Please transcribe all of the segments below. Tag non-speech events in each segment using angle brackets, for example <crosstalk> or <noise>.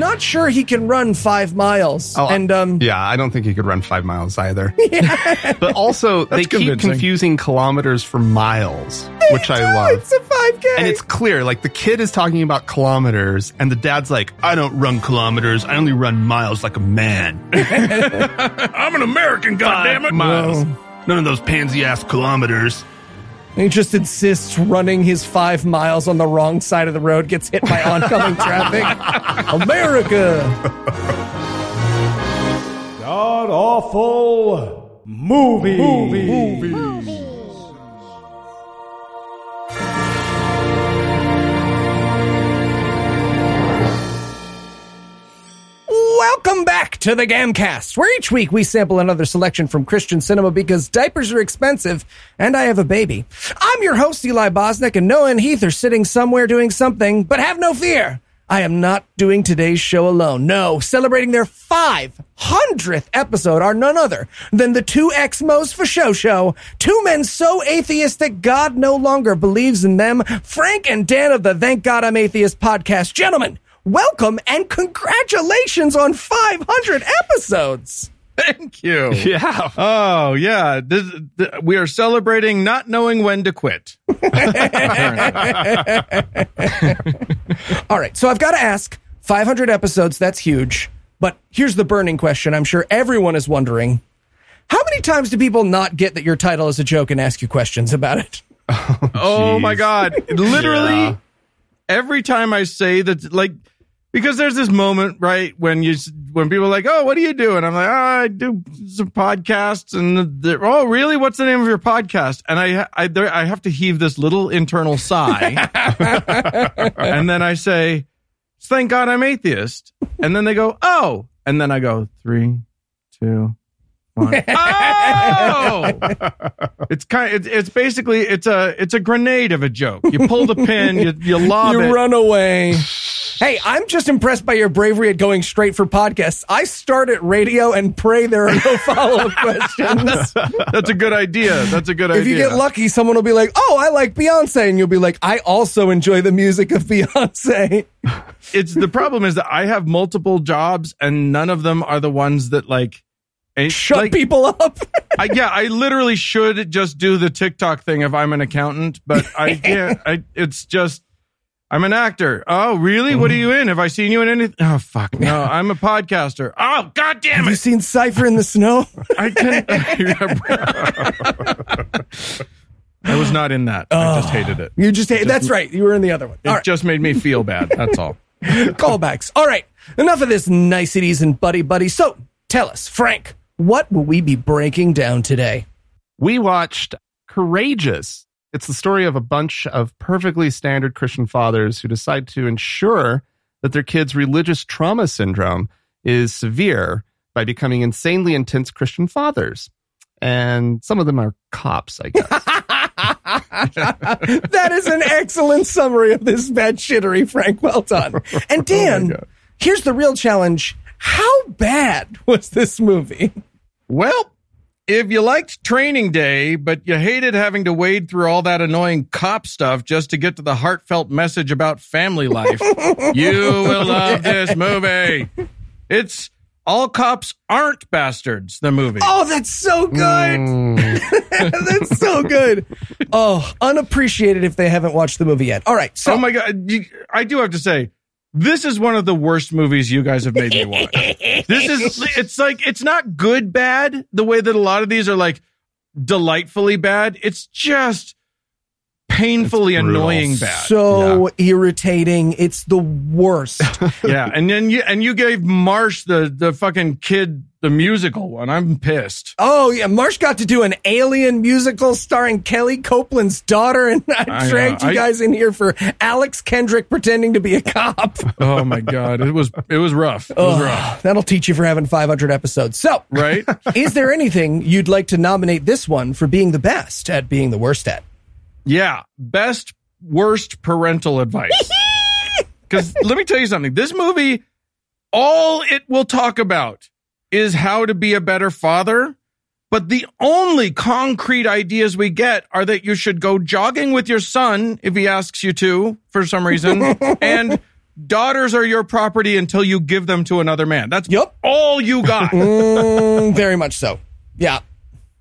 not sure he can run five miles. Oh, and um, yeah, I don't think he could run five miles either. <laughs> But also, <laughs> they keep confusing kilometers for miles, which I love. it's a 5K. And it's clear, like the kid is talking about kilometers, and the dad's like, I don't run kilometers, I only run miles like a man. <laughs> I'm an American, goddammit. miles. None of those pansy ass kilometers. He just insists running his five miles on the wrong side of the road gets hit by oncoming <laughs> traffic. America. God awful movie. Welcome back to the Gamcast, where each week we sample another selection from Christian cinema because diapers are expensive and I have a baby. I'm your host, Eli Bosnick, and Noah and Heath are sitting somewhere doing something, but have no fear. I am not doing today's show alone. No, celebrating their 500th episode are none other than the two Exmos for Show Show. Two men so atheistic God no longer believes in them. Frank and Dan of the Thank God I'm Atheist podcast. Gentlemen, welcome and congratulations on 500 episodes. Thank you. Yeah. Oh yeah, this, th- we are celebrating not knowing when to quit. <laughs> All right, so I've got to ask 500 episodes, that's huge. But here's the burning question I'm sure everyone is wondering. How many times do people not get that your title is a joke and ask you questions about it? <laughs> Oh, oh my god! Literally Yeah. every time I say that, like, because there's this moment right when you when people are like, "Oh, what do you do?" and I'm like, "Oh, I do some podcasts." And they're, "Oh, really? What's the name of your podcast?" And I I there, I have to heave this little internal sigh, <laughs> and then I say, "Thank God I'm atheist." And then they go, "Oh," and then I go, three, two. one. <laughs> Oh, it's kind. It's, it's basically it's a it's a grenade of a joke. You pull the pin, you you lob you it. run away. <laughs> Hey, I'm just impressed by your bravery at going straight for podcasts. I start at radio and pray there are no <laughs> follow up questions. <laughs> That's a good idea. That's a good If idea. If you get lucky, someone will be like, "Oh, I like Beyonce," and you'll be like, "I also enjoy the music of Beyonce." <laughs> it's the problem is that I have multiple jobs and none of them are the ones that like ain't- Shut like, people up. I, yeah, I literally should just do the TikTok thing if I'm an accountant, but I can't. I it's just I'm an actor. Oh, really? What are you in? Have I seen you in anything? Oh, fuck. No, <laughs> I'm a podcaster. Oh, god damn Have you it. seen Cipher in the Snow? I can <laughs> <laughs> I was not in that. I just oh, hated it. You just hate. That's right. You were in the other one. It All right. just made me feel bad. That's all. Callbacks. All right. Enough of this niceties and buddy buddy. So tell us, Frank, what will we be breaking down today? we watched Courageous. It's the story of a bunch of perfectly standard Christian fathers who decide to ensure that their kids' religious trauma syndrome is severe by becoming insanely intense Christian fathers. And some of them are cops, I guess. <laughs> that is an excellent summary of this bad shittery, Frank. Well done. And <laughs> oh Dan, here's the real challenge. How bad was this movie? Well, if you liked Training Day, but you hated having to wade through all that annoying cop stuff just to get to the heartfelt message about family life, <laughs> you will love this movie. It's All Cops Aren't Bastards, the movie. Oh, that's so good. Hmm. <laughs> that's so good. Oh, unappreciated if they haven't watched the movie yet. All right. So oh my God. I do have to say, this is one of the worst movies you guys have made me watch. this is, it's like, it's not good bad the way that a lot of these are like delightfully bad. It's just painfully annoying bad. so irritating. It's the worst. <laughs> yeah. And then you, and you gave Marsh the, the fucking kid the musical one. I'm pissed. Oh yeah, Marsh got to do an alien musical starring Kelly Copeland's daughter, and I, I know. dragged you I- guys in here for Alex Kendrick pretending to be a cop. <laughs> Oh my god, it was it was rough. It was rough. That'll teach you for having 500 episodes. So, Right? <laughs> is there anything you'd like to nominate this one for being the best at being the worst at? Yeah, best worst parental advice. <laughs> Because let me tell you something. This movie, all it will talk about is how to be a better father. But the only concrete ideas we get are that you should go jogging with your son if he asks you to for some reason. <laughs> and daughters are your property until you give them to another man. That's yep. all you got. Mm, very much so. Yeah.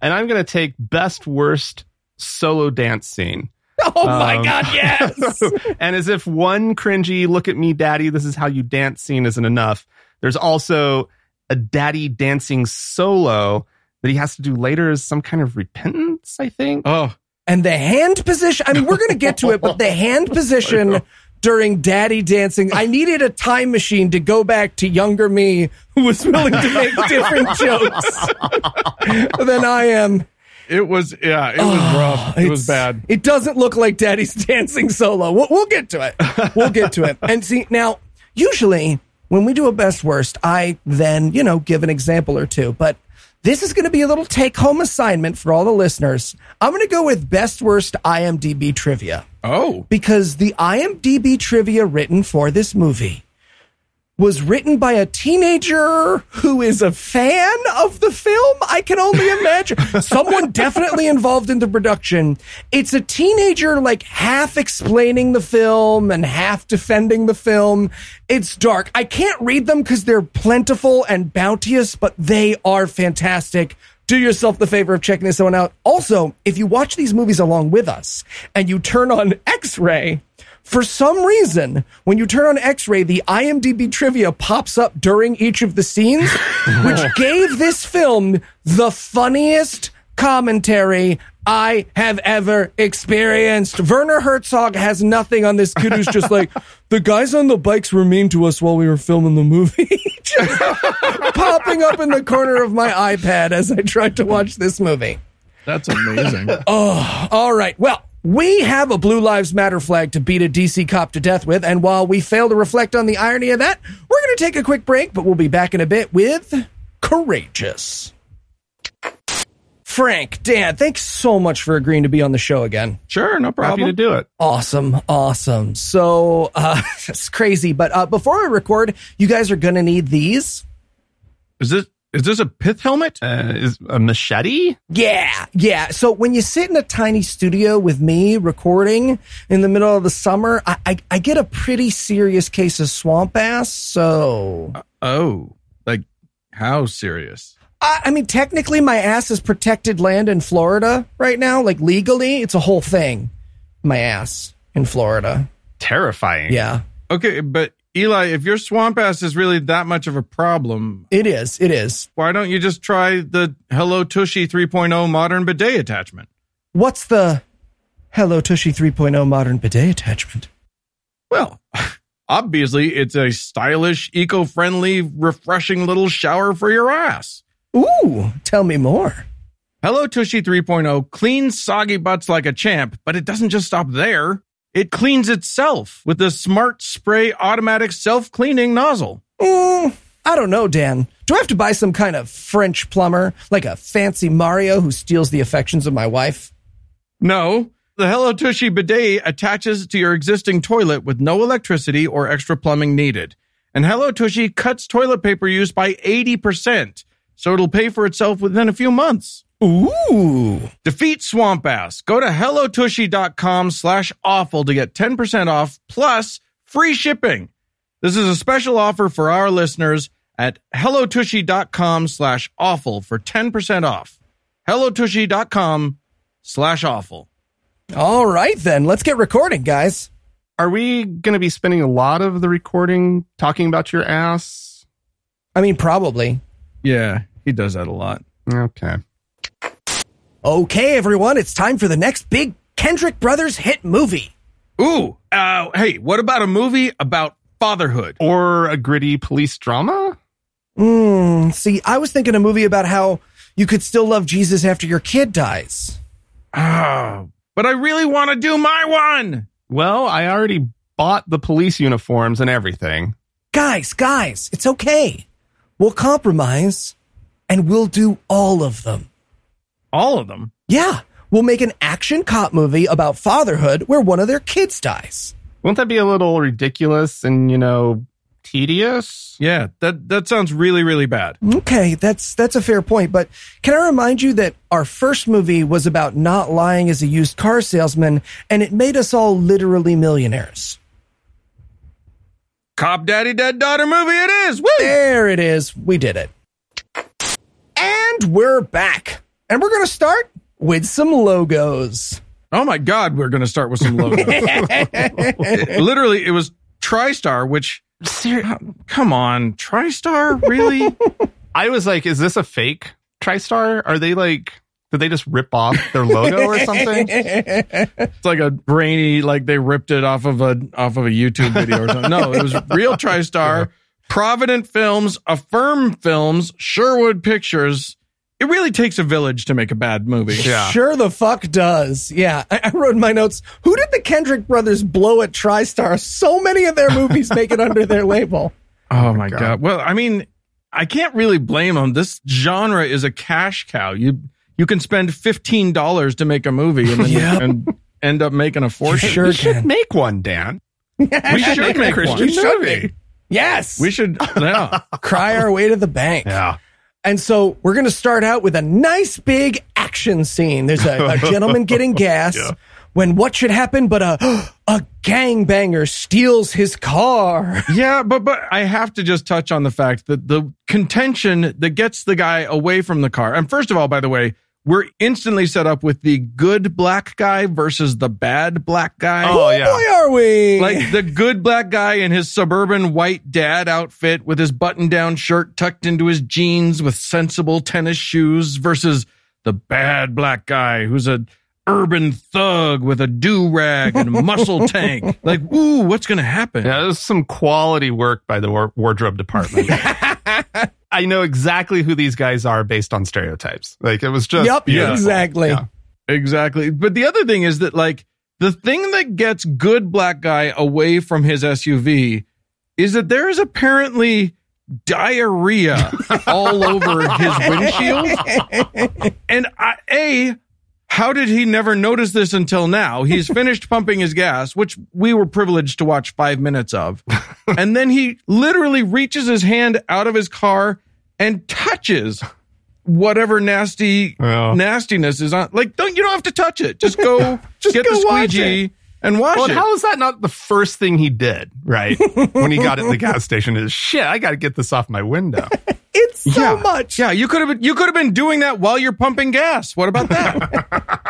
And I'm going to take best worst solo dance scene. Oh my Um, God, yes. <laughs> and as if one cringy look at me daddy this is how you dance scene isn't enough there's also a daddy dancing solo that he has to do later as some kind of repentance i think oh, and the hand position, I mean, we're going to get to it, but the <laughs> hand position during daddy dancing, I needed a time machine to go back to younger me who was willing to make <laughs> different jokes than I am. it was, yeah, it was ah, rough. It was bad. It doesn't look like Daddy's <laughs> dancing solo. We'll, we'll get to it. We'll get to it. And see, now, usually when we do a best worst, I then, you know, give an example or two. But this is going to be a little take home assignment for all the listeners. I'm going to go with best worst IMDb trivia Oh, because the IMDb trivia written for this movie was written by a teenager who is a fan of the film. I can only imagine. <laughs> Someone definitely involved in the production. It's a teenager like half explaining the film and half defending the film. It's dark. I can't read them because they're plentiful and bounteous, but they are fantastic do yourself the favor of checking this one out. Also, if you watch these movies along with us and you turn on X-Ray, for some reason, when you turn on X-Ray, the IMDb trivia pops up during each of the scenes, <laughs> which gave this film the funniest commentary I have ever experienced. Werner Herzog has nothing on this kid who's just <laughs> like, the guys on the bikes were mean to us while we were filming the movie. <laughs> Just popping up in the corner of my iPad as I tried to watch this movie. that's amazing. Oh, all right. Well, we have a Blue Lives Matter flag to beat a DC cop to death with. And while we fail to reflect on the irony of that, we're going to take a quick break, but we'll be back in a bit with Courageous. Frank, Dan, thanks so much for agreeing to be on the show again. sure, no problem. happy to do it Awesome, awesome. So, uh, <laughs> it's crazy. But uh, before I record, you guys are going to need these. Is this is this a pith helmet? uh, is a machete Yeah, yeah. So when you sit in a tiny studio with me recording in the middle of the summer, I, I, I get a pretty serious case of swamp ass. So, Oh, like how serious? I, I mean, technically, my ass is protected land in Florida right now. Like legally, it's a whole thing. My ass in Florida. terrifying Yeah, Okay, but Eli, if your swamp ass is really that much of a problem, it is. It is. why don't you just try the Hello Tushy 3.0 modern bidet attachment? What's the Hello Tushy 3.0 modern bidet attachment? Well, <laughs> obviously, it's a stylish, eco-friendly, refreshing little shower for your ass. Ooh, tell me more. Hello Tushy 3.0 cleans soggy butts like a champ, but it doesn't just stop there. It cleans itself with a smart spray automatic self-cleaning nozzle. Mm, I don't know, Dan. Do I have to buy some kind of French plumber, like a fancy Mario who steals the affections of my wife? No, the Hello Tushy bidet attaches to your existing toilet with no electricity or extra plumbing needed. And Hello Tushy cuts toilet paper use by 80%, so it'll pay for itself within a few months. Ooh. Defeat Swamp Ass. Go to hellotushy.com slash awful to get 10% off plus free shipping. This is a special offer for our listeners at hellotushy.com slash awful for 10% off. hellotushy.com slash awful. All right, then. Let's get recording, guys. are we going to be spending a lot of the recording talking about your ass I mean, probably. Yeah, he does that a lot. okay Okay, everyone, it's time for the next big Kendrick Brothers hit movie. Ooh, uh, hey, what about a movie about fatherhood? or a gritty police drama Mm, see, I was thinking a movie about how you could still love Jesus after your kid dies. Oh, but I really want to do my one. Well, I already bought the police uniforms and everything. Guys, guys, it's okay. We'll compromise and we'll do all of them. All of them. Yeah, we'll make an action cop movie about fatherhood where one of their kids dies. Won't that be a little ridiculous and, you know, tedious? Yeah, that that sounds really really bad. Okay, that's that's a fair point, but can I remind you that our first movie was about not lying as a used car salesman and it made us all literally millionaires. Cop Daddy Dead Daughter movie it is. Woo! There it is. We did it. And we're back. And we're going to start with some logos. Oh my god, we're going to start with some logos. <laughs> Literally, it was TriStar, which come on, TriStar, really? I was like, is this a fake TriStar? Are they like, did they just rip off their logo or something? <laughs> It's like a brainy, like they ripped it off of a off of a YouTube video or something. No, it was real <laughs> TriStar, Provident Films, Affirm Films, Sherwood Pictures. It really takes a village to make a bad movie. Yeah. Sure the fuck does. Yeah. I, I wrote in my notes, who did the Kendrick brothers blow at TriStar? So many of their movies make it under their label. <laughs> Oh my god. Well, I mean, I can't really blame them. This genre is a cash cow. You you can spend fifteen dollars to make a movie and then Yep. and end up making a fortune. sure we should make one, Dan. <laughs> We should make Christian one. We should movie. be. Yes. We should. Yeah. <laughs> cry our way to the bank. Yeah. And so we're going to start out with a nice big action scene. There's a, a gentleman getting <laughs> gas when what should happen but a <gasps> a gangbanger steals his car. <laughs> Yeah, but but I have to just touch on the fact that the contention that gets the guy away from the car. And first of all, by the way, we're instantly set up with the good black guy versus the bad black guy. Oh, yeah. Boy, are we? Like the good black guy in his suburban white dad outfit with his button down shirt tucked into his jeans with sensible tennis shoes versus the bad black guy who's a urban thug with a do rag and a muscle <laughs> tank. Like, ooh, what's going to happen? Yeah, this is some quality work by the war- wardrobe department. <laughs> <laughs> I know exactly who these guys are based on stereotypes. Like it was just Yep, beautiful. exactly. Yeah. Exactly. But the other thing is that like the thing that gets good black guy away from his SUV is that there is apparently diarrhea <laughs> all over his windshield. And I, A, how did he never notice this until now? He's <laughs> finished pumping his gas, which we were privileged to watch five minutes of. <laughs> And then he literally reaches his hand out of his car and touches whatever nasty Well. nastiness is on. Like, don't you don't have to touch it. Just go, <laughs> Just get go the squeegee and wash Well, it. how is that not the first thing he did, right? <laughs> when he got at the gas station is shit, I got to get this off my window. <laughs> it's so yeah, much. Yeah, you could have been, you could have been doing that while you're pumping gas. What about that? <laughs>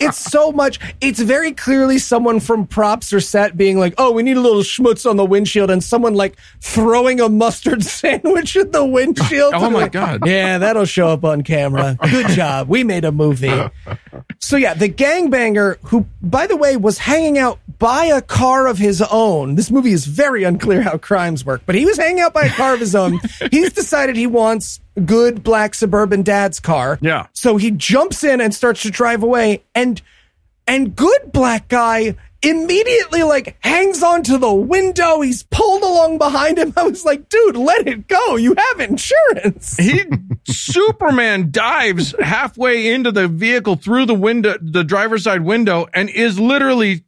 It's so much. It's very clearly someone from props or set being like, "Oh, we need a little schmutz on the windshield," and someone like throwing a mustard sandwich at the windshield. Oh, my Like, God. Yeah, that'll show up on camera. Good job. We made a movie. So yeah, the gangbanger who, by the way, was hanging out by a car of his own. This movie is very unclear how crimes work, but he was hanging out by a car of his own. <laughs> He's decided he wants good black suburban dad's car. Yeah. So he jumps in and starts to drive away and and good black guy immediately like hangs onto the window. He's pulled along behind him. <laughs> I was like, dude, let it go. You have insurance. he Superman dives halfway into the vehicle through the window, the driver's side window, and is literally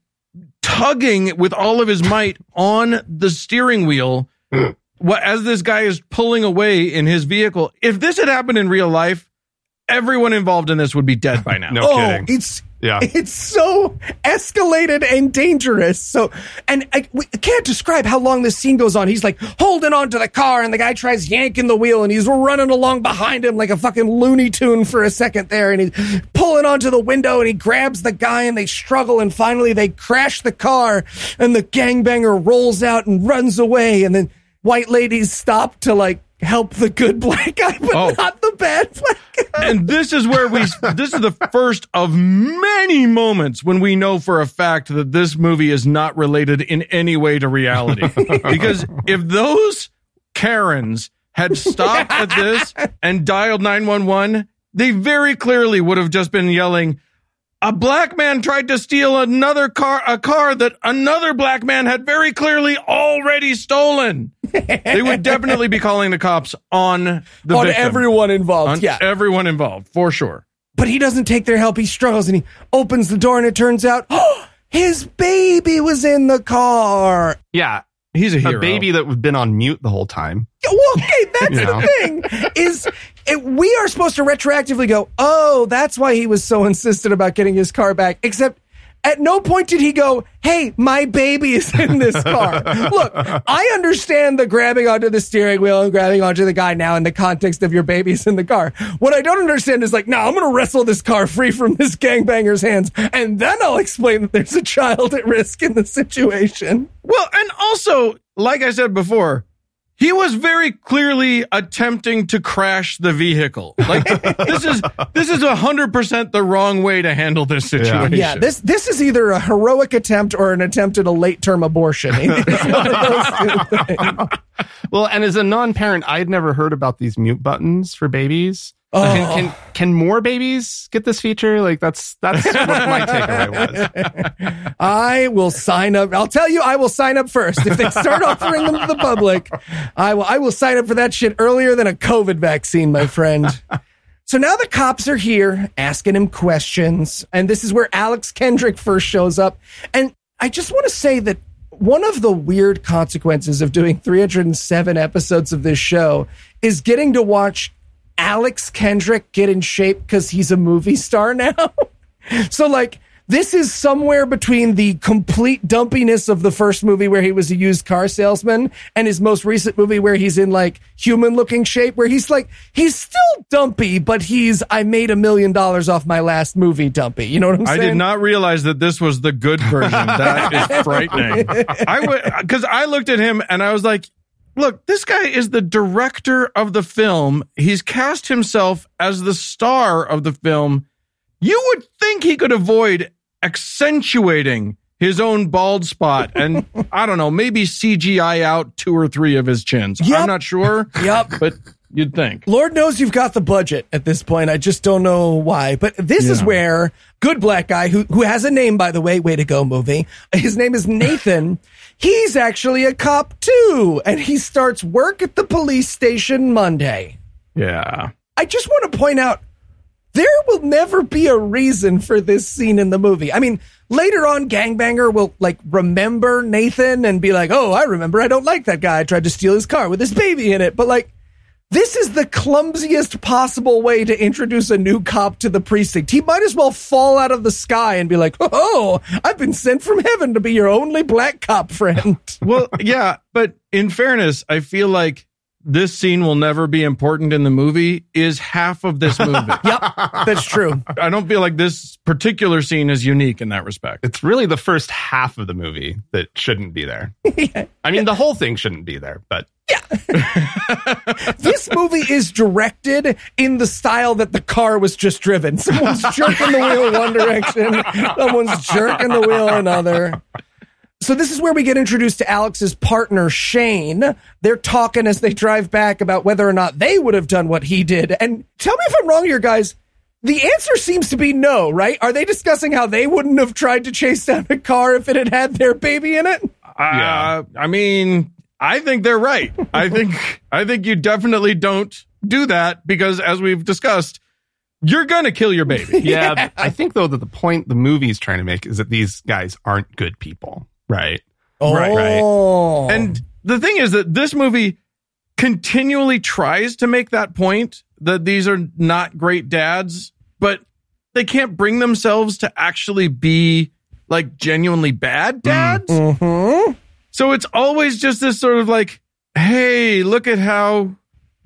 tugging with all of his might on the steering wheel. <clears throat> what as this guy is pulling away in his vehicle. If this had happened in real life, everyone involved in this would be dead by now. No oh, kidding. it's Yeah. <laughs> it's so escalated and dangerous. So, and I, we can't describe how long this scene goes on. He's like holding on to the car, and the guy tries yanking the wheel, and he's running along behind him like a fucking Looney Tune for a second there, and he's pulling onto the window, and he grabs the guy, and they struggle, and finally they crash the car, and the gangbanger rolls out and runs away, and then white ladies stop to like help the good <laughs> black guy, but Oh. not the bad <laughs> black guy. And this is where we this is the first of many moments when we know for a fact that this movie is not related in any way to reality. <laughs> Because if those karens had stopped at this and dialed 911, they very clearly would have just been yelling, a black man tried to steal another car, a car that another black man had very clearly already stolen. they would definitely be calling the cops on the on victim, everyone involved. on yeah. everyone involved for sure. but he doesn't take their help. He struggles and he opens the door and it turns out oh, <gasps> his baby was in the car. Yeah, He's a hero. a baby that was been on mute the whole time. Well, okay, that's <laughs> You know? the thing. Is it, we are supposed to retroactively go, oh, that's why he was so <laughs> insistent about getting his car back. Except at no point did he go, hey, my baby is in this car. <laughs> Look, I understand the grabbing onto the steering wheel and grabbing onto the guy now in the context of your baby's in the car. What I don't understand is like, no, I'm going to wrestle this car free from this gangbanger's hands, and then I'll explain that there's a child at risk in the situation. Well, and also, like I said before, he was very clearly attempting to crash the vehicle. Like <laughs> this is this is hundred percent the wrong way to handle this situation. Yeah, this this is either a heroic attempt or an attempt at a late term abortion. It's <laughs> one of those two things. Well, and as a non-parent, I'd never heard about these mute buttons for babies. Oh. Can, can can more babies get this feature? Like that's that's what my takeaway was. <laughs> I will sign up. I'll tell you, I will sign up first. If they start offering them to the public, I will I will sign up for that shit earlier than a COVID vaccine, my friend. So now the cops are here asking him questions, and this is where Alex Kendrick first shows up. And I just want to say that one of the weird consequences of doing 307 episodes of this show is getting to watch Alex Kendrick get in shape because he's a movie star <laughs> now. so, like, this is somewhere between the complete dumpiness of the first movie where he was a used car salesman and his most recent movie where he's in like human looking shape, where he's like, he's still dumpy, but he's, I made a million dollars off my last movie dumpy. You know what I'm saying I did not realize that this was the good version. That is <laughs> frightening. I would because I looked at him and I was like, "Look, this guy is the director of the film. He's cast himself as the star of the film. You would think he could avoid accentuating his own bald spot and <laughs> I don't know, maybe CGI out two or three of his chins. Yep. I'm not sure. <laughs> Yep. but you'd think. Lord knows you've got the budget at this point. I just don't know why. But this is where good black guy who who has a name by the way, way to go movie. His name is Nathan. <laughs> He's actually a cop too, and he starts work at the police station Monday. Yeah. I just want to point out there will never be a reason for this scene in the movie. I mean, later on, Gangbanger will like remember Nathan and be like, "Oh, I remember. I don't like that guy. I tried to steal his car with his baby in it." But like, this is the clumsiest possible way to introduce a new cop to the precinct. He might as well fall out of the sky and be like, "Oh, I've been sent from heaven to be your only black cop friend." <laughs> well, yeah, but in fairness, I feel like this scene will never be important in the movie is half of this movie. <laughs> yep, that's true. I don't feel like this particular scene is unique in that respect. It's really the first half of the movie that shouldn't be there. <laughs> I mean, the whole thing shouldn't be there, but <laughs> this movie is directed in the style that the car was just driven. Someone's jerking the wheel one direction, someone's jerking the wheel another. So this is where we get introduced to Alex's partner Shane. They're talking as they drive back about whether or not they would have done what he did. And tell me if I'm wrong here, guys. The answer seems to be no, right? Are they discussing how they wouldn't have tried to chase down a car if it had had their baby in it? Uh, I mean, I think they're right. I think I think you definitely don't do that because as we've discussed, you're gonna kill your baby. <laughs> yeah, <laughs> I think though that the point the movie's trying to make is that these guys aren't good people, right? Right, right. Oh. And the thing is that this movie continually tries to make that point that these are not great dads, but they can't bring themselves to actually be like genuinely bad dads. Mhm. So it's always just this sort of like, hey, look at how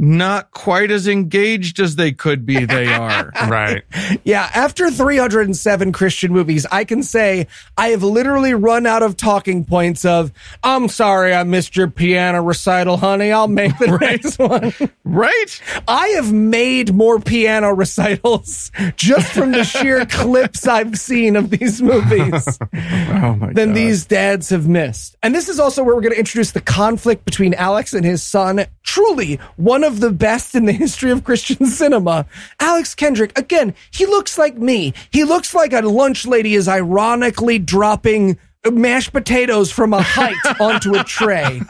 not quite as engaged as they could be, they are. <laughs> Right. Yeah, after 307 Christian movies, I can say I have literally run out of talking points of, I'm sorry I missed your piano recital, honey. I'll make the <laughs> next one. right? I have made more piano recitals just from the sheer <laughs> clips I've seen of these movies Oh my than these dads have missed. And this is also where we're going to introduce the conflict between Alex and his son. Truly one of the best in the history of Christian <laughs> cinema. Alex Kendrick, again, he looks like me. He looks like a lunch lady is ironically dropping mashed potatoes from a height <laughs> onto a tray.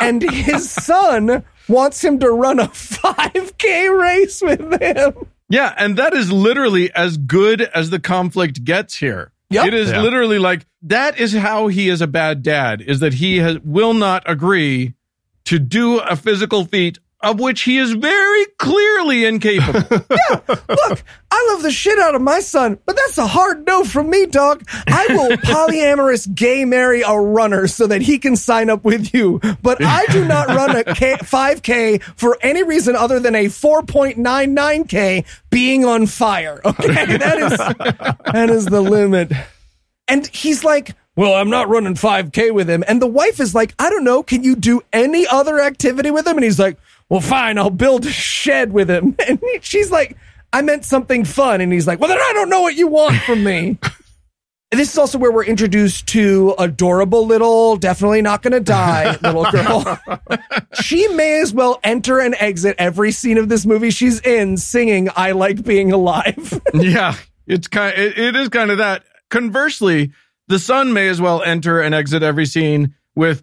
And his son wants him to run a <laughs> 5K race with him. Yeah, and that is literally as good as the conflict gets here. Yep. It is Yeah. literally like that is how he is a bad dad is that he has, will not agree to do a physical feat of which he is very clearly incapable. <laughs> yeah, Look, I love the shit out of my son, but that's a hard no from me, dog. I will <laughs> polyamorous gay marry a runner so that he can sign up with you. But I do not run a K- <laughs> 5K for any reason other than a 4.99K being on fire. Okay. That is, that is the limit. And he's like, well, I'm not running 5K with him. And the wife is like, I don't know. Can you do any other activity with him? And he's like, well, fine. I'll build a shed with him. <laughs> And she's like, I meant something fun. And he's like, well, then I don't know what you want from me. And <laughs> this is also where we're introduced to adorable little, definitely not going to die <laughs> little girl. she may as well enter and exit every scene of this movie she's in singing, I like being alive. yeah, it's kind. It, it is kind of that. Conversely, the son may as well enter and exit every scene with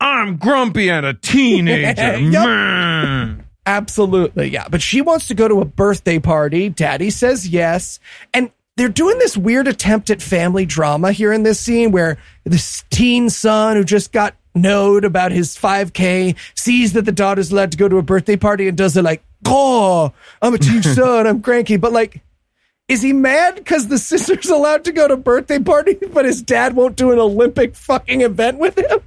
"I'm grumpy and a teenager." <laughs> Man. Absolutely, yeah. But she wants to go to a birthday party. Daddy says yes. And they're doing this weird attempt at family drama here in this scene where this teen son who just got knowed about his 5K sees that the daughter's allowed to go to a birthday party and does it like, oh, I'm a teen <laughs> son, I'm cranky. But like, is he mad because the sister's <laughs> allowed to go to birthday party, but his dad won't do an Olympic fucking event with him?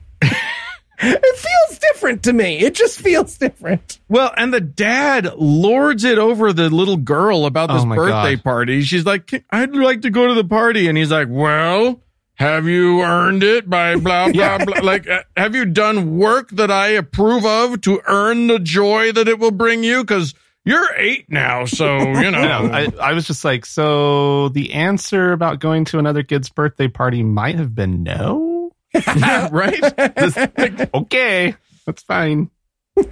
It feels different to me. It just feels different. Well, and the dad lords it over the little girl about this Oh birthday God. party. She's like, "I'd like to go to the party," and he's like, "Well." Have you earned it by <laughs> blah blah blah? Like, uh, have you done work that I approve of to earn the joy that it will bring you? Because you're eight now, so you <laughs> know. I. I, I was just like, so the answer about going to another kid's birthday party might have been no. Yeah, <laughs> right? Okay, that's fine.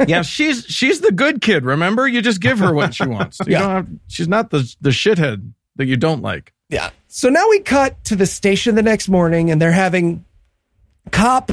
yeah, she's she's the good kid. Remember, you just give her what she wants. You Yeah. have. She's not the the shithead that you don't like. Yeah. So now we cut to the station the next morning and they're having cop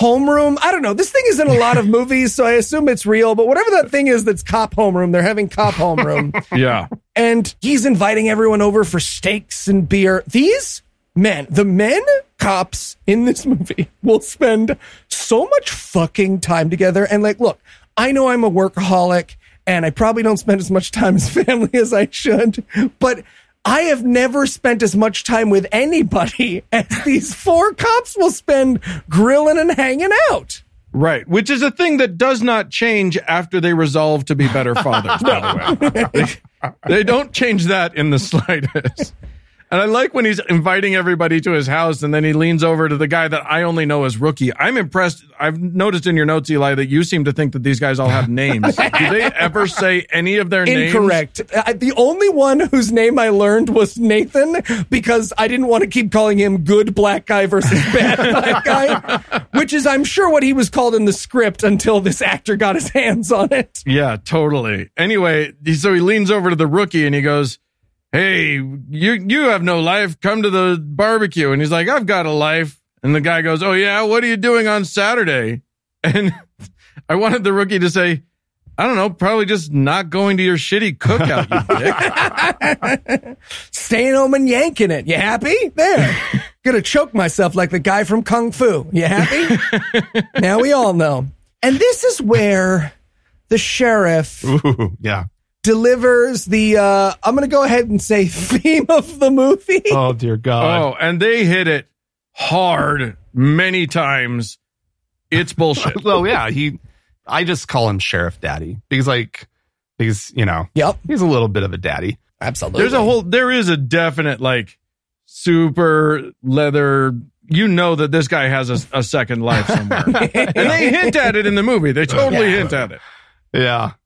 homeroom. I don't know. This thing is in a lot of <laughs> movies, so I assume it's real, but whatever that thing is that's cop homeroom, they're having cop homeroom. <laughs> Yeah, and he's inviting everyone over for steaks and beer. These men, the men cops in this <laughs> movie will spend so much fucking time together. And like, look, I know I'm a workaholic and I probably don't spend as much time as <laughs> family as I should, but I have never spent as much time with anybody <laughs> as these four cops will spend grilling and hanging out. right. Which is a thing that does not change after they resolve to be better fathers. By the way, they, they don't change that in the slightest. And I like when he's inviting everybody to his house, and then he leans over to the guy that I only know as Rookie. I'm impressed. I've noticed in your notes, Eli, that you seem to think that these guys all have names. <laughs> Do they ever say any of their names? Incorrect. The only one whose name I learned was Nathan because I didn't want to keep calling him good black guy versus bad <laughs> black guy, which is, I'm sure, what he was called in the script until this actor got his hands on it. Yeah, totally. Anyway, so he leans over to the rookie and he goes, "Hey, you you have no life. Come to the barbecue." And he's like, "I've got a life." And the guy goes, "Oh yeah, what are you doing on Saturday?" <laughs> And I wanted the rookie to say, "I don't know, probably just not going to your shitty cookout, you <laughs> dick." Staying home and yanking it. You happy? There. <laughs> Gonna choke myself like the guy from Kung Fu. You happy? now we all know. And this is where the sheriff Ooh, yeah. Delivers the, uh, I'm gonna go ahead and say <laughs> theme of the movie. Oh dear God. oh, and they hit it hard many times. It's bullshit. <laughs> Well, yeah. He I just call him Sheriff Daddy because, like, because you know, Yep, he's a little bit of a daddy. absolutely. There's a whole, there is a definite like super leather. You know that this guy has a, a second life somewhere, <laughs> and they hint at it in the movie. They totally Yeah. hint at it. Yeah, just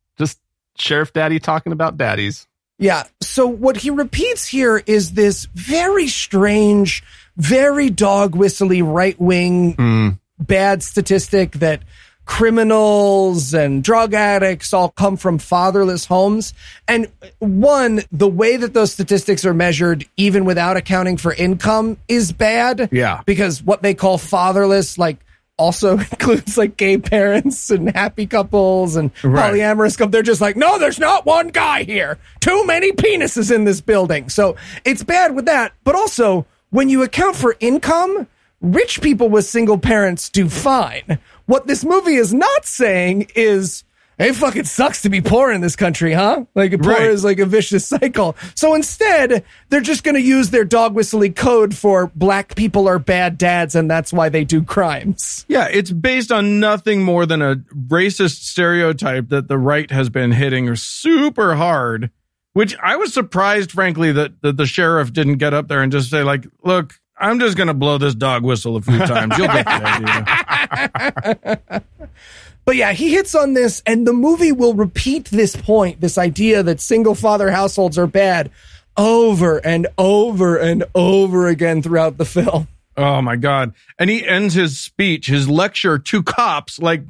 Sheriff Daddy talking about daddies. Yeah. So what he repeats here is this very strange, very dog whistly right wing Mm. bad statistic that criminals and drug addicts all come from fatherless homes. And one, the way that those statistics are measured, even without accounting for income, is bad. Yeah. Because what they call fatherless, like, also <laughs> includes like gay parents and happy couples and Right. polyamorous couples. They're just like, no, there's not one guy here. Too many penises in this building. So it's bad with that. But also, when you account for income, rich people with single parents do fine. What this movie is not saying is, it fucking sucks to be poor in this country, huh? Like poor Right. is like a vicious cycle. So instead, they're just going to use their dog whistling code for black people are bad dads, and that's why they do crimes. Yeah, it's based on nothing more than a racist stereotype that the right has been hitting super hard. Which I was surprised, frankly, that, that the sheriff didn't get up there and just say, like, look, I'm just going to blow this dog whistle a few times. You'll get the idea. <laughs> But yeah, he hits on this, and the movie will repeat this point, this idea that single father households are bad, over and over and over again throughout the film. Oh my God. And he ends his speech, his lecture to cops. Like,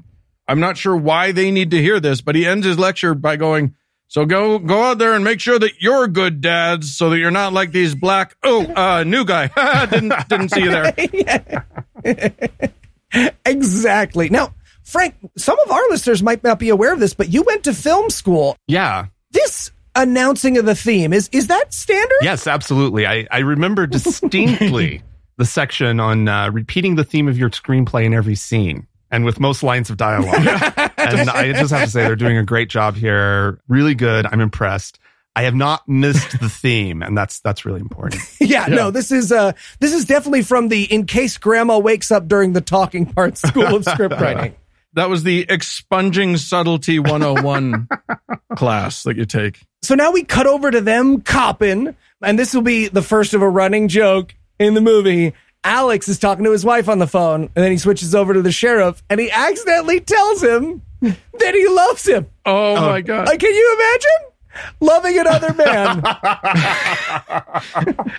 I'm not sure why they need to hear this, but he ends his lecture by going, so go, go out there and make sure that you're good dads so that you're not like these black, oh, uh, new guy. <laughs> didn't, didn't see you there. <laughs> <laughs> Exactly. Now, Frank, some of our listeners might not be aware of this, but you went to film school. Yeah. This announcing of the theme is is that standard? Yes, absolutely. I, I remember distinctly <laughs> the section on uh, repeating the theme of your screenplay in every scene and with most lines of dialogue. <laughs> and I just have to say they're doing a great job here. Really good. I'm impressed. I have not missed the theme, and that's that's really important. <laughs> yeah, no, this is uh this is definitely from the in case grandma wakes up during the talking part school of script writing. That was the expunging subtlety 101 <laughs> class that you take. So now we cut over to them copping, and this will be the first of a running joke in the movie. Alex is talking to his wife on the phone, and then he switches over to the sheriff, and he accidentally tells him that he loves him. Oh, oh. my God. Like, can you imagine loving another man?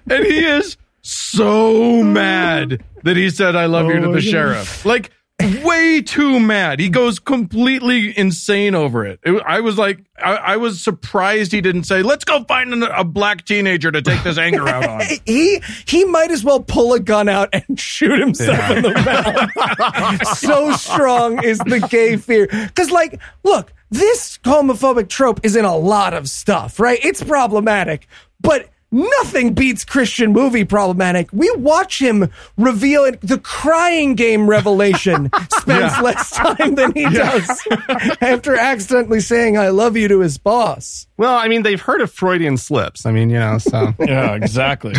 <laughs> and he is so mad that he said, I love you to the oh, sheriff. Like, way too mad. He goes completely insane over it. It- I was like, I, I was surprised he didn't say, let's go find an, a black teenager to take this anger out on. <laughs> he he might as well pull a gun out and shoot himself in the mouth. <laughs> so strong is the gay fear. Because, like, look, this homophobic trope is in a lot of stuff, right? It's problematic, but nothing beats Christian movie problematic. We watch him reveal it. The crying game revelation <laughs> spends Yeah. less time than he does <laughs> after accidentally saying "I love you" to his boss. well, I mean, they've heard of Freudian slips. I mean, you know, so <laughs> Yeah, exactly.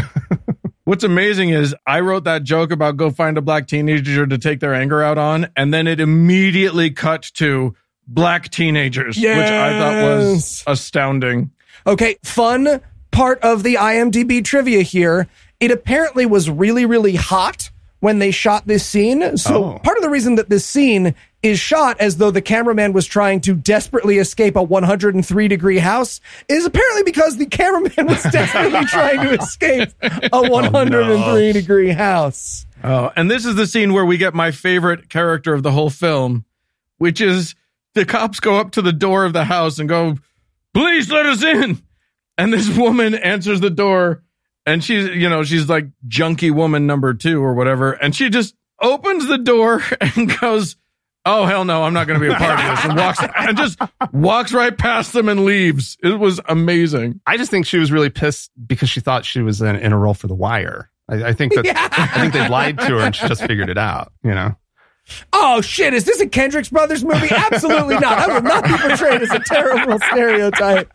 What's amazing is I wrote that joke about go find a black teenager to take their anger out on, and then it immediately cut to black teenagers, which I thought was astounding. Okay, fun part of the IMDb trivia here. It apparently was really, really hot when they shot this scene. So Oh. part of the reason that this scene is shot as though the cameraman was trying to desperately escape a 103 degree house is apparently because the cameraman was <laughs> desperately trying to escape a 103 degree house. Oh, and this is the scene where we get my favorite character of the whole film, which is the cops go up to the door of the house and go, "Please let us in." And this woman answers the door, and she's, you know, she's like junkie woman number two or whatever, and she just opens the door <laughs> and goes, "Oh hell no, I'm not going to be a part of this," and walks and just walks right past them and leaves. It was amazing. I just think she was really pissed because she thought she was in, in a role for The Wire. I, I think that I think they lied to her and she just figured it out. You know. Oh shit, is this a Kendrick's Brothers movie? Absolutely not. I will not be portrayed as a terrible stereotype.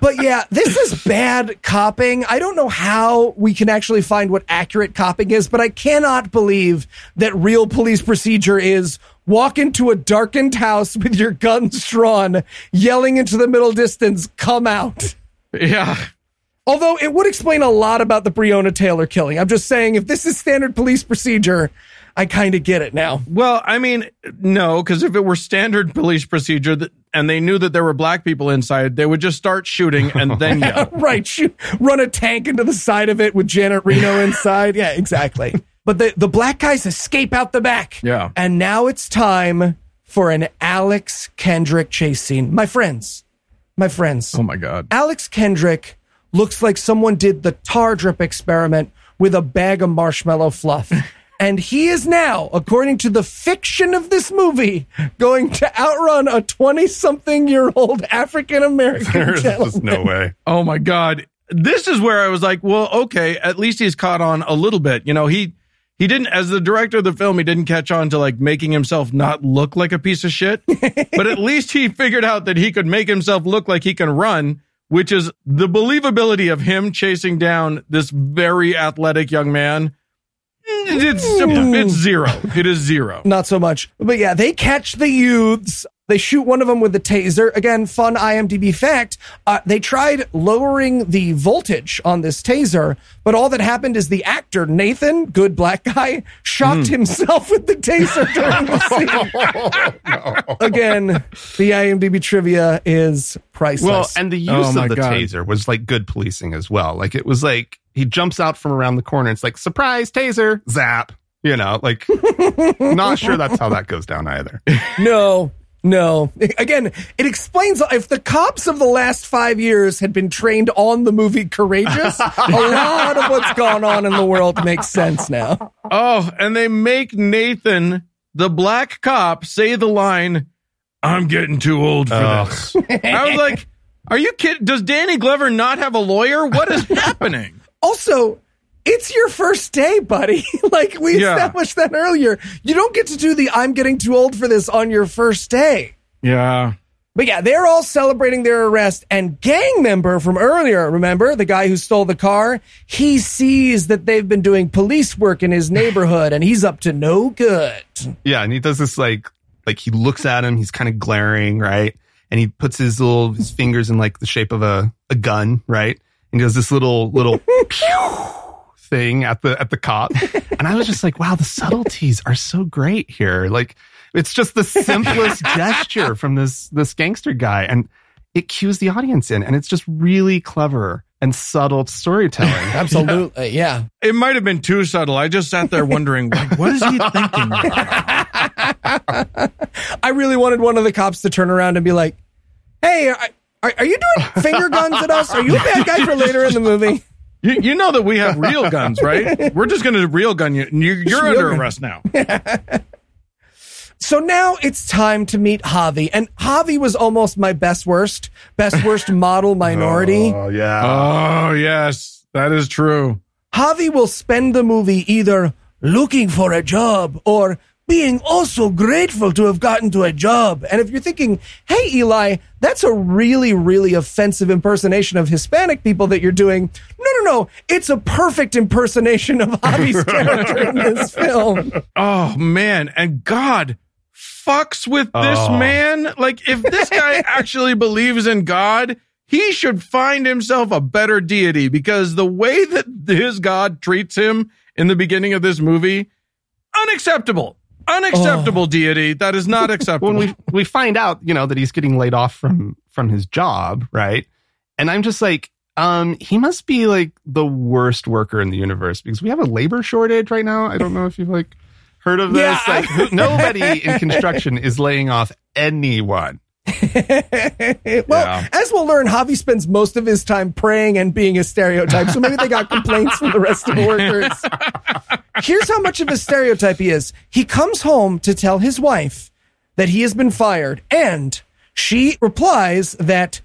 But yeah, this is bad copping. I don't know how we can actually find what accurate copping is, but I cannot believe that real police procedure is walk into a darkened house with your guns drawn, yelling into the middle distance, come out. Yeah. Although it would explain a lot about the Breonna Taylor killing. I'm just saying, if this is standard police procedure, I kind of get it now. Well, I mean, no, because if it were standard police procedure that, and they knew that there were black people inside, they would just start shooting <laughs> and then yell. right. Shoot, run a tank into the side of it with Janet Reno <laughs> inside. Yeah, exactly. But the, the black guys escape out the back. Yeah. And now it's time for an Alex Kendrick chase scene. My friends, my friends. Oh my God. Alex Kendrick looks like someone did the tar drip experiment with a bag of marshmallow fluff. <laughs> and he is now, according to the fiction of this movie, going to outrun a 20 something year old African American <laughs> There's just no way. Oh my God. This is where I was like, well, okay, at least he's caught on a little bit. You know, he, he didn't, as the director of the film, he didn't catch on to like making himself not look like a piece of shit. <laughs> but at least he figured out that he could make himself look like he can run, which is the believability of him chasing down this very athletic young man. It's, it's zero. It is zero. Not so much. But yeah, they catch the youths. They shoot one of them with a taser. Again, fun IMDb fact. Uh, they tried lowering the voltage on this taser, but all that happened is the actor, Nathan, good black guy, shocked himself with the taser <laughs> during the scene. Again, the IMDb trivia is priceless. Well, and the use Oh of the God. taser was like good policing as well. Like it was like he jumps out from around the corner. It's like surprise taser, zap. You know, like <laughs> not sure that's how that goes down either. <laughs> No, no. Again, it explains if the cops of the last five years had been trained on the movie Courageous, <laughs> a lot of what's gone on in the world makes sense now. Oh, and they make Nathan, the black cop, say the line, I'm getting too old for Oh. this. I was like, are you kidding? Does Danny Glover not have a lawyer? What is happening? Also, it's your first day, buddy. <laughs> like we Yeah. established that earlier. You don't get to do the I'm getting too old for this on your first day. Yeah. But yeah, they're all celebrating their arrest and gang member from earlier, remember the guy who stole the car? He sees that they've been doing police work in his neighborhood and he's up to no good. Yeah, and he does this like like he looks at him, he's kind of glaring, right? And he puts his little his fingers in like the shape of a, a gun, right? And he does this little little pew <laughs> thing at the at the cop. And I was just like, wow, the subtleties are so great here. Like it's just the simplest <laughs> gesture from this this gangster guy. And it cues the audience in. And it's just really clever and subtle storytelling. <laughs> Absolutely, yeah. It might have been too subtle. I just sat there wondering, like, what is he thinking? I really wanted one of the cops to turn around and be like, "Hey, are, are, are you doing finger guns at us? Are you a bad guy for later in the movie?" You, you know that we have real guns, right? We're just going to real gun you. You're, you're under gun. arrest now. <laughs> So now it's time to meet Javi, and Javi was almost my best worst, best worst model minority. <laughs> Oh yeah. Oh, yes, that is true. Javi will spend the movie either looking for a job or being also grateful to have gotten to a job. And if you're thinking, hey, Eli, that's a really, really offensive impersonation of Hispanic people that you're doing. No, no, no. It's a perfect impersonation of Javi's <laughs> character in this film. Oh man, and God fucks with this Oh. man. Like if this guy <laughs> actually believes in God, he should find himself a better deity because the way that his God treats him in the beginning of this movie, unacceptable. Unacceptable deity. That is not <laughs> acceptable. when we we find out, you know, that he's getting laid off from from his job, right? And I'm just like, um, he must be like the worst worker in the universe because we have a labor shortage right now. I don't know if you've like heard of this. Yeah, like, who, nobody in construction is laying off anyone. <laughs> well, Yeah. as we'll learn, Javi spends most of his time praying and being a stereotype. So maybe they got complaints from the rest of the workers. <laughs> Here's how much of a stereotype he is. He comes home to tell his wife that he has been fired, and she replies that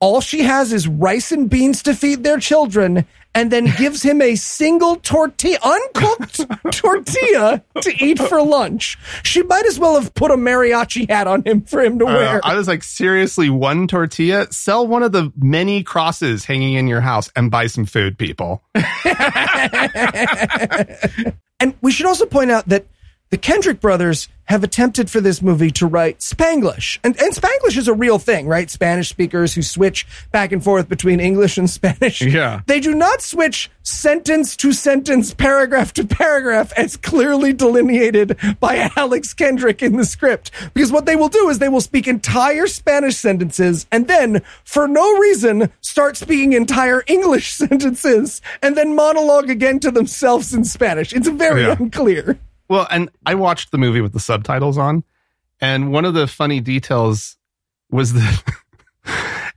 all she has is rice and beans to feed their children, and then gives him a single tortilla, uncooked <laughs> tortilla to eat for lunch. She might as well have put a mariachi hat on him for him to Uh, wear. I was like, seriously, one tortilla? Sell one of the many crosses hanging in your house and buy some food, people. <laughs> And we should also point out that the Kendrick brothers have attempted for this movie to write Spanglish. And, and Spanglish is a real thing, right? Spanish speakers who switch back and forth between English and Spanish. <laughs> Yeah. They do not switch sentence to sentence, paragraph to paragraph as clearly delineated by Alex Kendrick in the script. Because what they will do is they will speak entire Spanish sentences and then, for no reason, start speaking entire English <laughs> sentences and then monologue again to themselves in Spanish. It's very Yeah. unclear. Well, and I watched the movie with the subtitles on, and one of the funny details was that <laughs>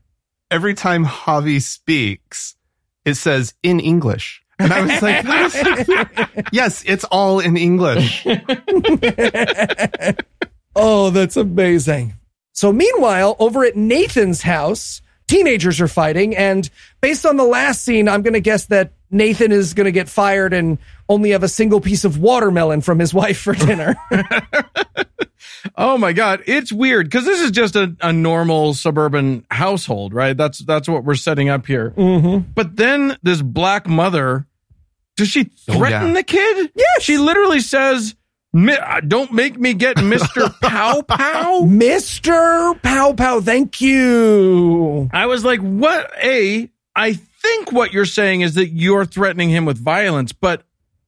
every time Javi speaks, it says in English. And I was like, <laughs> yes, it's all in English. <laughs> Oh, that's amazing. So, meanwhile, over at Nathan's house, teenagers are fighting. And based on the last scene, I'm going to guess that Nathan is going to get fired and only have a single piece of watermelon from his wife for dinner. <laughs> <laughs> Oh my god, it's weird because this is just a, a normal suburban household, right? That's that's what we're setting up here. mm-hmm. But then this black mother, does she Oh, threaten yeah. the kid? Yeah, she literally says, "Mi- uh, "Don't make me get Mister <laughs> Pow Pow." Mr. Pow Pow, thank you. I was like, "What?" A, I think what you're saying is that you're threatening him with violence, but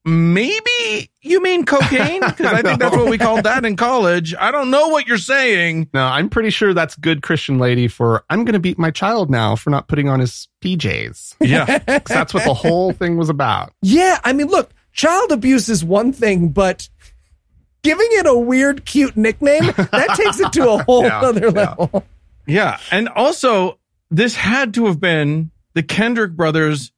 maybe you mean cocaine <laughs> because I think that's what we called that in college. I don't know what you're saying. No, I'm pretty sure that's good Christian lady for I'm going to beat my child now for not putting on his PJs. Yeah. <laughs> that's what the whole thing was about. Yeah, I mean, look, child abuse is one thing, but giving it a weird, cute nickname, that takes it to a whole <laughs> Yeah, other yeah. level. Yeah. And also, this had to have been the Kendrick brothers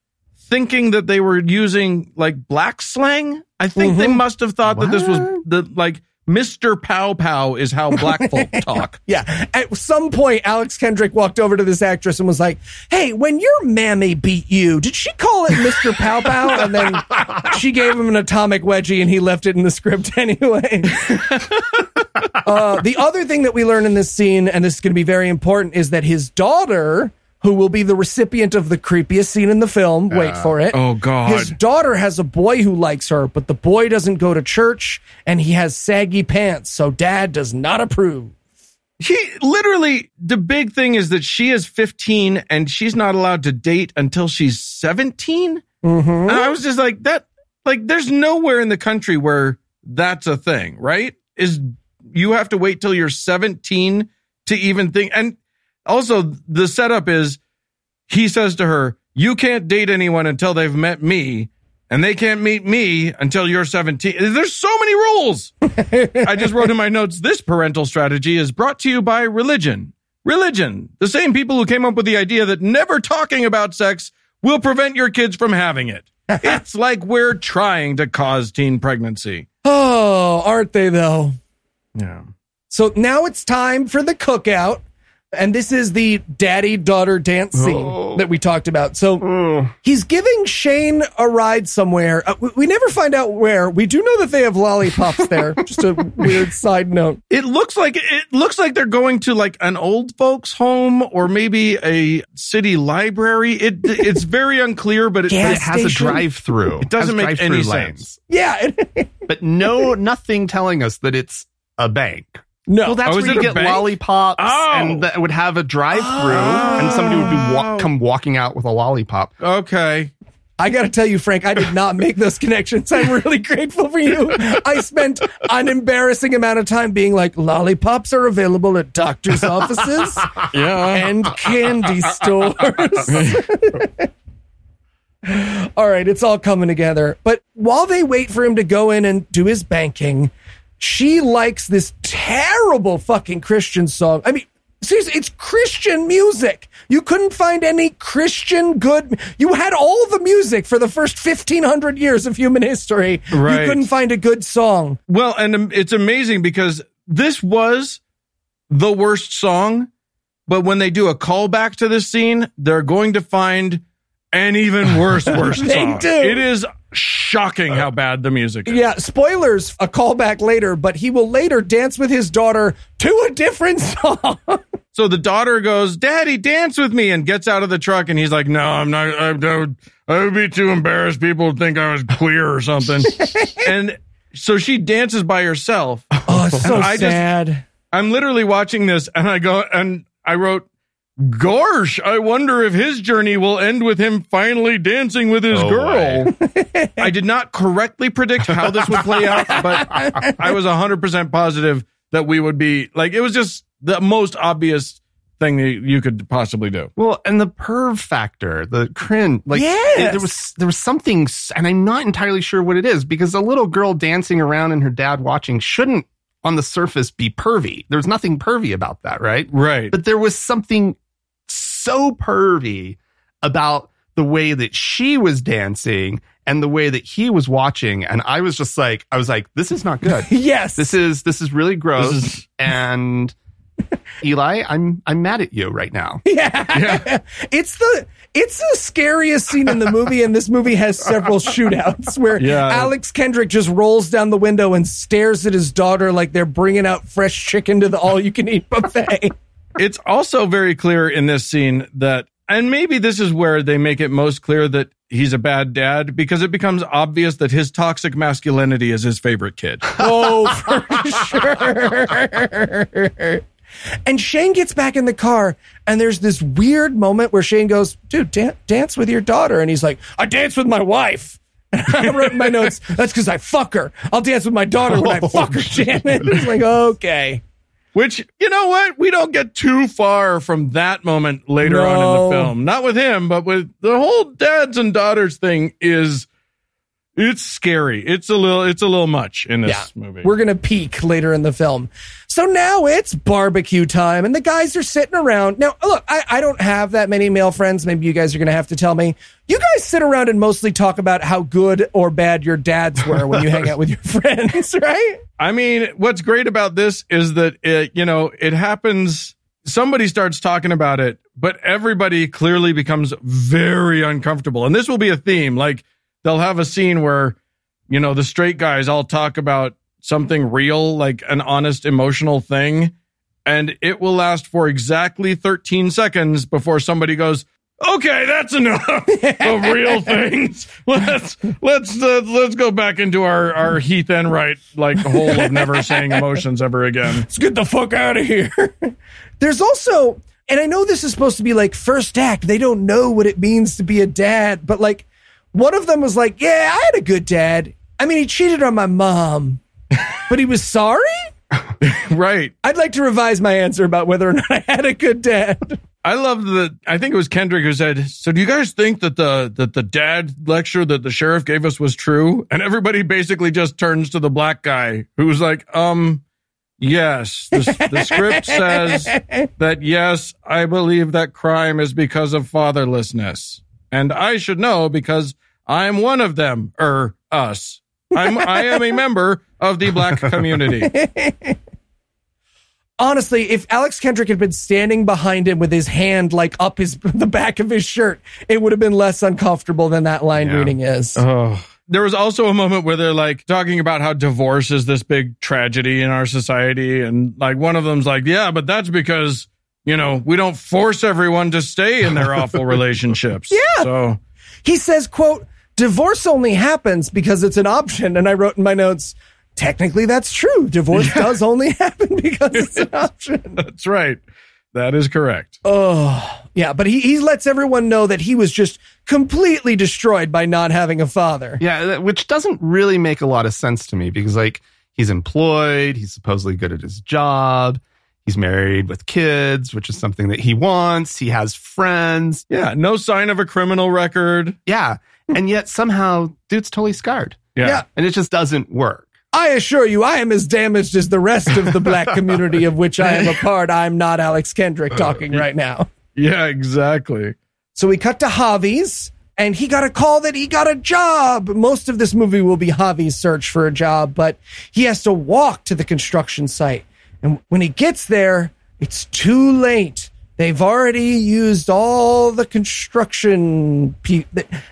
thinking that they were using like black slang. I think they must have thought that this was the like Mr. Pow Pow is how black folk <laughs> talk. Yeah. At some point, Alex Kendrick walked over to this actress and was like, Hey, when your mammy beat you, did she call it Mr. Pow Pow? And then she gave him an atomic wedgie and he left it in the script <laughs> anyway. uh, the other thing that we learn in this scene, and this is going to be very important, is that his daughter, who will be the recipient of the creepiest scene in the film, wait for it. Oh God. His daughter has a boy who likes her, but the boy doesn't go to church and he has saggy pants, so dad does not approve. He literally, the big thing is that she is 15 and she's not allowed to date until she's 17. Mm-hmm. And I was just like, that, like, there's nowhere in the country where that's a thing, right? Is you have to wait till you're 17 to even think. And also, the setup is he says to her, You can't date anyone until they've met me, and they can't meet me until you're 17. There's so many rules. I just wrote in my notes this parental strategy is brought to you by religion. Religion, the same people who came up with the idea that never talking about sex will prevent your kids from having it. <laughs> it's like we're trying to cause teen pregnancy. Oh, aren't they though? Yeah. So now it's time for the cookout. And this is the daddy daughter dance scene Oh. that we talked about. So he's giving Shane a ride somewhere. Uh, we, we never find out where. We do know that they have lollipops there. <laughs> Just a weird side note. It looks like it looks like they're going to like an old folks home or maybe a city library. It <laughs> it's very unclear, but it, Gas But it has station? a drive through. It doesn't make any sense. Yeah. <laughs> But no, nothing telling us that it's a bank. No. Well, that's Oh, where you get bank? lollipops, Oh. and that would have a drive-through, and somebody would be Oh. wa- come walking out with a lollipop. okay. I got to tell you, Frank, I did not make those connections. I'm really grateful for you. I spent an embarrassing amount of time being like, lollipops are available at doctor's offices <laughs> Yeah. and candy stores. <laughs> all right, it's all coming together. But while they wait for him to go in and do his banking, she likes this terrible fucking Christian song. I mean, seriously, it's Christian music. You couldn't find any Christian good. You had all the music for the first 1500 years of human history. Right. You couldn't find a good song. Well, and it's amazing because this was the worst song, but when they do a callback to this scene, they're going to find an even worse, worse <laughs> They song. do. It is shocking how bad the music is. Yeah, spoilers, a callback later, but he will later dance with his daughter to a different <laughs> song. So the daughter goes, "Daddy, dance with me," and gets out of the truck, and he's like, "No, I'm not. I, I would, I would be too embarrassed. People would think I was queer or something." <laughs> and so she dances by herself. Oh, so I just- sad. I'm literally watching this and I go and I wrote, Gorsh, I wonder if his journey will end with him finally dancing with his Oh, girl. <laughs> I did not correctly predict how this would play out, but <laughs> I was 100% positive that we would be like, it was just the most obvious thing that you could possibly do. Well, and the perv factor, the cringe, like Yes. it- there was there was something, and I'm not entirely sure what it is because a little girl dancing around and her dad watching shouldn't, on the surface, be pervy. There's nothing pervy about that, right? Right. But there was something so pervy about the way that she was dancing and the way that he was watching, and I was just like, I was like, this is not good. <laughs> Yes. This is this is really gross, is- and <laughs> Eli, I'm I'm mad at you right now. <laughs> Yeah. It's the it's the scariest scene in the movie, and this movie has several shootouts where Yeah. Alex Kendrick just rolls down the window and stares at his daughter like they're bringing out fresh chicken to the all you can eat buffet. It's also very clear in this scene that and maybe this is where they make it most clear that he's a bad dad because it becomes obvious that his toxic masculinity is his favorite kid. <laughs> oh, for sure. And Shane gets back in the car, and there's this weird moment where Shane goes, Dude, dan- dance with your daughter. And he's like, I dance with my wife. <laughs> I wrote in my notes, That's because I fuck her. I'll dance with my daughter when I oh, fuck her, damn it. It's like, okay. Which, you know what? We don't get too far from that moment later on in the film. Not with him, but with the whole dads and daughters thing is it's scary. It's a little it's a little much in this Yeah. movie. We're going to peak later in the film. So now it's barbecue time and the guys are sitting around. Now, look, I, I don't have that many male friends. Maybe you guys are going to have to tell me. You guys sit around and mostly talk about how good or bad your dads were when you hang out with your <laughs> friends, right? I mean, what's great about this is that it, you know, it happens. Somebody starts talking about it, but everybody clearly becomes very uncomfortable. And this will be a theme. Like they'll have a scene where, you know, the straight guys all talk about something real, like an honest emotional thing. And it will last for exactly 13 seconds before somebody goes, Okay, that's enough <laughs> of real <laughs> things. Let's let's uh, let's go back into our our Heath Enright like hole of never saying emotions ever again. <laughs> Let's get the fuck out of here. There's also, and I know this is supposed to be like first act. They don't know what it means to be a dad, but like one of them was like, yeah, I had a good dad. I mean, he cheated on my mom, but he was sorry? <laughs> Right. I'd like to revise my answer about whether or not I had a good dad. I love the. I think it was Kendrick who said, "So do you guys think that the that the dad lecture that the sheriff gave us was true?" And everybody basically just turns to the black guy who's like, "Um, yes. The, the script says that yes, I believe that crime is because of fatherlessness, and I should know because I'm one of them or us. I'm I am a member of the black community." <laughs> Honestly, if Alex Kendrick had been standing behind him with his hand like up his <laughs> the back of his shirt, it would have been less uncomfortable than that line Yeah. reading is. Oh. There was also a moment where they're like talking about how divorce is this big tragedy in our society. And like one of them's like, yeah, but that's because, you know, we don't force everyone to stay in their <laughs> awful relationships. Yeah. So He says, quote, divorce only happens because it's an option. And I wrote in my notes, technically that's true. Divorce does only <laughs> happen because it's an option. that's right. That is correct. Oh, yeah. But he, he lets everyone know that he was just completely destroyed by not having a father. Yeah, which doesn't really make a lot of sense to me because like he's employed, he's supposedly good at his job, he's married with kids, which is something that he wants. He has friends. Yeah. No sign of a criminal record. Yeah. And yet somehow dude's totally scarred. Yeah. Yeah. And it just doesn't work. I assure you, I am as damaged as the rest of the black <laughs> community of which I am a part. I'm not Alex Kendrick uh, talking right now. Yeah, exactly. So we cut to Javi's, and he got a call that he got a job. Most of this movie will be Javi's search for a job, but he has to walk to the construction site. And when he gets there, it's too late. They've already used all the construction. Pe-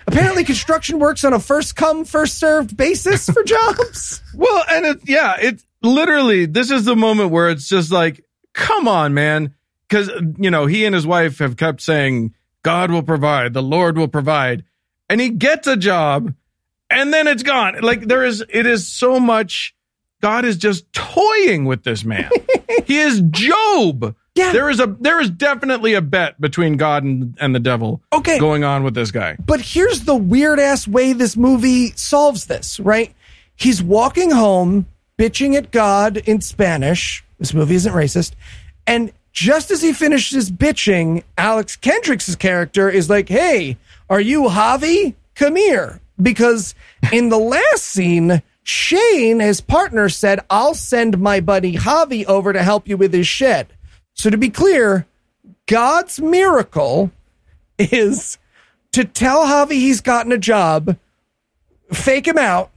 Apparently, construction works on a first come, first served basis for <laughs> jobs. Well, and it, yeah, it literally, this is the moment where it's just like, come on, man. Cause, you know, he and his wife have kept saying, God will provide, the Lord will provide. And he gets a job and then it's gone. Like there is, it is so much. God is just toying with this man. <laughs> he is Job. Yeah. There is a there is definitely a bet between God and, and the devil Okay. going on with this guy. But here's the weird ass way this movie solves this, right? He's walking home, bitching at God in Spanish. This movie isn't racist. And just as he finishes bitching, Alex Kendrick's character is like, Hey, are you Javi? Come here. Because in the <laughs> last scene, Shane, his partner, said, I'll send my buddy Javi over to help you with his shed. So to be clear, God's miracle is to tell Javi he's gotten a job, fake him out,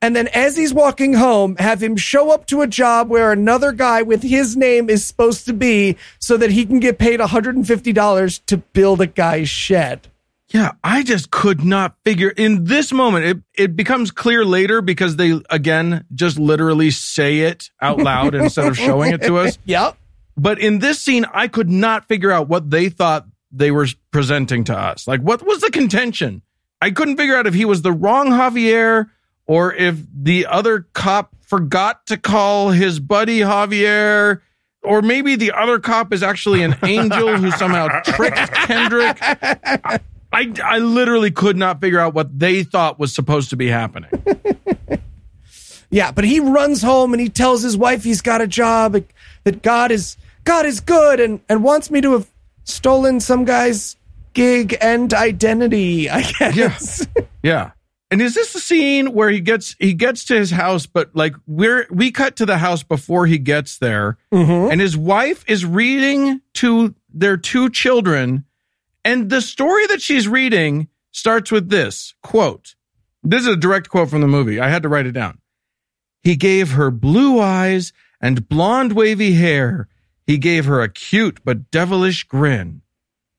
and then as he's walking home, have him show up to a job where another guy with his name is supposed to be so that he can get paid $150 to build a guy's shed. Yeah, I just could not figure in this moment. It it becomes clear later because they again just literally say it out loud instead of showing it to us. <laughs> Yep. But in this scene, I could not figure out what they thought they were presenting to us. Like, what was the contention? I couldn't figure out if he was the wrong Javier or if the other cop forgot to call his buddy Javier, or maybe the other cop is actually an angel who somehow <laughs> tricked Kendrick. I, I, I literally could not figure out what they thought was supposed to be happening. <laughs> Yeah, but he runs home and he tells his wife he's got a job, that God is God is good and, and wants me to have stolen some guy's gig and identity, I guess. Yeah. And is this the scene where he gets he gets to his house, but like we're we cut to the house before he gets there, mm-hmm. and his wife is reading to their two children, and the story that she's reading starts with this quote. This is a direct quote from the movie. I had to write it down. He gave her blue eyes and blonde wavy hair. He gave her a cute but devilish grin.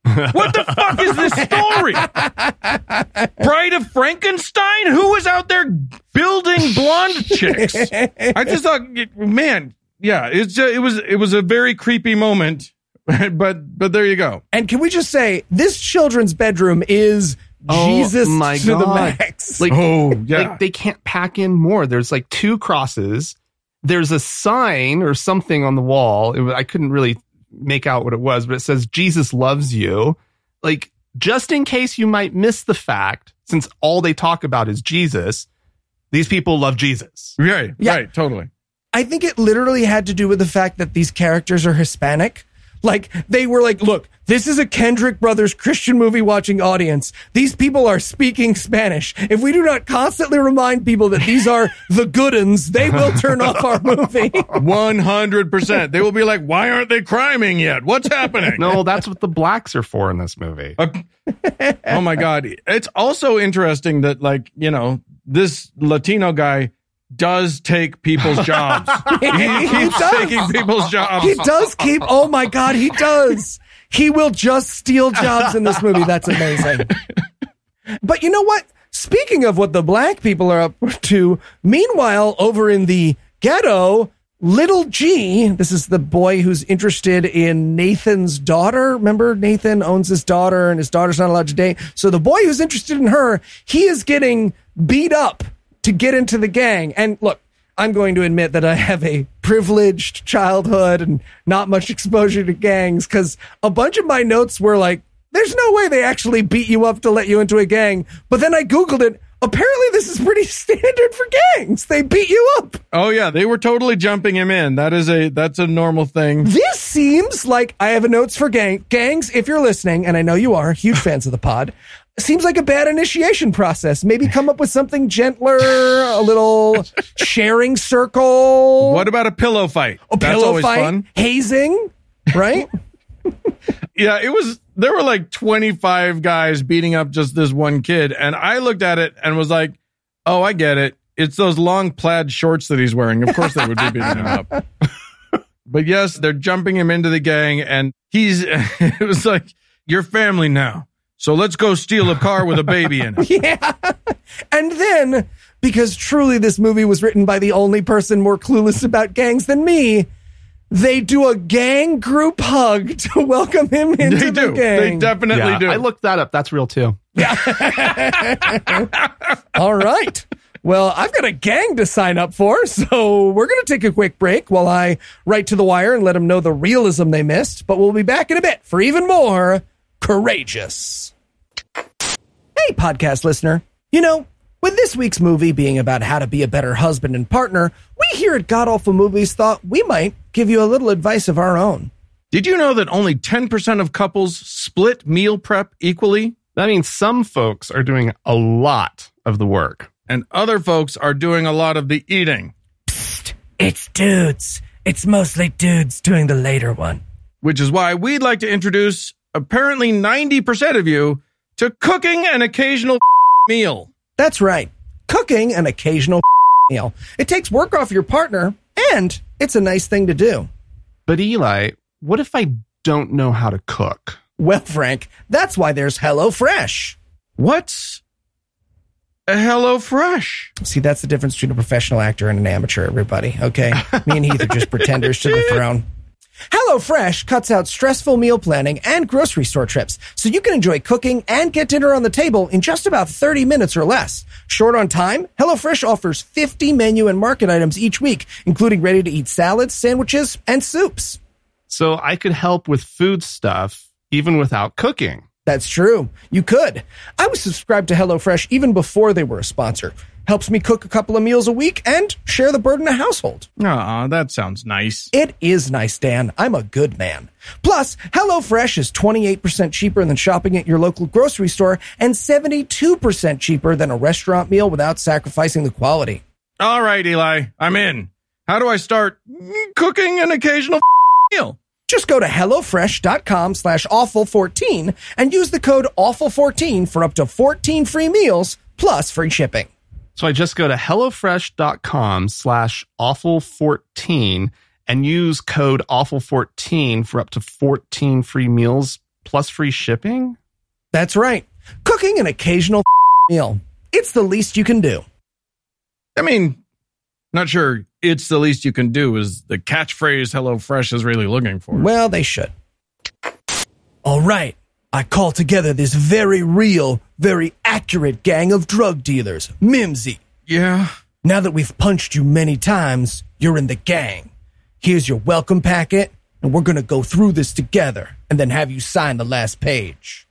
what the fuck is this story? Bride of Frankenstein? Who was out there building blonde chicks? I just thought, man, yeah, it's just, it was it was a very creepy moment, <laughs> but but there you go. And can we just say this children's bedroom is Oh Jesus my to the max. Like, Oh yeah, like they can't pack in more. There's like two crosses. There's a sign or something on the wall. It, I couldn't really make out what it was, but it says Jesus loves you. Like just in case you might miss the fact, since all they talk about is Jesus, these people love Jesus. right, Yeah. right, totally. I think it literally had to do with the fact that these characters are Hispanic. Like they were like, look, this is a Kendrick Brothers Christian movie watching audience. These people are speaking Spanish. If we do not constantly remind people that these are <laughs> the good uns, they will turn off our movie. One hundred percent. They will be like, why aren't they criming yet? What's happening? No, that's what the blacks are for in this movie. oh my god it's also interesting that like you know this latino guy does take people's jobs <laughs> he keeps does. taking people's jobs He does keep. Oh my god, he does. He will just steal jobs in this movie. That's amazing. <laughs> But you know what? Speaking of what the black people are up to, meanwhile, over in the ghetto, little G, this is the boy who's interested in Nathan's daughter. Remember, Nathan owns his daughter and his daughter's not allowed to date. So the boy who's interested in her, he is getting beat up to get into the gang. And look, I'm going to admit that I have a privileged childhood and not much exposure to gangs because a bunch of my notes were like, there's no way they actually beat you up to let you into a gang. But then I Googled it. Apparently, this is pretty <laughs> standard for gangs. They beat you up. oh yeah they were totally jumping him in that is a that's a normal thing This seems like I have a notes for gang gangs. If you're listening, and I know you are huge fans of the pod, seems like a bad initiation process. Maybe come up with something gentler, a little sharing circle. what about a pillow fight? A that's pillow always fight, fun. Hazing, right? <laughs> yeah it was there were like 25 guys beating up just this one kid and i looked at it and was like oh i get it. It's those long plaid shorts that he's wearing. Of course they would be beating him up. <laughs> But yes they're jumping him into the gang and he's <laughs> it was like your family now so let's go steal a car with a baby in it <laughs> yeah. And then, because truly this movie was written by the only person more clueless about gangs than me, they do a gang group hug to welcome him into they the do they definitely yeah, do I looked that up. That's real too. <laughs> All right. Well, I've got a gang to sign up for, so we're going to take a quick break while I write to the wire and let them know the realism they missed. But we'll be back in a bit for even more Courageous. Hey, podcast listener. You know, with this week's movie being about how to be a better husband and partner, we here at God Awful Movies thought we might give you a little advice of our own. Did you know that only 10% of couples split meal prep equally? That means some folks are doing a lot of the work. And other folks are doing a lot of the eating, It's dudes. It's mostly dudes doing the later one. which is why we'd like to introduce apparently 90% of you to cooking an occasional <laughs> meal. That's right. Cooking an occasional <laughs> meal. It takes work off your partner, and it's a nice thing to do. But Eli, what if I don't know how to cook? Well, Frank, that's why there's HelloFresh. What's a Hello Fresh? See, that's the difference between a professional actor and an amateur, everybody. Okay. Me and Heath are just <laughs> pretenders to the throne. HelloFresh cuts out stressful meal planning and grocery store trips, so you can enjoy cooking and get dinner on the table in just about 30 minutes or less. Short on time, HelloFresh offers 50 menu and market items each week, including ready to eat salads, sandwiches, and soups. So I could help with food stuff even without cooking. That's true. You could. I was subscribed to HelloFresh even before they were a sponsor. Helps me cook a couple of meals a week and share the burden of household. Aw, that sounds nice. It is nice, Dan. I'm a good man. Plus, HelloFresh is 28% cheaper than shopping at your local grocery store and 72% cheaper than a restaurant meal without sacrificing the quality. All right, Eli, I'm in. How do I start cooking an occasional meal? Just go to HelloFresh.com slash awful14 and use the code awful14 for up to 14 free meals plus free shipping. So I just go to HelloFresh.com slash awful14 and use code awful14 for up to 14 free meals plus free shipping. That's right. Cooking an occasional <laughs> meal. It's the least you can do. I mean, not sure it's the least you can do is the catchphrase HelloFresh is really looking for. Well, they should. All right. I call together this very real, very accurate gang of drug dealers, Mimsy. yeah. Now that we've punched you many times, you're in the gang. Here's your welcome packet, and we're gonna go through this together and then have you sign the last page.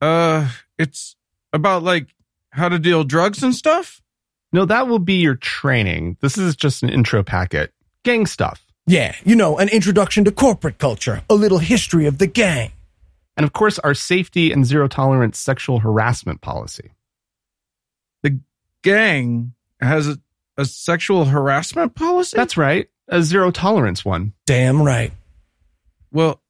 Uh, it's about like how to deal drugs and stuff. No, that will be your training. This is just an intro packet. Gang stuff. Yeah, you know, an introduction to corporate culture, a little history of the gang. And of course, our safety and zero tolerance sexual harassment policy. The gang has a, a sexual harassment policy. That's right. A zero tolerance one. Damn right. well,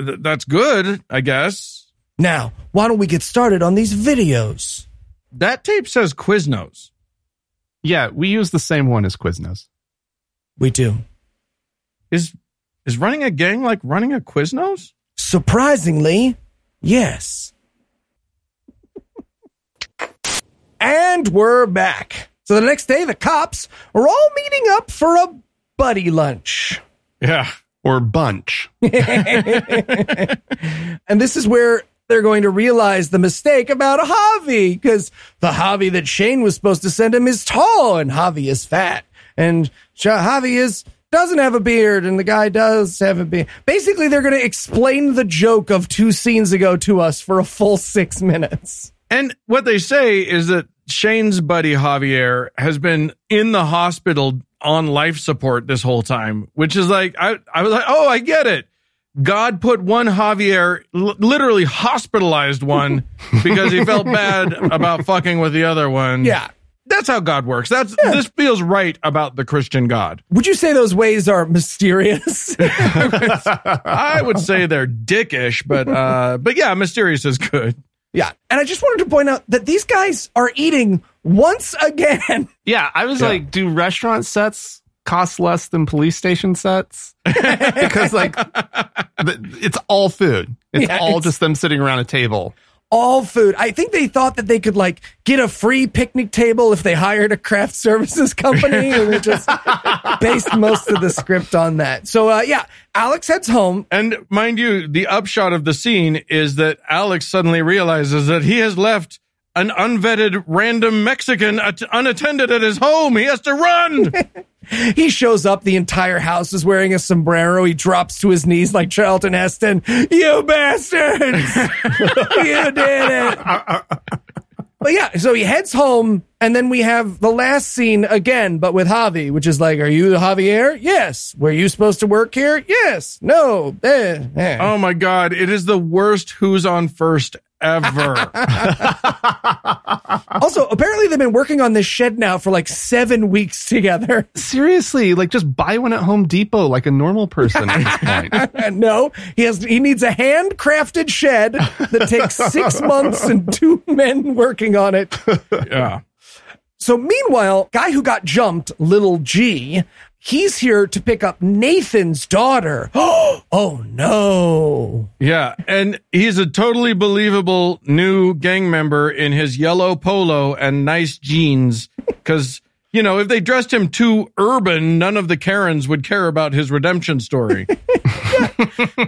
th- that's good, I guess. Now, why don't we get started on these videos? That tape says Quiznos. Yeah, we use the same one as Quiznos. We do. Is is running a gang like running a Quiznos? Surprisingly, yes. and we're back. So the next day, the cops are all meeting up for a buddy lunch. Yeah. Or bunch. <laughs> <laughs> And this is where they're going to realize the mistake about Javi, because the Javi that Shane was supposed to send him is tall and Javi is fat. And Javi is doesn't have a beard and the guy does have a beard. Basically, they're going to explain the joke of two scenes ago to us for a full six minutes. And what they say is that Shane's buddy Javier has been in the hospital on life support this whole time, which is like I I was like, "Oh, I get it." God put one Javier l- literally hospitalized one <laughs> because he felt bad about fucking with the other one. Yeah. That's how God works. That's this feels right about the Christian God. Would you say those ways are mysterious? <laughs> I would say they're dickish, but uh but yeah, mysterious is good. yeah. And I just wanted to point out that these guys are eating once again. Yeah, I was like, do restaurant sets cost less than police station sets? <laughs> because like it's all food. It's Yeah, all it's- just them sitting around a table. all food. I think they thought that they could like get a free picnic table if they hired a craft services company and they just <laughs> based most of the script on that. So uh, yeah, Alex heads home. And mind you, the upshot of the scene is that Alex suddenly realizes that he has left an unvetted random Mexican at- unattended at his home. He has to run. <laughs> He shows up, the entire house is wearing a sombrero. He drops to his knees like Charlton Heston. You bastards! <laughs> you did it! <laughs> But yeah, so he heads home, and then we have the last scene again, but with Javi, which is like, Are you Javier? Yes. Were you supposed to work here? Yes. No. Eh, eh. oh my God. It is the worst who's on first ever. <laughs> Also, apparently they've been working on this shed now for like seven weeks together. Seriously, like just buy one at Home Depot like a normal person at this point. <laughs> no, he has he needs a handcrafted shed that takes six <laughs> months and two men working on it. yeah. So meanwhile, guy who got jumped, little G, he's here to pick up Nathan's daughter. <gasps> oh no. Yeah. And he's a totally believable new gang member in his yellow polo and nice jeans. Cause, you know, if they dressed him too urban, none of the Karens would care about his redemption story. <laughs>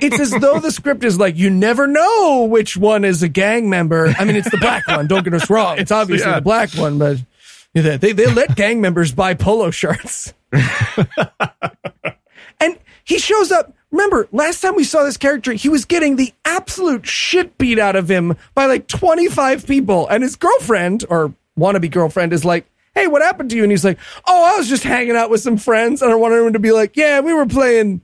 It's as though the script is like, you never know which one is a gang member. I mean, it's the black one. Don't get us wrong. It's <laughs> obviously Yeah. the black one, but they, they let gang members buy polo shirts. <laughs> and he shows up. Remember, last time we saw this character, he was getting the absolute shit beat out of him by like 25 people. And his girlfriend, or wannabe girlfriend, is like, Hey, what happened to you? And he's like, Oh, I was just hanging out with some friends. And I wanted him to be like, Yeah, we were playing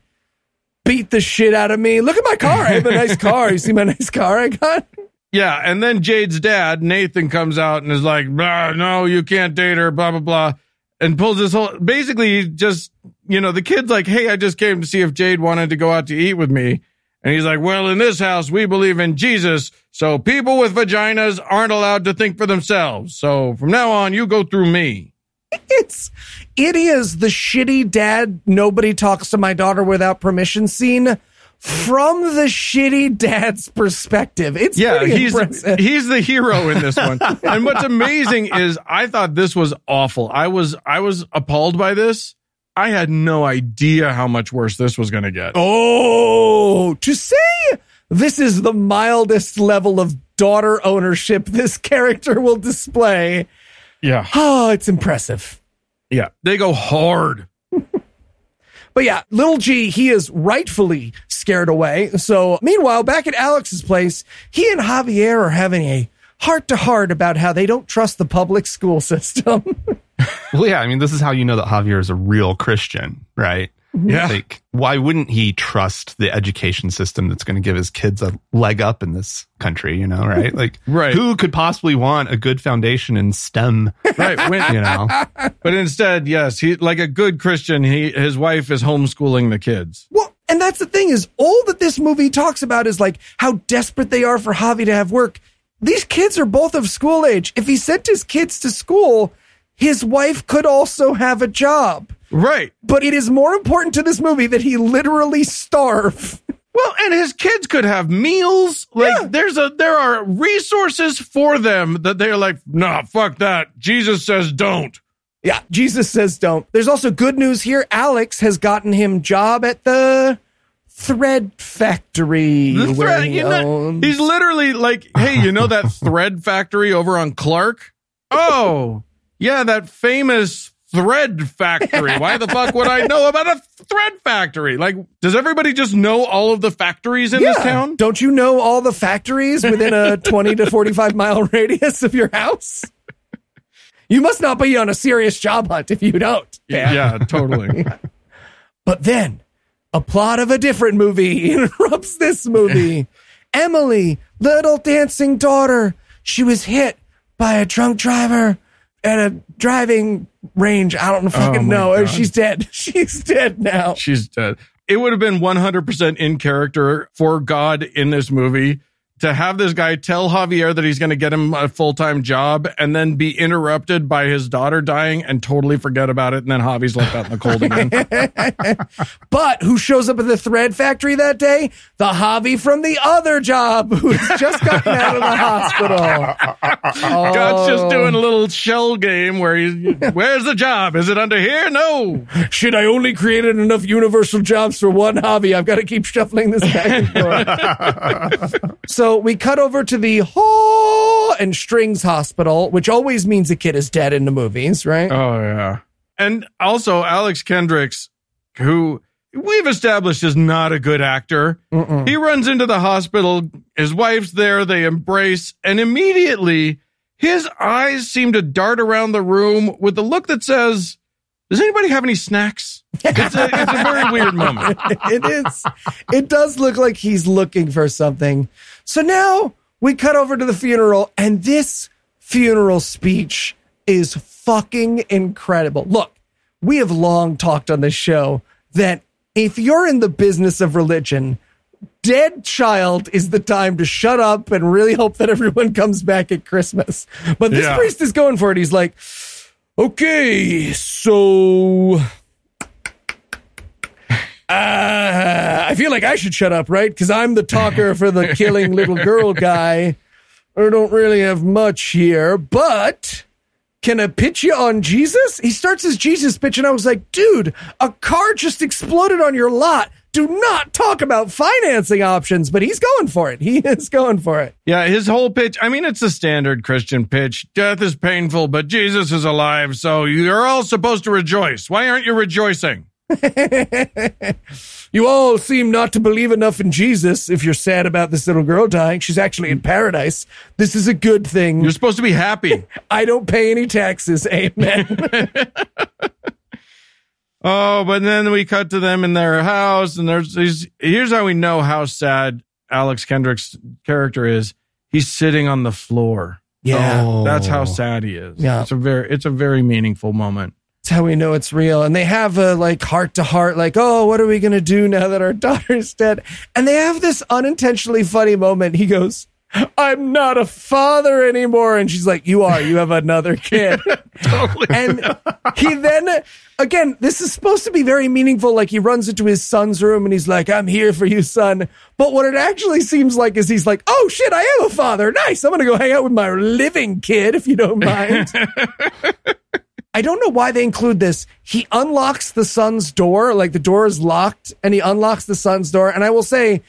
beat the shit out of me. Look at my car. I have a nice car. You see my nice car I got? yeah. And then Jade's dad, Nathan, comes out and is like, no, you can't date her, blah, blah, blah. And pulls this whole, basically just, you know, the kid's like, Hey, I just came to see if Jade wanted to go out to eat with me. And he's like, well, in this house, we believe in Jesus. So people with vaginas aren't allowed to think for themselves. So from now on, you go through me. It's it is the shitty dad nobody talks to my daughter without permission scene from the shitty dad's perspective. It's Yeah, he's impressive. he's the hero in this one. <laughs> and what's amazing is I thought this was awful. I was I was appalled by this. I had no idea how much worse this was going to get. Oh, to say this is the mildest level of daughter ownership this character will display. Yeah. Oh, it's impressive. Yeah. They go hard. But yeah, little G, he is rightfully scared away. So meanwhile, back at Alex's place, he and Javier are having a heart to heart about how they don't trust the public school <laughs> system. Well, yeah, I mean, this is how you know that Javier is a real Christian, right? Yeah. Like, why wouldn't he trust the education system that's going to give his kids a leg up in this country, you know, right? <laughs> Like, Right. who could possibly want a good foundation in STEM, Right. When, you know? <laughs> but instead, yes, he like a good Christian, he his wife is homeschooling the kids. well, and that's the thing is all that this movie talks about is like how desperate they are for Javi to have work. These kids are both of school age. If he sent his kids to school, his wife could also have a job. Right. But it is more important to this movie that he literally starve. Well, and his kids could have meals. Like Yeah. there's a there are resources for them that they're like, nah, fuck that. Jesus says don't. Yeah, Jesus says don't. There's also good news here. Alex has gotten him job at the thread factory The thread, he know, he's literally like, hey, you know that <laughs> thread factory over on Clark? Oh, yeah, that famous thread factory. Why the fuck would I know about a thread factory? Like, does everybody just know all of the factories in this town? Don't you know all the factories within a <laughs> 20 to 45 mile radius of your house? You must not be on a serious job hunt if you don't. Yeah, totally. <laughs> But then a plot of a different movie <laughs> interrupts this movie. Emily, little dancing daughter, she was hit by a drunk driver at a driving range. I don't oh fucking Oh know. God. She's dead. <laughs> She's dead now. She's dead. It would have been 100% in character for God in this movie to have this guy tell Javier that he's going to get him a full time job and then be interrupted by his daughter dying and totally forget about it. And then Javi's left out in the cold again. <laughs> But who shows up at the thread factory that day? The Javi from the other job who's just gotten out of the <laughs> hospital. <laughs> God's just Oh. doing a little shell game where he's, where's the job? Is it under here? No. Shit, I only created enough universal jobs for one Javi. I've got to keep shuffling this back and forth. so we cut over to the Hall and Strings Hospital, which always means a kid is dead in the movies, right? Oh, yeah. And also, Alex Kendricks, who we've established is not a good actor. He runs into the hospital. His wife's there. They embrace. And immediately, his eyes seem to dart around the room with the look that says, Does anybody have any snacks? It's a, it's a very weird moment. <laughs> it is. It does look like he's looking for something. So now we cut over to the funeral, and this funeral speech is fucking incredible. Look, we have long talked on this show that if you're in the business of religion, dead child is the time to shut up and really hope that everyone comes back at Christmas. But this Yeah. priest is going for it. He's like, okay, so uh, I feel like I should shut up, right? Because I'm the talker for the killing little girl <laughs> guy. I don't really have much here, but can I pitch you on Jesus? He starts his Jesus pitch, and I was like, dude, a car just exploded on your lot. Do not talk about financing options, but he's going for it. He <laughs> is going for it. Yeah, his whole pitch. I mean, it's a standard Christian pitch. Death is painful, but Jesus is alive, so you're all supposed to rejoice. Why aren't you rejoicing? <laughs> You all seem not to believe enough in Jesus if you're sad about this little girl dying. She's actually in paradise. This is a good thing. You're supposed to be happy. <laughs> I don't pay any taxes. Amen. <laughs> oh, but then we cut to them in their house, and there's these. Here's how we know how sad Alex Kendrick's character is. He's sitting on the floor. Yeah. That's how sad he is. Yeah. It's a very it's a very meaningful moment. That's how we know it's real. And they have a like heart to heart, like, oh, what are we going to do now that our <laughs> daughter's dead? And they have this unintentionally funny moment. He goes, I'm not a father anymore. And she's like, You are. You have another <laughs> kid. Totally. and he then, again, this is supposed to be very meaningful. Like he runs into his son's room and he's like, I'm here for you, son. But what it actually seems like is he's like, Oh shit, I am a father. Nice. I'm going to go hang out with my living kid, if you don't mind. <laughs> I don't know why they include this. He unlocks the son's door, like the door is locked, and he unlocks the son's door. And I will say,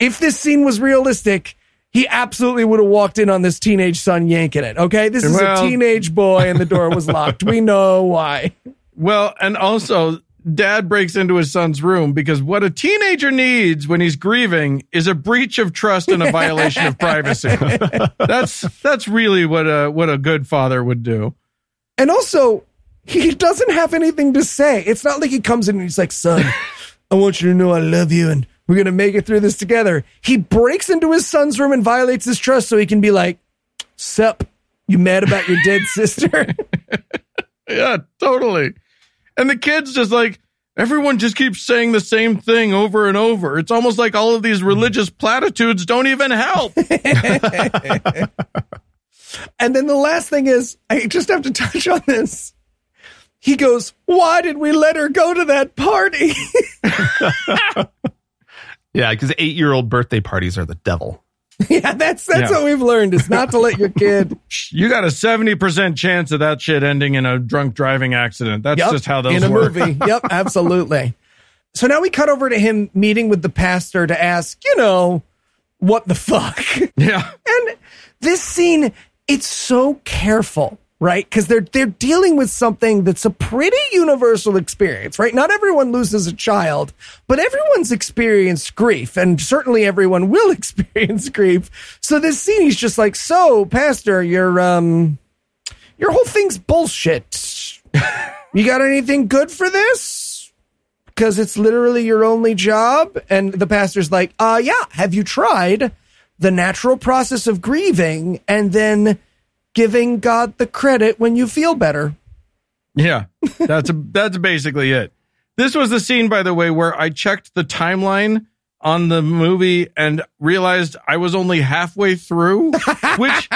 if this scene was realistic, he absolutely would have walked in on this teenage son yanking it. Okay, this is Well- a teenage boy, and the door was locked. we know why. <laughs> Well, and also, dad breaks into his son's room because what a teenager needs when he's grieving is a breach of trust and a violation of privacy. <laughs> That's that's really what a what a good father would do. And also, he doesn't have anything to say. It's not like he comes in and he's like, son, I want you to know I love you and we're going to make it through this together. He breaks into his son's room and violates his trust so he can be like, Sup, you mad about your dead sister? <laughs> Yeah, totally. And the kids just like everyone just keeps saying the same thing over and over. It's almost like all of these religious platitudes don't even help. <laughs> and then the last thing is, I just have to touch on this. He goes, Why did we let her go to that party? <laughs> Yeah, because eight year old birthday parties are the devil. yeah, that's that's Yeah. what we've learned is not to let your kid <laughs> you got a 70% chance of that shit ending in a drunk driving accident. That's Yep, just how those work. in a work. movie. yep, <laughs> absolutely. So now we cut over to him meeting with the pastor to ask, you know, what the fuck? Yeah. and this scene, it's so careful, right? Because they're they're dealing with something that's a pretty universal experience, right? Not everyone loses a child, but everyone's experienced grief, and certainly everyone will <laughs> experience grief. So this scene, he's just like, "So, Pastor, your um, your whole thing's bullshit. you got anything good for this?" Because it's literally your only job. And the pastor's like, uh, yeah, have you tried the natural process of grieving and then giving God the credit when you feel better? Yeah, that's a, <laughs> that's basically it. This was the scene, by the way, where I checked the timeline on the movie and realized I was only halfway through, <laughs> which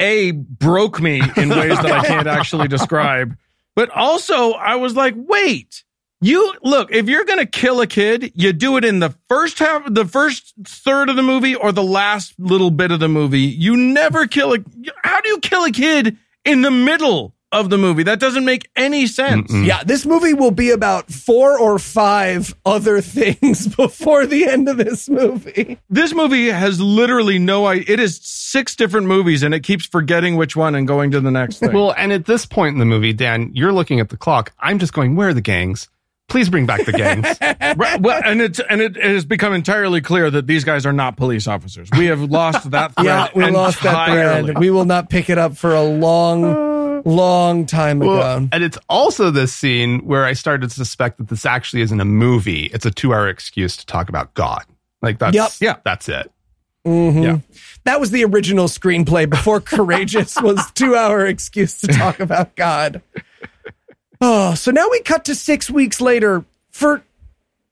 a broke me in ways that I can't actually describe. But also, I was like, wait, you look, if you're going to kill a kid, you do it in the first half, the first third of the movie or the last little bit of the movie. You never kill a, how do you kill a kid in the middle of the movie? That doesn't make any sense. Yeah, this movie will be about four or five other <laughs> things before the end of this movie. This movie has literally no, i- it is six different movies and it keeps forgetting which one and going to the next thing. Well, and at this point in the movie, Dan, you're looking at the clock. I'm just going, where are the gangs? Please bring back the gangs. <laughs> Right, well, and it's and it, it has become entirely clear that these guys are not police officers. We have lost that <laughs> thread. Yeah, we lost that entirely. thread. We will not pick it up for a long, long time Well, ago. and it's also this scene where I started to suspect that this actually isn't a movie. It's a two hour excuse to talk about God. Like that's, Yep. Yeah. that's it. Mm-hmm. Yeah. That was the original screenplay before <laughs> Courageous was two hour excuse to talk about God. Oh, so now we cut to six weeks later for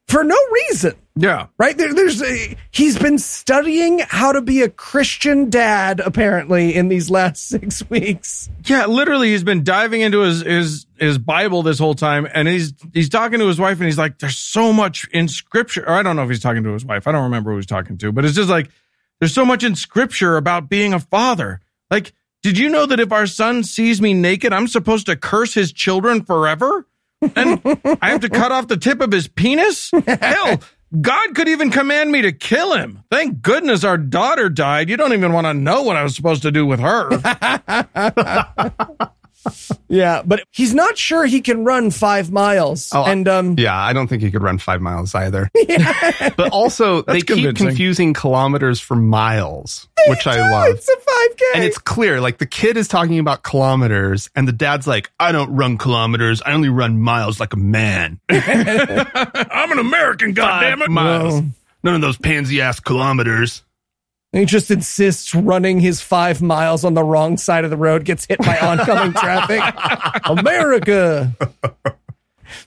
for no reason. Yeah. Right there, there's a, he's been studying how to be a Christian dad apparently in these last <laughs> six weeks. Yeah, literally, he's been diving into his his his Bible this whole time, and he's he's talking to his wife, and he's like, "There's so much in Scripture." Or I don't know if he's talking to his wife. I don't remember who he's talking to, but it's just like there's so much in Scripture about being a father. Like, did you know that if our son sees me naked, I'm supposed to curse his children forever, and I have to cut off the tip of his penis? Hell. God could even command me to kill him. Thank goodness our daughter died. You don't even want to know what I was supposed to do with her. <laughs> Yeah, but he's not sure he can run five miles. Oh, and um, Yeah, I don't think he could run five miles either. <laughs> But also, they keep confusing kilometers for miles, which I oh, love. it's a five k. And it's clear, like the kid is talking about kilometers, and the dad's like, I don't run kilometers. I only run miles like a man. <laughs> <laughs> I'm an American, goddammit. miles. None of those pansy ass kilometers. He just insists running his five miles on the wrong side of the road, gets hit by oncoming traffic. <laughs> America.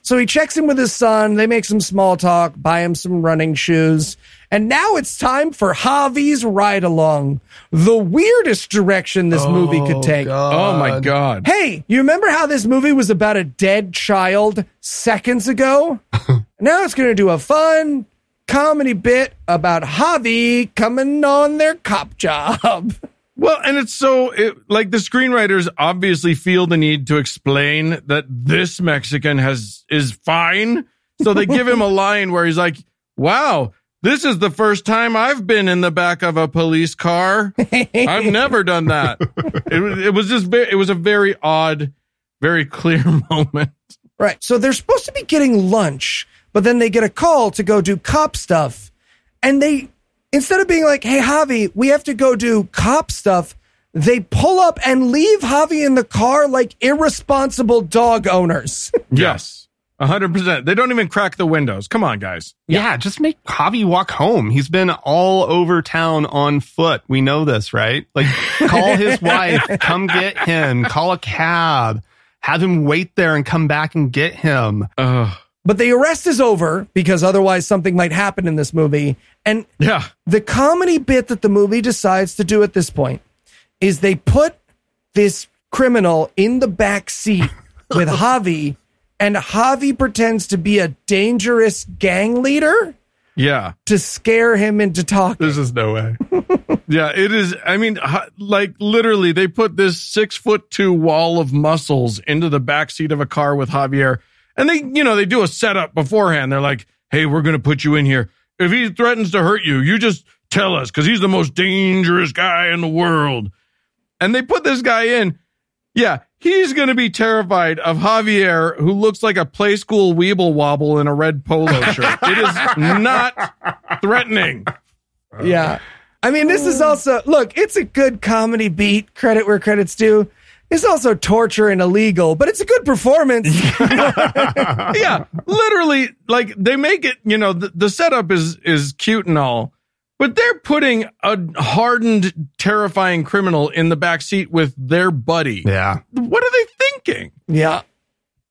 So he checks in with his son. They make some small talk, buy him some running shoes. And now it's time for Javi's ride along. The weirdest direction this movie could oh, take. Oh my god. Hey, you remember how this movie was about a dead child seconds ago? <laughs> now it's going to do a fun comedy bit about Javi coming on their cop job. <laughs> Well, and it's so it, like the screenwriters obviously feel the need to explain that this Mexican has is fine. So they give him a <laughs> line where he's like, "Wow, this is the first time I've been in the back of a police car. I've never done that." It, was- it was just it was a very odd, very clear <laughs> moment. Right. So they're supposed to be getting lunch, but then they get a call to go do cop stuff. And they, instead of being like, hey, Javi, we have to go do cop stuff, they pull up and leave Javi in the car like irresponsible dog owners. <laughs> Yes, hundred percent. They don't even crack the windows. Come on, guys. Yeah. just make Javi walk home. He's been all over town on foot. We know this, right? Like, <laughs> call his wife, come get him, call a cab, have him wait there and come back and get him. Ugh. But the arrest is over because otherwise something might happen in this movie. And yeah. the comedy bit that the movie decides to do at this point is they put this criminal in the back seat <laughs> with Javi, and Javi pretends to be a dangerous gang leader Yeah. to scare him into talking. There's just no way. <laughs> Yeah, it is. I mean, like literally, they put this six foot two wall of muscles into the back seat of a car with Javier, and they, you know, they do a setup beforehand. They're like, "Hey, we're gonna put you in here. If he threatens to hurt you, you just tell us because he's the most dangerous guy in the world." And they put this guy in. Yeah, he's gonna be terrified of Javier, who looks like a play school weeble wobble in a red polo <laughs> shirt. it is not threatening. Yeah. I mean, this is also, look, it's a good comedy beat, credit where credit's due. It's also torture and illegal, but it's a good performance. <laughs> yeah, literally, like they make it. You know, the, the setup is is cute and all, but they're putting a hardened, terrifying criminal in the back seat with their buddy. Yeah. What are they thinking? Yeah.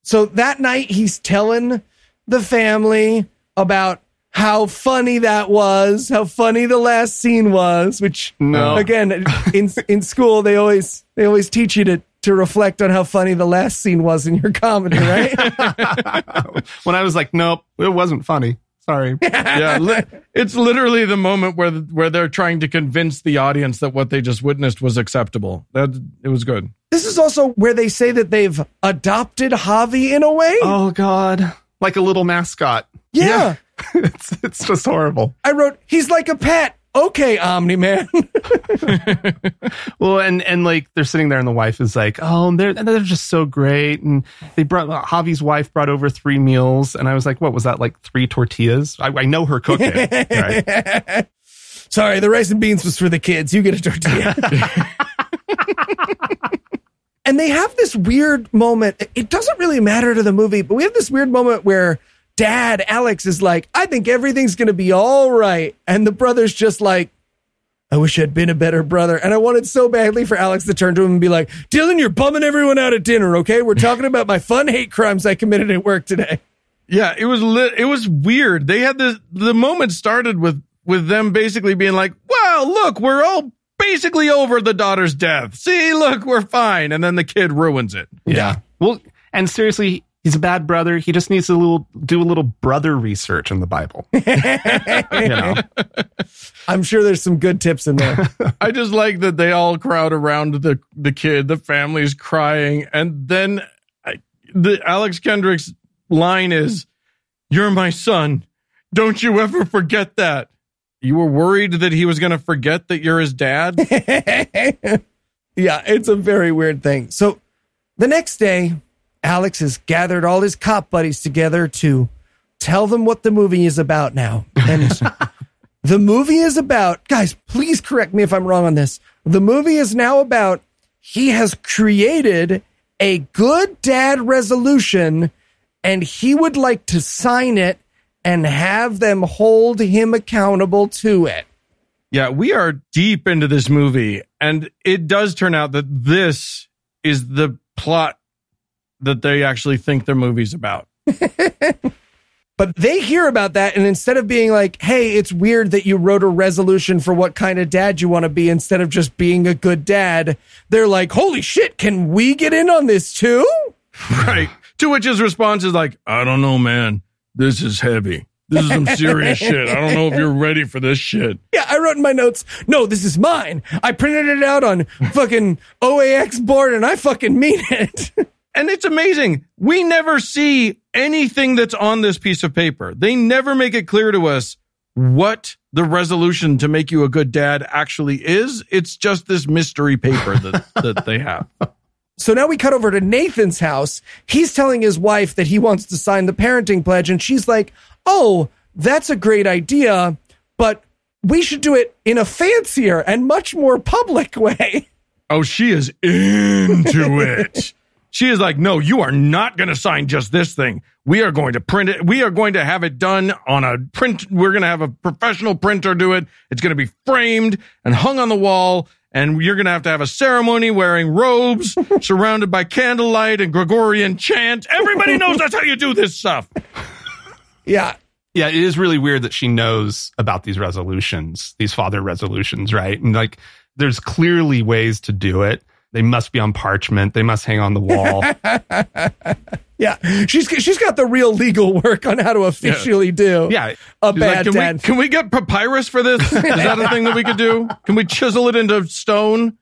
So that night he's telling the family about how funny that was, how funny the last scene was, which No. again in in school they always they always teach you to to reflect on how funny the last scene was in your comedy, right? <laughs> <laughs> when I was like, nope, it wasn't funny. Sorry. <laughs> yeah, li- it's literally the moment where where they're trying to convince the audience that what they just witnessed was acceptable. That it was good. this is also where they say that they've adopted Javi in a way. oh God, like a little mascot. yeah. it's it's just horrible. I wrote he's like a pet. Okay, Omni Man. <laughs> Well, and and like they're sitting there, and the wife is like, "Oh, they're they're just so great." And they brought uh, Javi's wife brought over three meals, and I was like, "What was that? Like three tortillas?" I, I know her cooking, <laughs> right? Sorry, the rice and beans was for the kids. You get a tortilla. <laughs> and they have this weird moment. It doesn't really matter to the movie, but we have this weird moment where dad, Alex, is like, I think everything's going to be all right. And the brother's just like, I wish I'd been a better brother. And I wanted so badly for Alex to turn to him and be like, Dylan, you're bumming everyone out at dinner, okay? We're talking about my fun hate crimes I committed at work today. Yeah, it was lit. It was weird. They had the the moment started with with them basically being like, "Well, look, we're all basically over the daughter's death. See, look, we're fine." And then the kid ruins it. Yeah. Well, and seriously, he's a bad brother. He just needs to little, do a little brother research in the Bible. <laughs> you know, I'm sure there's some good tips in there. <laughs> I just like that they all crowd around the the kid. The family's crying, and then I, the Alex Kendrick's line is, "You're my son. Don't you ever forget that." You were worried that he was going to forget that you're his dad. <laughs> yeah, it's a very weird thing. So the next day, Alex has gathered all his cop buddies together to tell them what the movie is about now. And <laughs> the movie is about, guys, please correct me if I'm wrong on this. The movie is now about he has created a good dad resolution and he would like to sign it and have them hold him accountable to it. Yeah, we are deep into this movie, and it does turn out that this is the plot that they actually think their movie's about. <laughs> But they hear about that, and instead of being like, hey, it's weird that you wrote a resolution for what kind of dad you want to be, instead of just being a good dad, they're like, holy shit, can we get in on this too? <laughs> Right. To which his response is like, I don't know, man. This is heavy. This is some serious <laughs> shit. I don't know if you're ready for this shit. Yeah, I wrote in my notes, no, this is mine. I printed it out on fucking OAX board and I fucking mean it. And it's amazing. We never see anything that's on this piece of paper. They never make it clear to us what the resolution to make you a good dad actually is. It's just this mystery paper that, <laughs> that they have. So now we cut over to Nathan's house. He's telling his wife that he wants to sign the parenting pledge, and she's like, Oh, that's a great idea, but we should do it in a fancier and much more public <laughs> way. Oh, she is into it. <laughs> She is like, no, you are not going to sign just this thing. We are going to print it. We are going to have it done on a print. We're going to have a professional printer do it. It's going to be framed and hung on the wall. And you're going to have to have a ceremony wearing robes, <laughs> surrounded by candlelight and Gregorian chant. Everybody knows that's how you do this stuff. Yeah. yeah, it is really weird that she knows about these resolutions, these father resolutions, right? And like, there's clearly ways to do it. They must be on parchment. They must hang on the wall. <laughs> Yeah. She's she's got the real legal work on how to officially do Yeah. a She's like, bad can, dad. we, can we get papyrus for this? Is that a <laughs> thing that we could do? Can we chisel it into stone?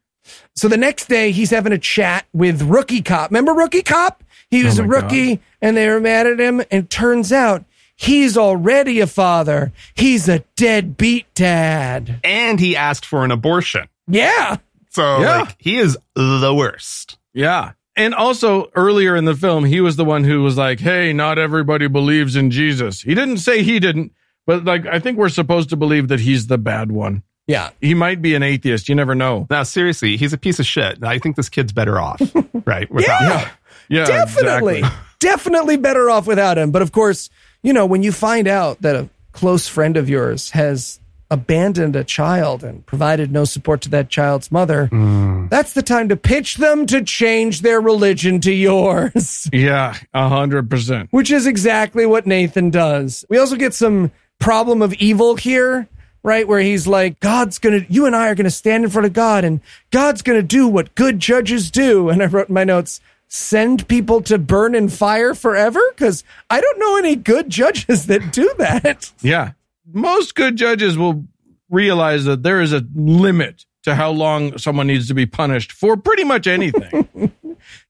So the next day, he's having a chat with Rookie Cop. Remember Rookie Cop? He was Oh a rookie, and they were mad at him. And turns out he's already a father. He's a deadbeat dad. and he asked for an abortion. Yeah. So Yeah. like, he is the worst. Yeah. And also earlier in the film, he was the one who was like, Hey, not everybody believes in Jesus. He didn't say he didn't, but like, I think we're supposed to believe that he's the bad one. Yeah. He might be an atheist. You never know. Now, seriously, he's a piece of shit. I think this kid's better off, <laughs> right? Without Yeah. him. Yeah. Definitely. exactly. <laughs> Definitely better off without him. But of course, you know, when you find out that a close friend of yours has abandoned a child and provided no support to that child's mother, mm. that's the time to pitch them to change their religion to yours. <laughs> Yeah. A hundred percent. which is exactly what Nathan does. We also get some problem of evil here, right? Where he's like, God's gonna, you and I are gonna stand in front of God and God's gonna do what good judges do. And I wrote in my notes, send people to burn in fire forever? Because I don't know any good judges that do that. Yeah. Most good judges will realize that there is a limit to how long someone needs to be punished for pretty much anything. <laughs>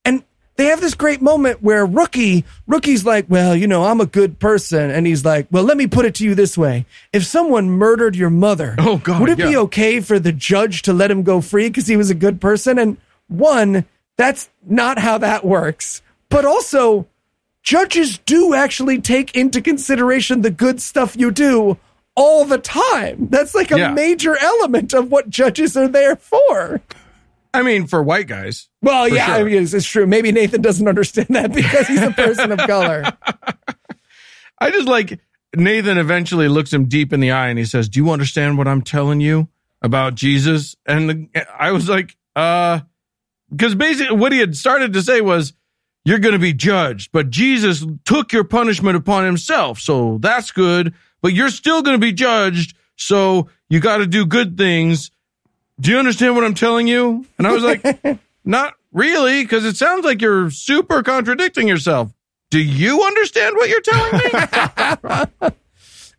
And they have this great moment where Rookie, Rookie's like, well, you know, I'm a good person. And he's like, well, let me put it to you this way. If someone murdered your mother, Oh, God, would it be okay for the judge to let him go free because he was a good person? And one, that's not how that works. But also, judges do actually take into consideration the good stuff you do all the time. That's like a Yeah. major element of what judges are there for. I mean, for white guys. Well, yeah, sure. I mean, it's, it's true. Maybe Nathan doesn't understand that because he's a <laughs> person of color. I just like Nathan eventually looks him deep in the eye and he says, Do you understand what I'm telling you about Jesus? And the, I was like, uh, because basically what he had started to say was, You're going to be judged, but Jesus took your punishment upon himself. So that's good, but you're still going to be judged. So you got to do good things. Do you understand what I'm telling you? And I was like, <laughs> Not really, because it sounds like you're super contradicting yourself. Do you understand what you're telling me? <laughs>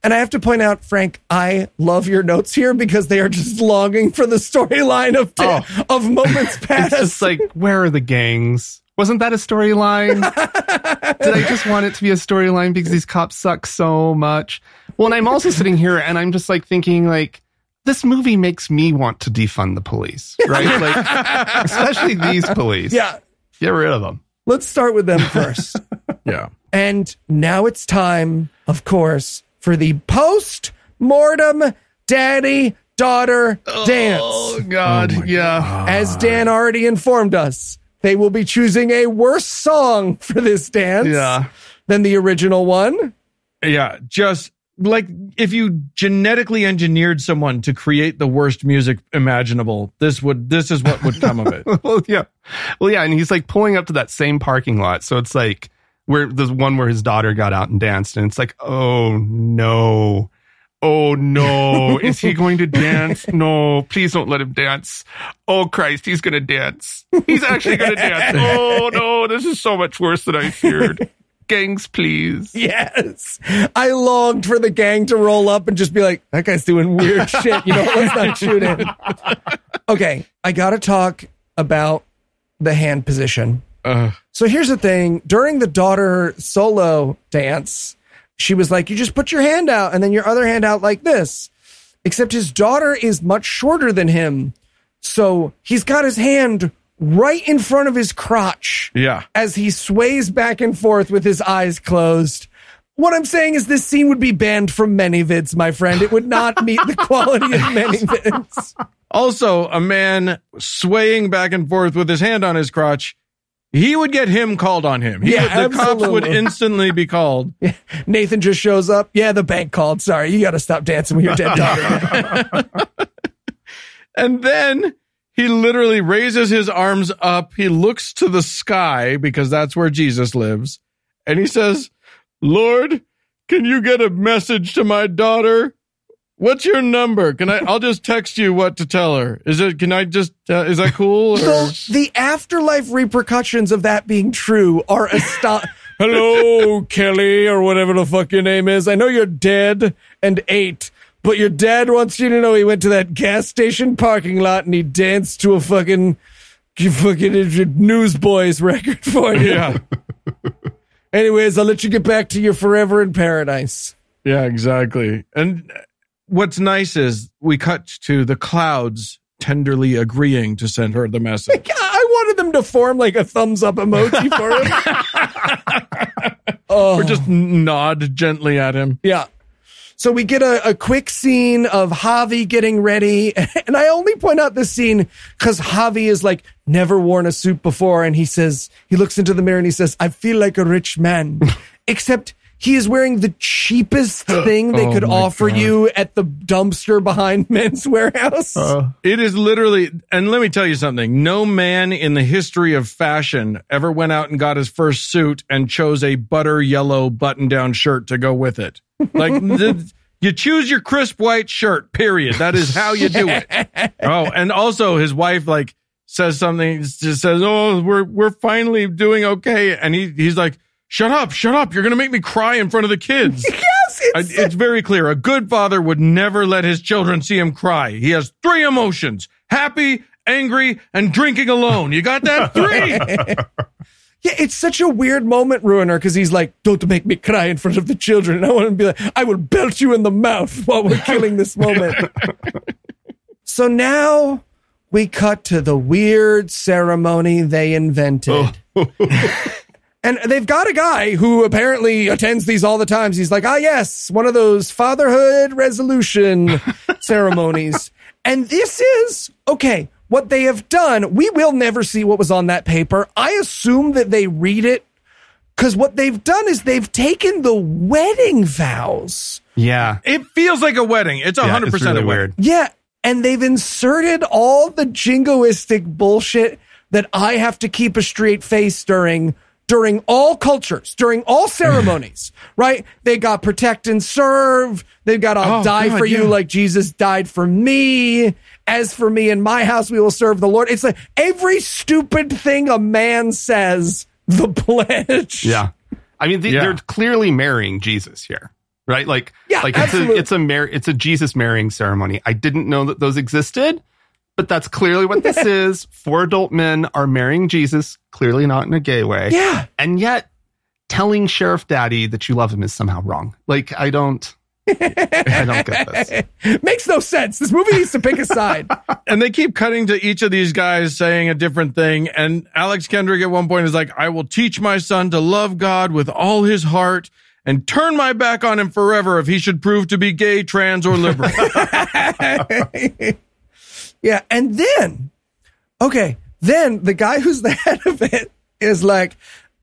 And I have to point out, Frank, I love your notes here because they are just longing for the storyline of oh. of moments past. <laughs> It's just like, where are the gangs? Wasn't that a storyline? <laughs> Did I just want it to be a storyline because these cops suck so much? Well, and I'm also sitting here and I'm just like thinking like this movie makes me want to defund the police, right? <laughs> Like especially these police. yeah, Get rid of them. let's start with them first. <laughs> yeah. and now it's time, of course, for the post mortem daddy daughter dance. Oh god, oh, yeah. As Dan already informed us, they will be choosing a worse song for this dance Yeah. than the original one. Yeah. Just like if you genetically engineered someone to create the worst music imaginable, this would this is what would come of it. <laughs> well, yeah. Well, yeah, and he's like pulling up to that same parking lot. So it's like where the one where his daughter got out and danced, and it's like, oh no. Oh no. <laughs> Is he going to dance? No, please don't let him dance. Oh Christ, he's gonna dance. He's actually gonna dance. <laughs> Oh no, this is so much worse than I feared. Gangs, please. Yes. I longed for the gang to roll up and just be like, that guy's doing weird <laughs> shit. You know, let's not shoot him. Okay. I got to talk about the hand position. Uh, So here's the thing during the daughter solo dance, she was like, you just put your hand out and then your other hand out like this. Except his daughter is much shorter than him. So he's got his hand right in front of his crotch yeah. as he sways back and forth with his eyes closed. What I'm saying is this scene would be banned from ManyVids, my friend. It would not meet the quality of ManyVids. Also, a man swaying back and forth with his hand on his crotch, he would get him called on him. He Yeah, would, the cops would <laughs> instantly be called. Nathan just shows up. Yeah, the bank called. Sorry, you got to stop dancing with your dead daughter. <laughs> And then he literally raises his arms up. He looks to the sky because that's where Jesus lives. And he says, Lord, can you get a message to my daughter? What's your number? Can I, I'll just text you what to tell her. Is it, can I just, uh, is that cool? so the afterlife repercussions of that being true are aston. <laughs> Hello, Kelly, or whatever the fuck your name is. I know you're dead and eight, but your dad wants you to know he went to that gas station parking lot and he danced to a fucking, fucking Newsboys record for you. yeah. Anyways, I'll let you get back to your forever in paradise. Yeah, exactly. And what's nice is we cut to the clouds tenderly agreeing to send her the message. I wanted them to form like a thumbs up emoji for him. <laughs> oh, Or just nod gently at him. yeah. So we get a, a quick scene of Javi getting ready. <laughs> And I only point out this scene because Javi is like never worn a suit before. And he says, he looks into the mirror and he says, I feel like a rich man. <laughs> Except he is wearing the cheapest thing they Oh could offer God. you at the dumpster behind <laughs> Men's Warehouse. Uh. It is literally, and let me tell you something. No man in the history of fashion ever went out and got his first suit and chose a butter yellow button down shirt to go with it. Like, <laughs> th- You choose your crisp white shirt, period. That is how you do it. <laughs> oh, and also his wife like says something, just says, Oh, we're, we're finally doing okay. And he, he's like, shut up, shut up. You're going to make me cry in front of the kids. <laughs> yes, I- it's, it's very clear. A good father would never let his children see him cry. He has three emotions happy, angry, and drinking alone. You got that? <laughs> Three. yeah, it's such a weird moment ruiner because he's like, "Don't make me cry in front of the children." And I want to be like, "I will belt you in the mouth while we're killing this moment." <laughs> so now we cut to the weird ceremony they invented. Oh. And they've got a guy who apparently attends these all the times. He's like, ah, yes, one of those fatherhood resolution <laughs> ceremonies. And this is, okay, what they have done. We will never see what was on that paper. I assume that they read it because what they've done is they've taken the wedding vows. Yeah. It feels like a wedding. It's Yeah, 100% it's really a wedding. weird. Yeah. And they've inserted all the jingoistic bullshit that I have to keep a straight face during during all cultures, during all ceremonies, <sighs> right? They got protect and serve. They've got I'll Oh, die God, for you yeah. like Jesus died for me. As for me and my house, we will serve the Lord. It's like every stupid thing a man says, the <laughs> pledge. Yeah. I mean, Yeah. they're clearly marrying Jesus here, right? Like, Yeah, like it's a it's a mar- it's a Jesus marrying ceremony. I didn't know that those existed, but that's clearly what this <laughs> is. Four adult men are marrying Jesus, clearly not in a gay way. Yeah. and yet telling Sheriff Daddy that you love him is somehow wrong. Like, I don't, I don't get this. <laughs> Makes no sense. This movie needs to pick a side. <laughs> And they keep cutting to each of these guys saying a different thing. And Alex Kendrick at one point is like, I will teach my son to love God with all his heart and turn my back on him forever if he should prove to be gay, trans, or liberal. Yeah, and then, okay, then the guy who's the <laughs> head of it is like,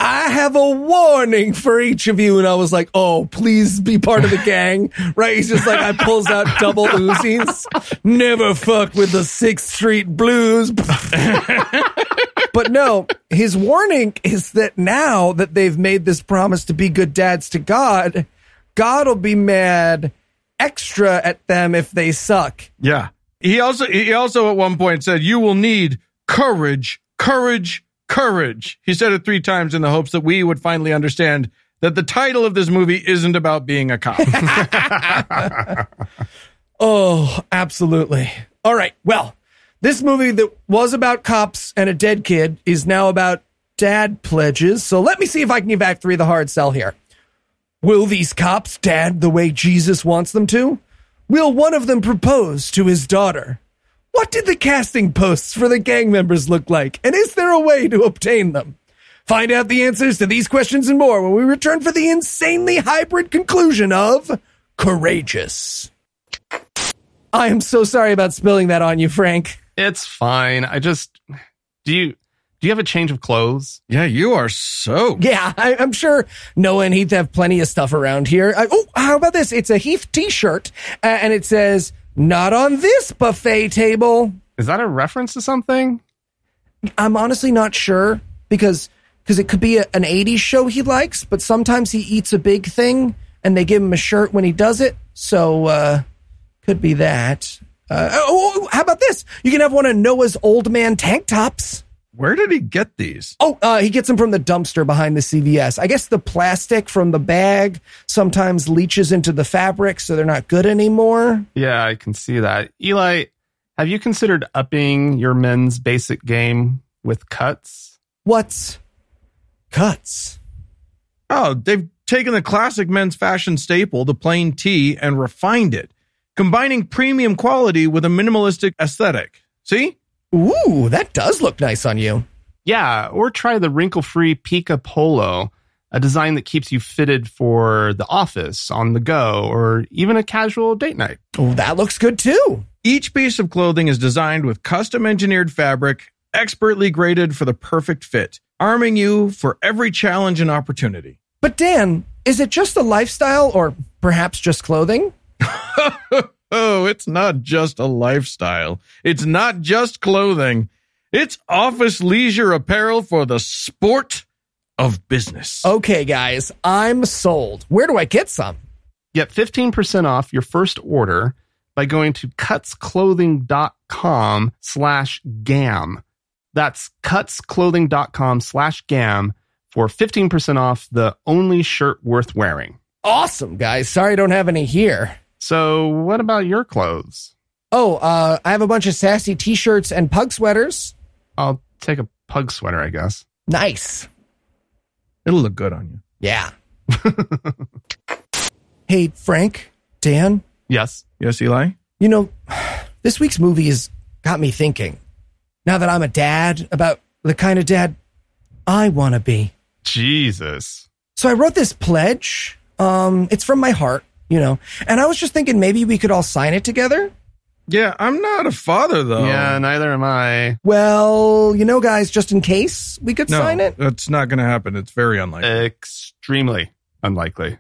I have a warning for each of you. And I was like, oh, please be part of the gang. <laughs> Right? He's just like, I pulls out double Uzis. Never fuck with the Sixth Street Blues. <laughs> but no, his warning is that now that they've made this promise to be good dads to God, God will be mad extra at them if they suck. yeah. He also, he also at one point said, you will need courage, courage, courage. He said it three times in the hopes that we would finally understand that the title of this movie isn't about being a cop. <laughs> Oh, absolutely. All right. Well, this movie that was about cops and a dead kid is now about dad pledges. So let me see if I can give Act 3 the hard sell here. Will these cops dad the way Jesus wants them to? Will one of them propose to his daughter? What did the casting posts for the gang members look like? And is there a way to obtain them? Find out the answers to these questions and more when we return for the insanely hybrid conclusion of Courageous. I am so sorry about spilling that on you, Frank. It's fine. I just, do you, do you have a change of clothes? yeah, you are so Yeah, I, I'm sure Noah and Heath have plenty of stuff around here. I, oh, how about this? It's a Heath t-shirt, uh, and it says, not on this buffet table. Is that a reference to something? I'm honestly not sure because because it could be a, an 80s show he likes, but sometimes he eats a big thing and they give him a shirt when he does it. So, uh, could be that. Uh, oh, oh, how about this? You can have one of Noah's old man tank tops. Where did he get these? Oh, uh, he gets them from the dumpster behind the CVS. I guess the plastic from the bag sometimes leaches into the fabric, so they're not good anymore. Yeah, I can see that. Eli, have you considered upping your men's basic game with cuts? What's cuts? Oh, they've taken the classic men's fashion staple, the plain tee, and refined it, combining premium quality with a minimalistic aesthetic. See? Ooh, that does look nice on you. Yeah, or try the wrinkle free PYCA Polo, a design that keeps you fitted for the office, on the go, or even a casual date night. Oh, that looks good too. Each piece of clothing is designed with custom engineered fabric, expertly graded for the perfect fit, arming you for every challenge and opportunity. But Dan, is it just a lifestyle or perhaps just clothing? <laughs> Oh, it's not just a lifestyle. It's not just clothing. It's office leisure apparel for the sport of business. Okay, guys, I'm sold. Where do I get some? Get 15% off your first order by going to cutsclothing.com slash gam. That's cutsclothing.com slash gam for 15% off the only shirt worth wearing. Awesome, guys. Sorry I don't have any here. So, what about your clothes? Oh, uh, I have a bunch of sassy t-shirts and pug sweaters. I'll take a pug sweater, I guess. Nice. It'll look good on you. Yeah. <laughs> hey, Frank, Dan, Yes. Yes, Eli? you know, this week's movie has got me thinking. Now that I'm a dad, about the kind of dad I want to be. Jesus. So I wrote this pledge. Um, it's from my heart, you know, and I was just thinking maybe we could all sign it together. Yeah, I'm not a father, though. Yeah, neither am I. Well, you know, guys, just in case we could no, sign it that's not going to happen. It's very unlikely. Extremely unlikely.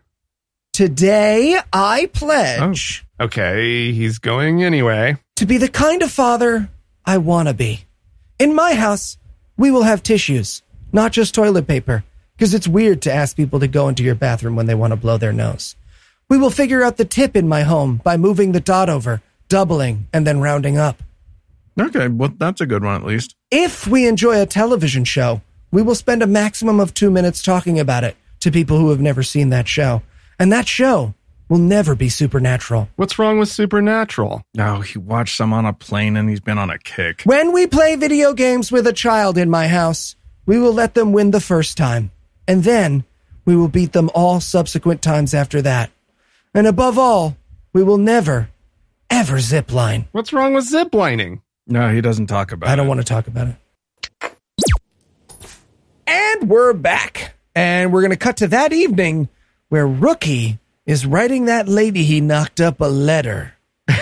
today. I pledge oh. Okay, he's going anyway. to be the kind of father I want to be. In my house, we will have tissues, not just toilet paper, because it's weird to ask people to go into your bathroom when they want to blow their nose. We will figure out the tip in my home by moving the dot over, doubling, and then rounding up. okay, well, that's a good one at least. If we enjoy a television show, we will spend a maximum of two minutes talking about it to people who have never seen that show. And that show will never be supernatural. What's wrong with Supernatural? No, he watched some on a plane and he's been on a kick. When we play video games with a child in my house, we will let them win the first time. And then we will beat them all subsequent times after that. And above all, we will never, ever zip line. What's wrong with ziplining? No, he doesn't talk about I don't it. want to talk about it. And we're back. And we're going to cut to that evening where Rookie is writing that lady he knocked up a letter. <laughs>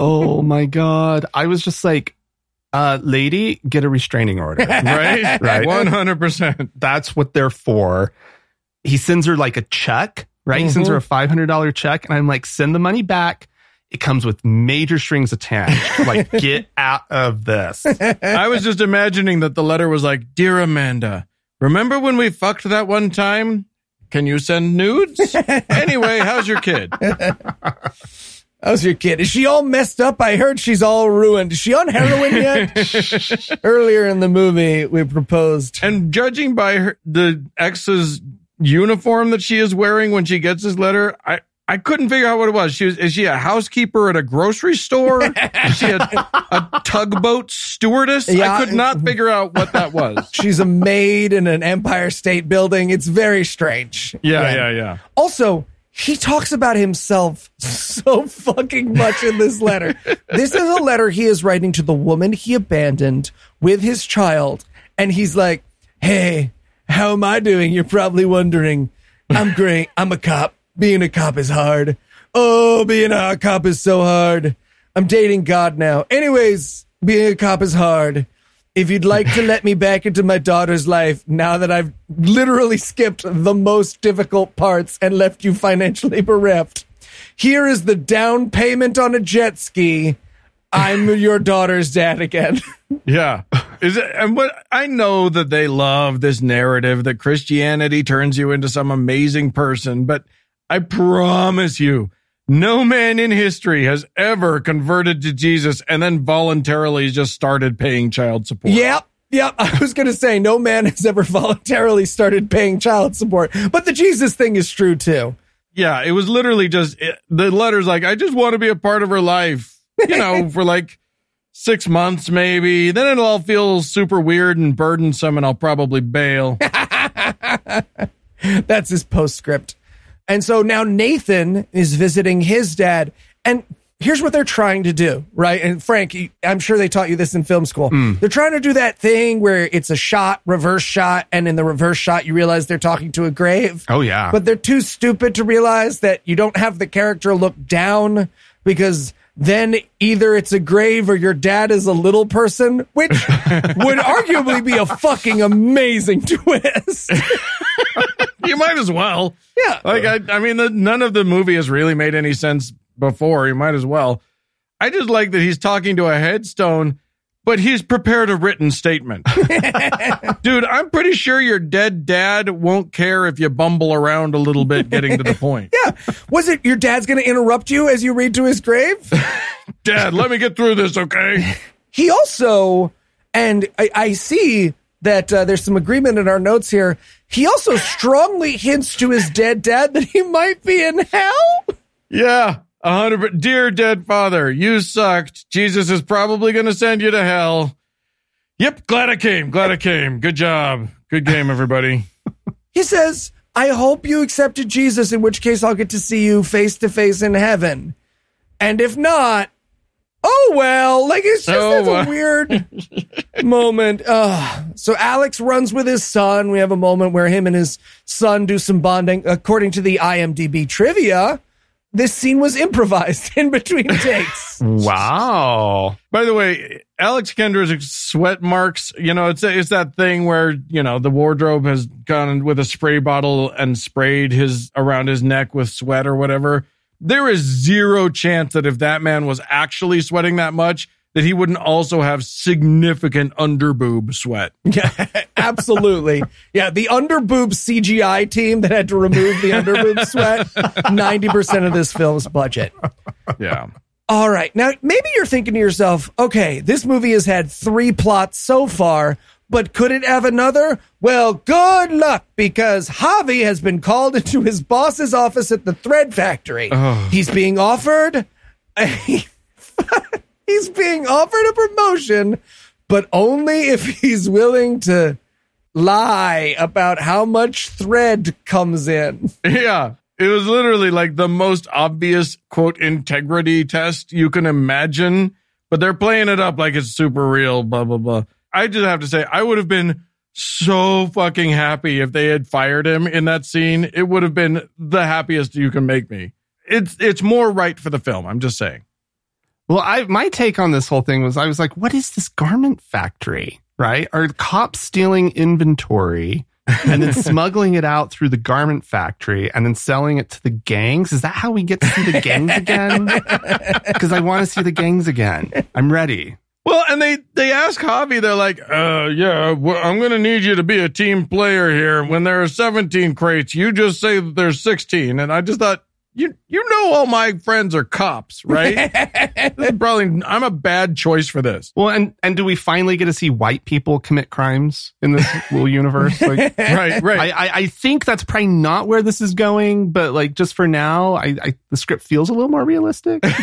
Oh my god. I was just like, uh, lady, get a restraining order. <laughs> Right? <laughs> Right. 100%. That's what they're for. He sends her like a check, right? He sends her a mm-hmm. $500 check, and I'm like, send the money back. It comes with major strings attached. like, <laughs> get out of this. <laughs> I was just imagining that the letter was like, Dear Amanda, remember when we fucked that one time? Can you send nudes? <laughs> anyway, how's your kid? How's your kid? Is she all messed up? I heard she's all ruined. Is she on heroin yet? Earlier in the movie, we proposed. And judging by her, the ex's uniform that she is wearing when she gets his letter, I, I couldn't figure out what it was. She was, is she a housekeeper at a grocery store? <laughs> is she a, a tugboat stewardess? Yeah. I could not figure out what that was. <laughs> She's a maid in an Empire State Building. It's very strange. Yeah, yeah, yeah. yeah. Also, he talks about himself so fucking much in this letter. this is a letter he is writing to the woman he abandoned with his child. And he's like, Hey, how am I doing? You're probably wondering. I'm <laughs> great. I'm a cop. Being a cop is hard. Oh, being a cop is so hard. I'm dating God now. Anyways, being a cop is hard. If you'd like to let me <laughs> back into my daughter's life now that I've literally skipped the most difficult parts and left you financially <laughs> bereft, here is the down payment on a jet ski. I'm your daughter's dad again. Yeah. Is it, and what I know that they love this narrative that Christianity turns you into some amazing person, but I promise you, no man in history has ever converted to Jesus and then voluntarily just started paying child support. yep. Yep. <laughs> I was going to say no man has ever voluntarily started paying child support, but the Jesus thing is true too. Yeah. It was literally just it, the letter's like, I just want to be a part of her life, you know, <laughs> for like six months maybe. Then it'll all feel super weird and burdensome and I'll probably bail. <laughs> That's his postscript. And so now Nathan is visiting his dad. And here's what they're trying to do, right? And Frank, I'm sure they taught you this in film school. Hmm. They're trying to do that thing where it's a shot, reverse shot, and in the reverse shot, you realize they're talking to a grave. Oh, yeah. But they're too stupid to realize that you don't have the character look down because then either it's a grave or your dad is a little person, which <laughs> would arguably be a fucking amazing <laughs> twist. <laughs> you might as well. Yeah. Like I, I mean, the, none of the movie has really made any sense before. You might as well. I just like that he's talking to a headstone, but he's prepared a written statement. <laughs> Dude, I'm pretty sure your dead dad won't care if you bumble around a little bit getting to the <laughs> point. Yeah. Was it your dad's going to interrupt you as you read to his grave? <laughs> Dad, let me get through this, okay? he also, and I, I see that uh, there's some agreement in our notes here. He also strongly hints to his dead dad that he might be in hell. Yeah, a hundred. Dear dead father, you sucked. Jesus is probably going to send you to hell. Yep, glad I came. Glad I came. Good job. Good game, everybody. <laughs> He says, I hope you accepted Jesus, in which case I'll get to see you face to face in heaven. And if not, oh well. Like it's just Oh, a weird <laughs> moment. Ugh. so Alex runs with his son. We have a moment where him and his son do some bonding. According to the IMDb trivia, this scene was improvised <laughs> in between takes. <laughs> Wow. By the way, Alex Kendrick's sweat marks, you know, it's it's that thing where, you know, the wardrobe has gone with a spray bottle and sprayed his around his neck with sweat or whatever. There is zero chance that if that man was actually sweating that much, that he wouldn't also have significant underboob sweat. <laughs> Yeah, absolutely. Yeah, the underboob CGI team that had to remove the underboob sweat, 90% of this film's budget. Yeah. All right. Now, maybe you're thinking to yourself, okay, this movie has had three plots so far, but could it have another? Well, good luck because Javi has been called into his boss's office at the thread factory. He's being offered <laughs> he's being offered a promotion, but only if he's willing to lie about how much thread comes in. <laughs> Yeah. It was literally like the most obvious quote integrity test you can imagine, but they're playing it up like it's super real, blah, blah, blah. I just have to say, I would have been so fucking happy if they had fired him in that scene. It would have been the happiest you can make me. It's, it's more right for the film. I'm just saying. Well, I my take on this whole thing was I was like, what is this garment factory? Right? Are cops stealing inventory and then <laughs> smuggling it out through the garment factory and then selling it to the gangs? Is that how we get to see the gangs again? <laughs> Because I want to see the gangs again. I'm ready. Well, and they they ask Javi, they're like, uh, yeah, well, I'm gonna need you to be a team player here. When there are 17 crates, you just say that there's 16. And I just thought, you you know, all my friends are cops, right? <laughs> This Probably, I'm a bad choice for this. Well, and and do we finally get to see white people commit crimes in this <laughs> little universe? Like, Right, right. I, I I think that's probably not where this is going, but like just for now, I, I the script feels a little more realistic. <laughs>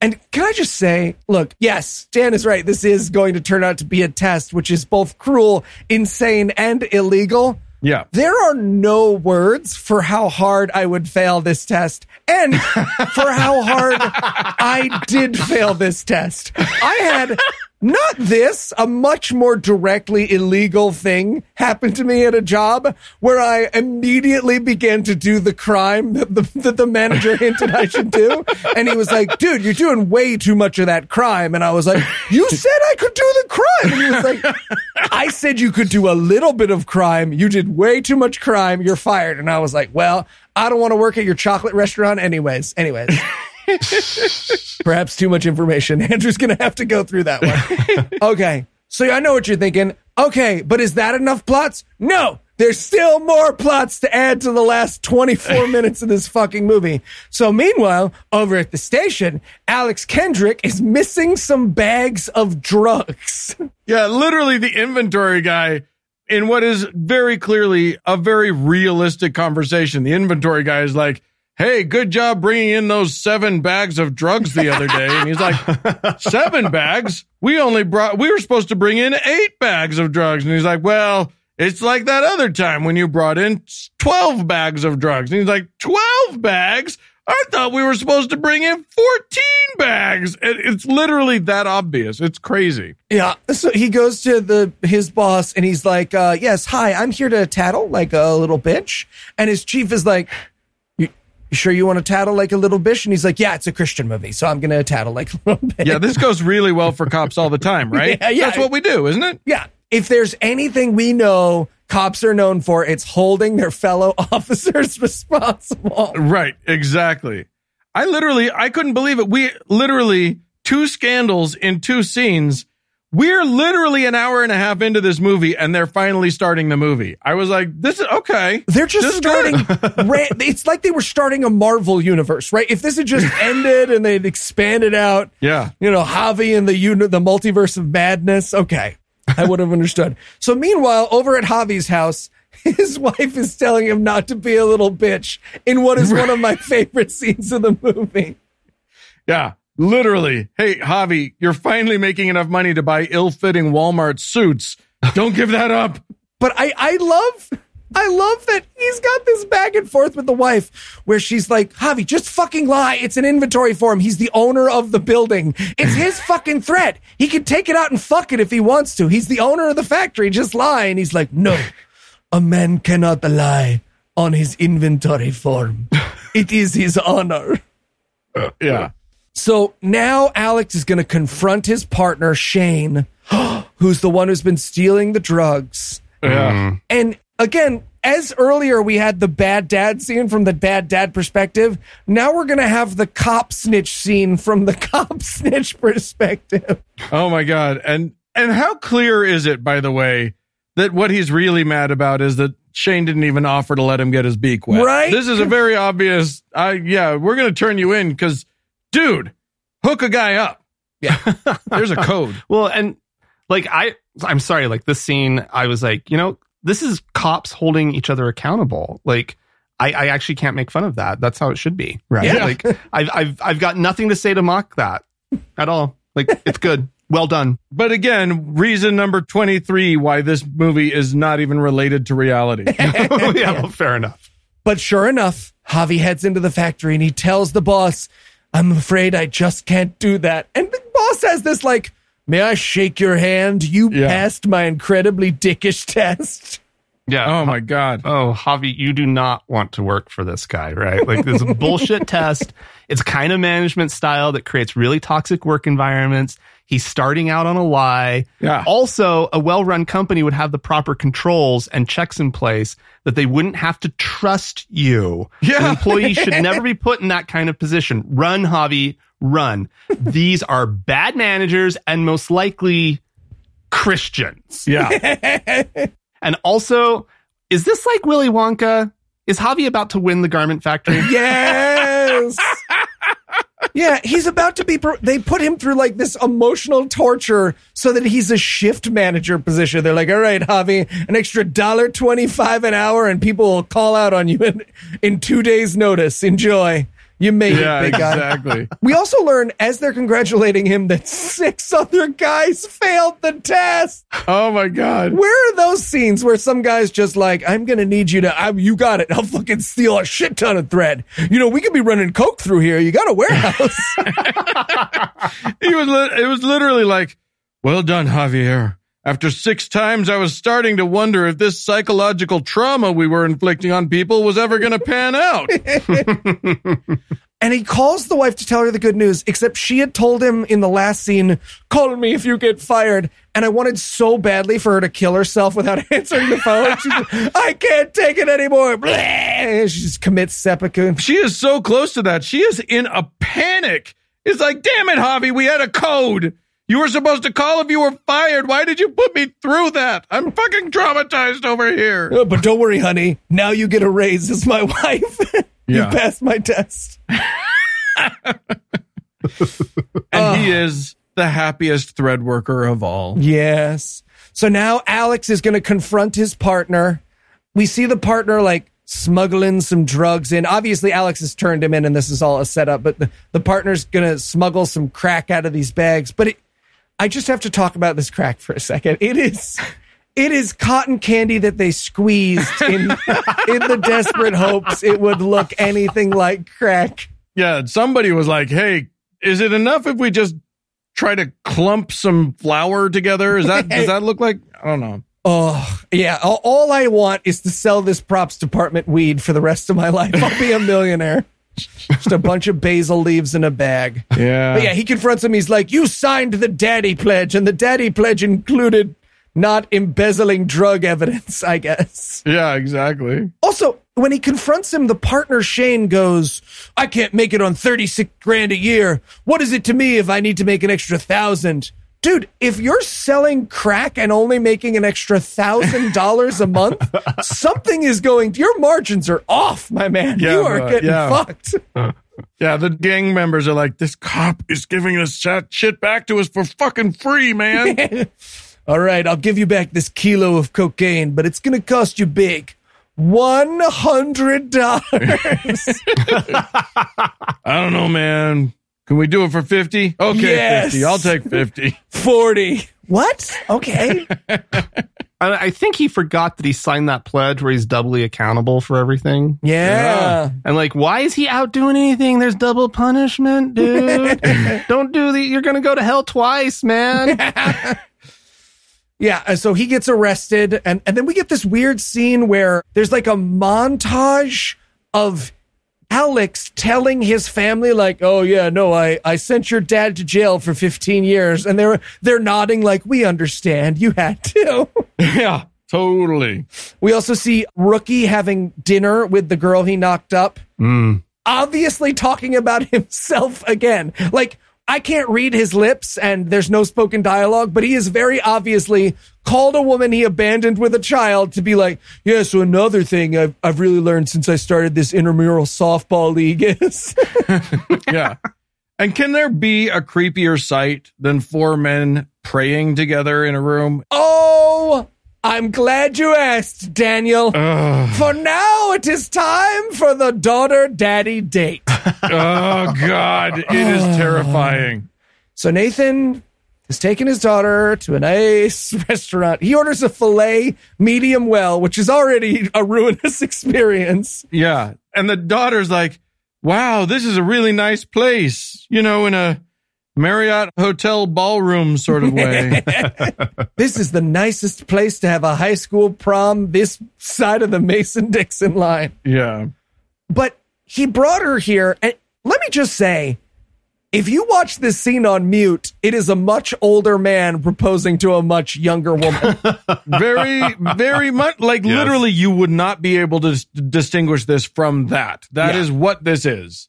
And can I just say, look, yes, Dan is right. This is going to turn out to be a test, which is both cruel, insane, and illegal. Yeah. There are no words for how hard I would fail this test and for how hard <laughs> I did fail this test. I had not this, a much more directly illegal thing happened to me at a job where I immediately began to do the crime that the, that the manager <laughs> hinted I should do. And he was like, dude, you're doing way too much of that crime. And I was like, you said I could do the crime. And he was like, I said you could do a little bit of crime. You did way too much crime. You're fired. And I was like, well, I don't want to work at your chocolate restaurant anyways. Anyways. <laughs> Perhaps too much information. <laughs> Andrew's going to have to go through that one. <laughs> okay. So I know what you're thinking. Okay, but is that enough plots? No. There's still more plots to add to the last 24 minutes of this fucking movie. So meanwhile, over at the station, Alex Kendrick is missing some bags of drugs. Yeah, literally the inventory guy in what is very clearly a very realistic conversation. The inventory guy is like, Hey, good job bringing in those seven bags of drugs the other day. And he's like, <laughs> seven bags? We only brought, we were supposed to bring in eight bags of drugs. And he's like, well, it's like that other time when you brought in 12 bags of drugs. And he's like, 12 bags? I thought we were supposed to bring in 14 bags. It, it's literally that obvious. It's crazy. Yeah. So he goes to the his boss and he's like, uh, "Yes, hi, I'm here to tattle like a little bitch." And his chief is like, "You, sure you want to tattle like a little bitch?" And he's like, "Yeah, it's a Christian movie, so I'm gonna tattle like a little bitch." Yeah, this goes really well for cops all the time, right? <laughs> Yeah, yeah. That's what we do, isn't it? Yeah. If there's anything we know cops are known for, it's holding their fellow <laughs> officers responsible. Right, exactly. I literally, I couldn't believe it. We literally two scandals in two scenes. We're literally an hour and a half into this movie and they're finally starting the movie. I was like, this is okay. They're just This starting. <laughs> ra- it's like they were starting a Marvel universe, right? If this had just <laughs> ended and they'd expanded out, Yeah. you know, Javi and the uni- the multiverse of madness, okay, I would have understood. <laughs> So meanwhile, over at Javi's house, his wife is telling him not to be a little bitch in what is one of my favorite scenes of the movie. Yeah. Literally. Hey, Javi, you're finally making enough money to buy ill-fitting Walmart suits. Don't give that up. But I, I love, I love that he's got this back and forth with the wife where she's like, Javi, just fucking lie. It's an inventory form. He's the owner of the building. It's his fucking threat. He can take it out and fuck it if he wants to. He's the owner of the factory. Just lie. And he's like, no, a man cannot lie on his inventory form. It is his honor. Yeah. So now Alex is going to confront his partner, Shane, <gasps> who's the one who's been stealing the drugs. Yeah. Mm-hmm. And again, as earlier we had the bad dad scene from the bad dad perspective, now we're going to have the cop snitch scene from the <laughs> cop snitch perspective. Oh my god. And and how clear is it, by the way, that what he's really mad about is that Shane didn't even offer to let him get his beak wet. Right? This is a very obvious. I yeah, we're gonna turn you in because, dude, hook a guy up. Yeah. <laughs> There's a code. <laughs> Well, and like I, I'm sorry, like this scene, I was like, you know, this is cops holding each other accountable. Like, I, I actually can't make fun of that. That's how it should be, right? Yeah. Like, I've, I've, I've got nothing to say to mock that at all. Like, it's good, well done. But again, reason number 23 why this movie is not even related to reality. <laughs> yeah, well, fair enough. But sure enough, Javi heads into the factory and he tells the boss, I'm afraid I just can't do that. And the boss has this like, May I shake your hand? You Yeah. passed my incredibly dickish <laughs> test. Yeah. oh my god. oh, Javi, you do not want to work for this guy, right? Like this <laughs> bullshit test. It's kind of management style that creates really toxic work environments. He's starting out on a lie. Yeah. Also, a well-run company would have the proper controls and checks in place that they wouldn't have to trust you. Yeah. An employee should <laughs> never be put in that kind of position. Run, Javi, run. These are bad managers and most likely Christians. Yeah. <laughs> And also, is this like Willy Wonka? Is Javi about to win the garment factory? Yes. Yeah, he's about to be. Pro- they put him through like this emotional torture so that he's a shift manager position. They're like, all right, Javi, an extra dollar twenty five an hour, and people will call out on you in, in two days' notice. Enjoy. You made Yeah, it, big guy. exactly. We also learn as they're congratulating him that six <laughs> other guys failed the test. Oh my god. Where are those scenes where some guy's just like, I'm going to need you to, I, you got it. I'll fucking steal a shit ton of thread. You know, we could be running coke through here. You got a warehouse. <laughs> He was li- it was literally like, "Well done, Javier." After 6 times I was starting to wonder if this psychological trauma we were inflicting on people was ever going to pan out. <laughs> and he calls the wife to tell her the good news, except she had told him in the last scene, call me if you get fired. And I wanted so badly for her to kill herself without <laughs> answering the phone. She's like, I can't take it anymore. Blah. She just commits seppuku. she is so close to that. She is in a panic. It's like, "Damn it, Javi, we had a code. You were supposed to call if you were fired. Why did you put me through that? I'm fucking traumatized over here." "Oh, But don't worry, honey. Now you get a raise as my <laughs> wife. you Yeah. passed my test. <laughs> And he is the happiest thread worker of all. Yes. So now Alex is going to confront his partner. We see the partner like smuggling some drugs in. Obviously, Alex has turned him in, and this is all a setup. But the, the partner's going to smuggle some crack out of these bags. But it, I just have to talk about this crack for a second. It is. It is cotton candy that they squeezed in <laughs> in the desperate hopes it would look anything like crack. Yeah, somebody was like, "Hey, is it enough if we just try to clump some flour together? Is that does <laughs> that look like I don't know." Oh, yeah. All, all I want is to sell this props department weed for the rest of my life. I'll be a millionaire. Just a bunch of basil leaves in a bag. Yeah. But yeah, he confronts him. He's like, You signed the daddy pledge, and the daddy pledge included not embezzling drug evidence, I guess. Yeah, exactly. Also, when he confronts him, the partner Shane goes, I can't make it on 36 grand a year. What is it to me if I need to make an extra thousand? Dude, if you're selling crack and only making an extra thousand dollars a month, <laughs> something is going, your margins are off, my man. Yeah, you are bro, getting yeah. fucked. <laughs> Yeah, the gang members are like, this cop is giving us that shit back to us for fucking free, man. <laughs> All right, I'll give you back this kilo of cocaine, but it's going to cost you big. $100. I don't know, man. Can we do it for 50? Okay, Yes. 50. I'll take 50. <laughs> 40. What? Okay. <laughs> I, I think he forgot that he signed that pledge where he's doubly accountable for everything. Yeah. And like, why is he out doing anything? There's double punishment, dude. <laughs> Don't do the. You're gonna go to hell twice, man. Yeah, and so he gets arrested, and, and then we get this weird scene where there's like a montage of Alex telling his family, like, "Oh yeah, no, I, I sent your dad to jail for 15 years," and they're they're nodding like, "We understand, you had to." <laughs> yeah, totally. we also see Rookie having dinner with the girl he knocked up, Mm. obviously talking about <laughs> himself again. Like, I can't read his lips and there's no spoken dialogue, but he is very obviously called a woman he abandoned with a child to be like, yeah, so another thing I've, I've really learned since I started this intramural softball league is. <laughs> Yeah. and can there be a creepier sight than four men praying together in a room? oh, I'm glad you asked, Daniel. For now, it is time for the daughter daddy date. <laughs> Oh, God. It is terrifying. So Nathan is taking his daughter to a nice <laughs> restaurant. He orders a filet medium well, which is already a ruinous <laughs> experience. Yeah. And the daughter's like, wow, this is a really nice place, you know, in a Marriott hotel ballroom sort of way. <laughs> This is the nicest place to have a high school prom this side of the Mason Dixon line. yeah. But he brought her here. And let me just say, if you watch this scene on mute, it is a much older man proposing to a much younger woman. <laughs> Very, very much like Yes. literally you would not be able to s- distinguish this from that. That is Yeah. what this is.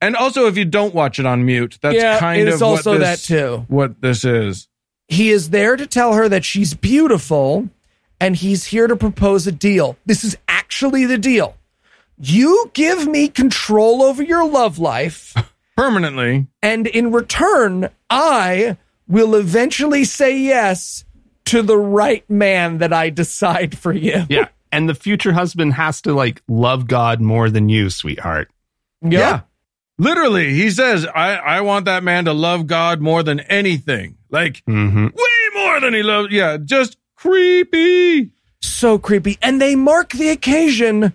And also, if you don't watch it on mute, that's Yeah, kind it of is also what this, that too. What this is. he is there to tell her that she's beautiful and he's here to propose a deal. This is actually the deal. You give me control over your love life, <laughs> Permanently. and in return, I will eventually say yes to the right man that I decide for you. <laughs> Yeah. And the future husband has to like love God more than you, sweetheart. Yeah. Literally, he says, I, I want that man to love God more than anything. Like, Mm-hmm. way more than he loves. Yeah, just creepy. So creepy. And they mark the occasion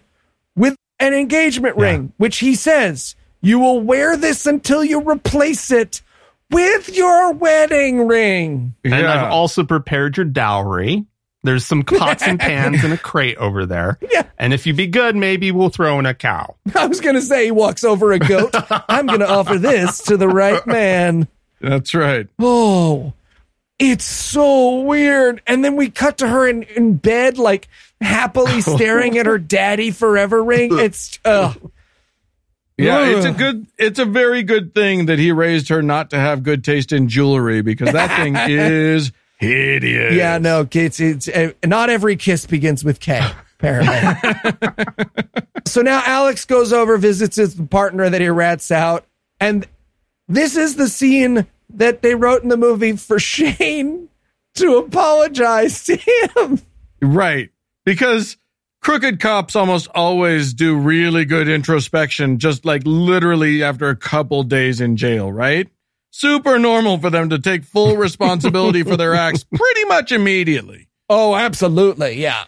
with an engagement ring, which he says, you will wear this until you replace it with your wedding ring. And Yeah. I've also prepared your dowry. There's some pots and <laughs> pans in a crate over there. Yeah. And if you be good, maybe we'll throw in a cow. I was going to say he walks over a goat. I'm going to offer this to the right man. That's right. Oh, it's so weird. And then we cut to her in, in bed, like happily <laughs> staring at her daddy forever ring. It's, uh, Yeah, it's a good, it's a very good thing that he raised her not to have good taste in jewelry because that thing <laughs> is hideous. yeah, no, it's, it's, uh, not every kiss begins with K, <laughs> apparently. so now Alex goes over, visits his partner that he rats out. And this is the scene that they wrote in the movie for <laughs> Shane to apologize to him. Right. Because crooked cops almost always do really good introspection, just like literally after a couple days in jail, right? Super normal for them to take full responsibility for their <laughs> acts pretty much immediately. Oh, absolutely. Yeah.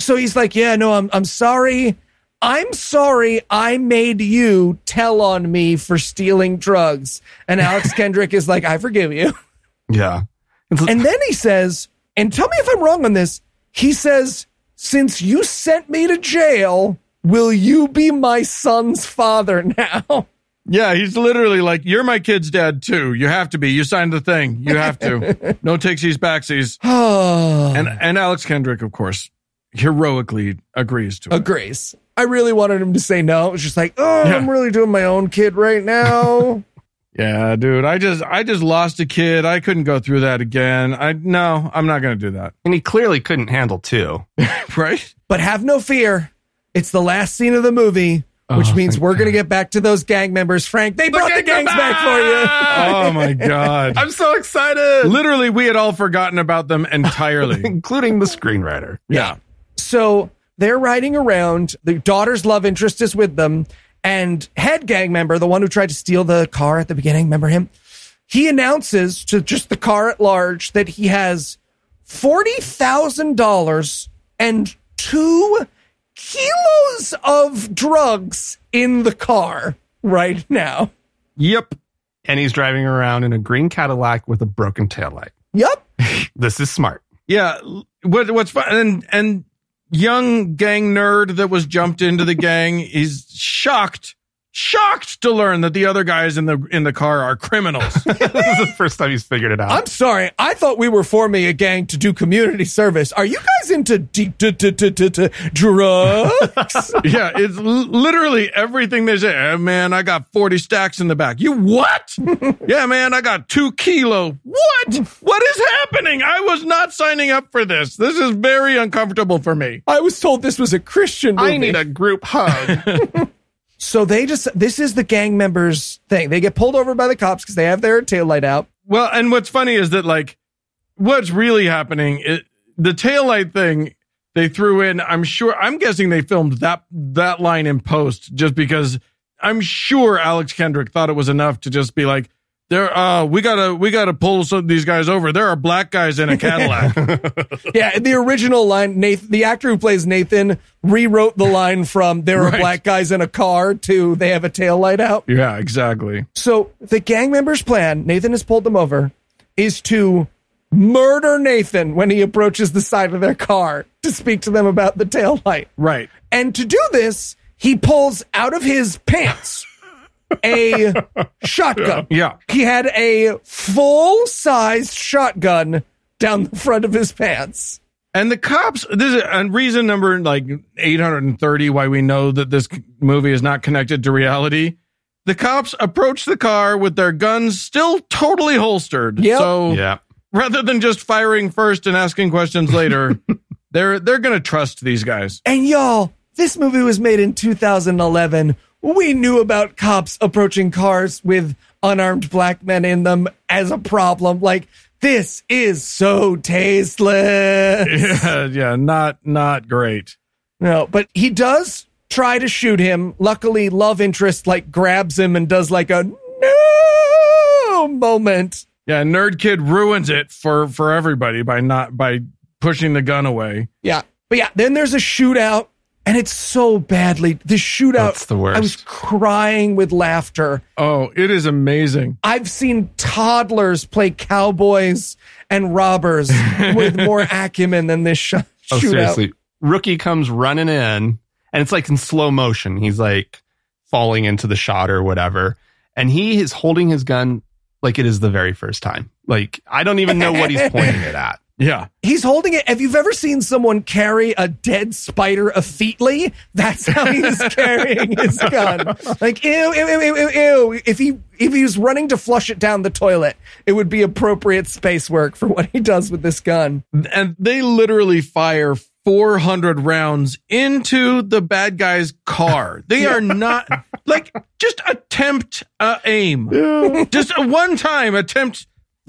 So he's like, "Yeah, no, I'm I'm sorry. I'm sorry I made you tell on me for stealing drugs." And Alex <laughs> Kendrick is like, "I forgive you." Yeah. And then he says, and tell me if I'm wrong on this. He says, "Since you sent me to jail, will you be my son's father <laughs> now?" Yeah, he's literally like, "You're my kid's dad too. You have to be. You signed the thing. You have to. <laughs> no takesies backsies." Oh, <sighs> And and Alex Kendrick, of course, heroically agrees to it. agrees. I really wanted him to say no. It was just like, oh, Yeah. I'm really doing my own kid right now. <laughs> Yeah, dude. I just I just lost a kid. I couldn't go through that again. I no, I'm not going to do that. And he clearly couldn't handle two. <laughs> Right? but have no fear. It's the last scene of the movie, which Oh, means we're going to get back to those gang members. Frank, they brought the gang gangs back for you. Oh my god. I'm so excited. Literally, we had all forgotten about them entirely. <laughs> Including the screenwriter. yeah. So they're riding around. The daughter's love interest is with them. And head gang member, the one who tried to steal the car at the beginning, remember him? He announces to just the car at large that he has $40,000 and two kilos of drugs in the car right now. Yep. And he's driving around in a green Cadillac with a broken taillight. Yep. <laughs> This is smart. Yeah. What what's fun and and young gang nerd that was jumped into the gang is shocked shocked to learn that the other guys in the in the car are criminals. <laughs> this is the first time he's figured it out. I'm sorry. I thought we were forming a gang to do community service. Are you guys into deep d- d- d- d- d- drugs? <laughs> yeah, it's literally everything they say. "Eh, man, I got 40 stacks in the back. You what? <laughs> yeah, man, I got two kilo. What? What is happening? I was not signing up for this. This is very uncomfortable for me. I was told this was a Christian movie. I need a group hug. So they just, this is the gang members thing. They get pulled over by the cops because they have their taillight out. Well, and what's funny is that like what's really happening the taillight thing they threw in, I'm sure I'm guessing they filmed that that line in post just because I'm sure Alex Kendrick thought it was enough to just be like there uh we got to we got to pull some of these guys over. There are black guys in a Cadillac. <laughs> Yeah, the original line, Nathan, the actor who plays Nathan rewrote the line from there are Right. black guys in a car to they have a taillight out. yeah, exactly. So the gang members' plan, Nathan has pulled them over, is to murder Nathan when he approaches the side of their car to speak to them about the taillight. Right. And to do this, he pulls out of his pants a <laughs> shotgun. Yeah. He had a full sized shotgun down the front of his pants. And the cops, this is and reason number like 830 why we know that this movie is not connected to reality. The cops approach the car with their guns still totally holstered. Yep. So yeah. rather than just firing first and asking questions later, <laughs> they're they're gonna trust these guys. And y'all, this movie was made in 2011. We knew about cops approaching cars with unarmed black men in them as a problem. Like, this is so tasteless. <laughs> Yeah, yeah, not not great. No, but he does try to shoot him. Luckily, love interest like grabs him and does like a no moment. Yeah, nerd kid ruins it for for everybody by not by pushing the gun away. Yeah. But yeah, then there's a shootout and it's so badly. The shootout, That's the worst. I was crying with laughter. Oh, it is amazing. I've seen toddlers play cowboys and robbers <laughs> with more acumen than this sh- Oh, shootout. seriously. Rookie comes running in, and it's like in slow motion. He's like falling into the shot or whatever. And he is holding his gun like it is the very first time. Like, I don't even know what he's pointing it at. Yeah. He's holding it. If you've ever seen someone carry a dead spider effetely, that's how he's <laughs> carrying his gun. Like ew, ew, ew, ew, ew. If he if he was running to flush it down the toilet, it would be appropriate space work for what he does with this gun. and they literally fire 400 rounds into the bad guy's car. They are not like just attempt uh, aim. Just one time attempt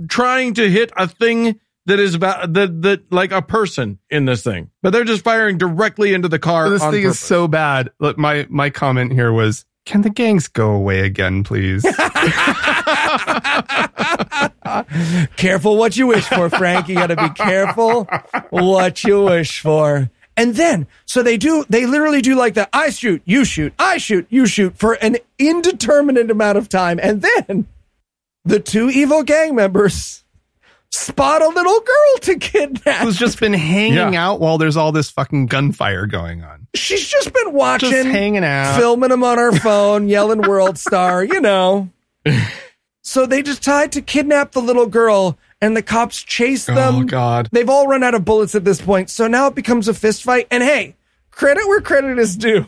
trying to hit a thing that is about that that like a person in this thing. But they're just firing directly into the car. This on thing is so bad. Look, my, my comment here was, can the gangs go away again, please? <laughs> Careful what you wish for, Frank. You got to be careful what you wish for. And then, so they do, they literally do like that. I shoot, you shoot, I shoot, you shoot for an indeterminate amount of time. And then the two evil gang members spot a little girl to kidnap. Who's just been hanging Yeah. out while there's all this fucking gunfire going on. She's just been watching, Just hanging out. filming them on her phone, yelling World Star, you know. <laughs> So they decide to kidnap the little girl, and the cops chase oh, them. Oh, God. They've all run out of bullets at this point, so now it becomes a fist fight. And hey, credit where credit is due.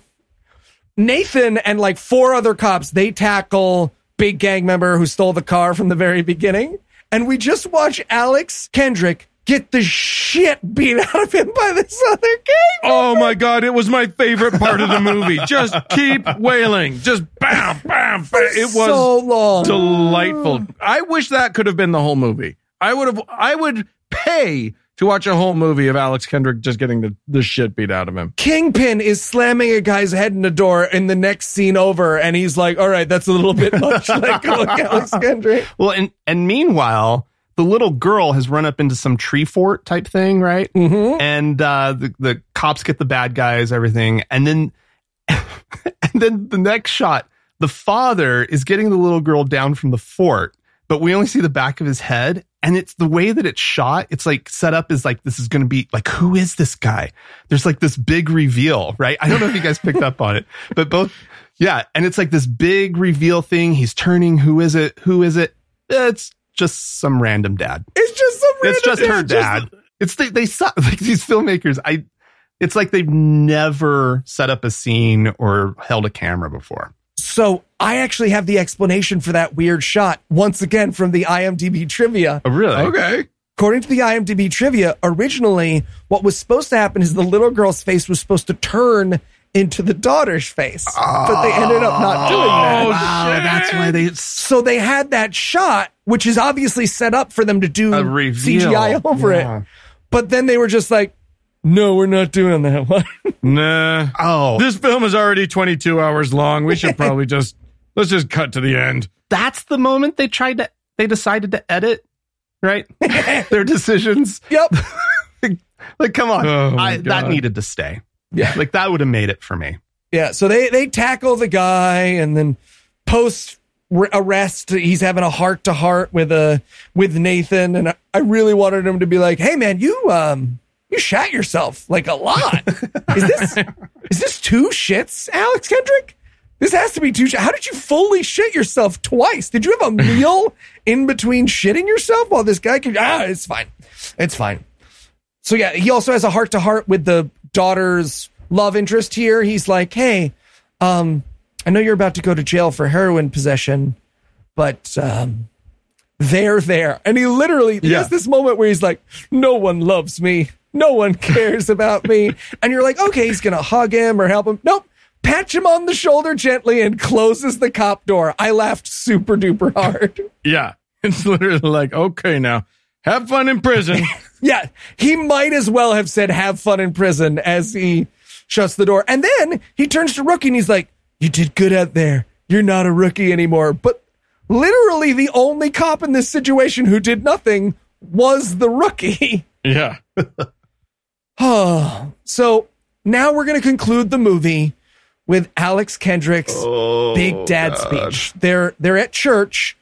Nathan and like four other cops, they tackle big gang member who stole the car from the very beginning. And we just watch Alex Kendrick get the shit beat out of him by this other gang. Oh my god, it was my favorite part of the movie. Just keep wailing. Just bam, bam, bam. It was so long. delightful. I wish that could have been the whole movie. I would have I would pay to watch a whole movie of Alex Kendrick just getting the, the shit beat out of him. Kingpin is slamming a guy's head in the door in the next scene over, and he's like, "All right, that's a little bit much." <laughs> like, Alex <laughs> Kendrick. Well, and and meanwhile, the little girl has run up into some tree fort type thing, right? Mm-hmm. And uh, the the cops get the bad guys, everything, and then <laughs> and then the next shot, the father is getting the little girl down from the fort, but we only see the back of his head. And it's the way that it's shot. It's like set up is like this is going to be like who is this guy? There's like this big reveal, right? I don't know if you guys picked up on it, but both, yeah. And it's like this big reveal thing. He's turning. Who is it? Who is it? It's just some random dad. It's just some. It's just her dad. It's they, they suck. <laughs> Like these filmmakers, I. It's like they've never set up a scene or held a camera before. So I actually have the explanation for that weird shot once again from the IMDb trivia. Oh, really? Okay. According to the IMDb trivia, originally what was supposed to happen is the little girl's face was supposed to turn into the daughter's face, but they ended up not doing that. Oh, Wow, shit. that's why they. So they had that shot, which is obviously set up for them to do CGI over Yeah. it. But then they were just like, no, we're not doing that one. <laughs> Nah. Oh, This film is already 22 hours long. We should <laughs> probably just let's just cut to the end. that's the moment they tried to. They decided to edit, right? <laughs> Their decisions. yep. Like, come on, Oh, I, that needed to stay. Yeah. like that would have made it for me. Yeah. So they, they tackle the guy and then post arrest, he's having a heart to heart with uh, with Nathan. And I, I really wanted him to be like, Hey man, you, um, you shot yourself like a lot. <laughs> Is this, is this two shits, Alex Kendrick? This has to be two. Sh- How did you fully shit yourself twice? Did you have a <laughs> meal in between shitting yourself while this guy can? Ah, it's fine. It's fine. So yeah, he also has a heart to heart with the daughter's love interest here. He's like, "Hey, um, I know you're about to go to jail for heroin possession, but um, they're there." And he literally he has this moment where he's like, "No one loves me. No one cares about me." And you're like, "Okay, he's gonna hug him or help him." Nope. Patch him on the shoulder gently and closes the cop door. I laughed super duper hard. Yeah. <laughs> It's literally like, okay, now have fun in prison. <laughs> Yeah, he might as well have said "have fun in prison" as he shuts the door, and then he turns to Rookie and he's like, "You did good out there. You're not a rookie anymore." But literally, the only cop in this situation who did nothing was the rookie. yeah. <laughs> Oh, <sighs> so now we're going to conclude the movie with Alex Kendrick's oh, big dad speech. They're they're at church,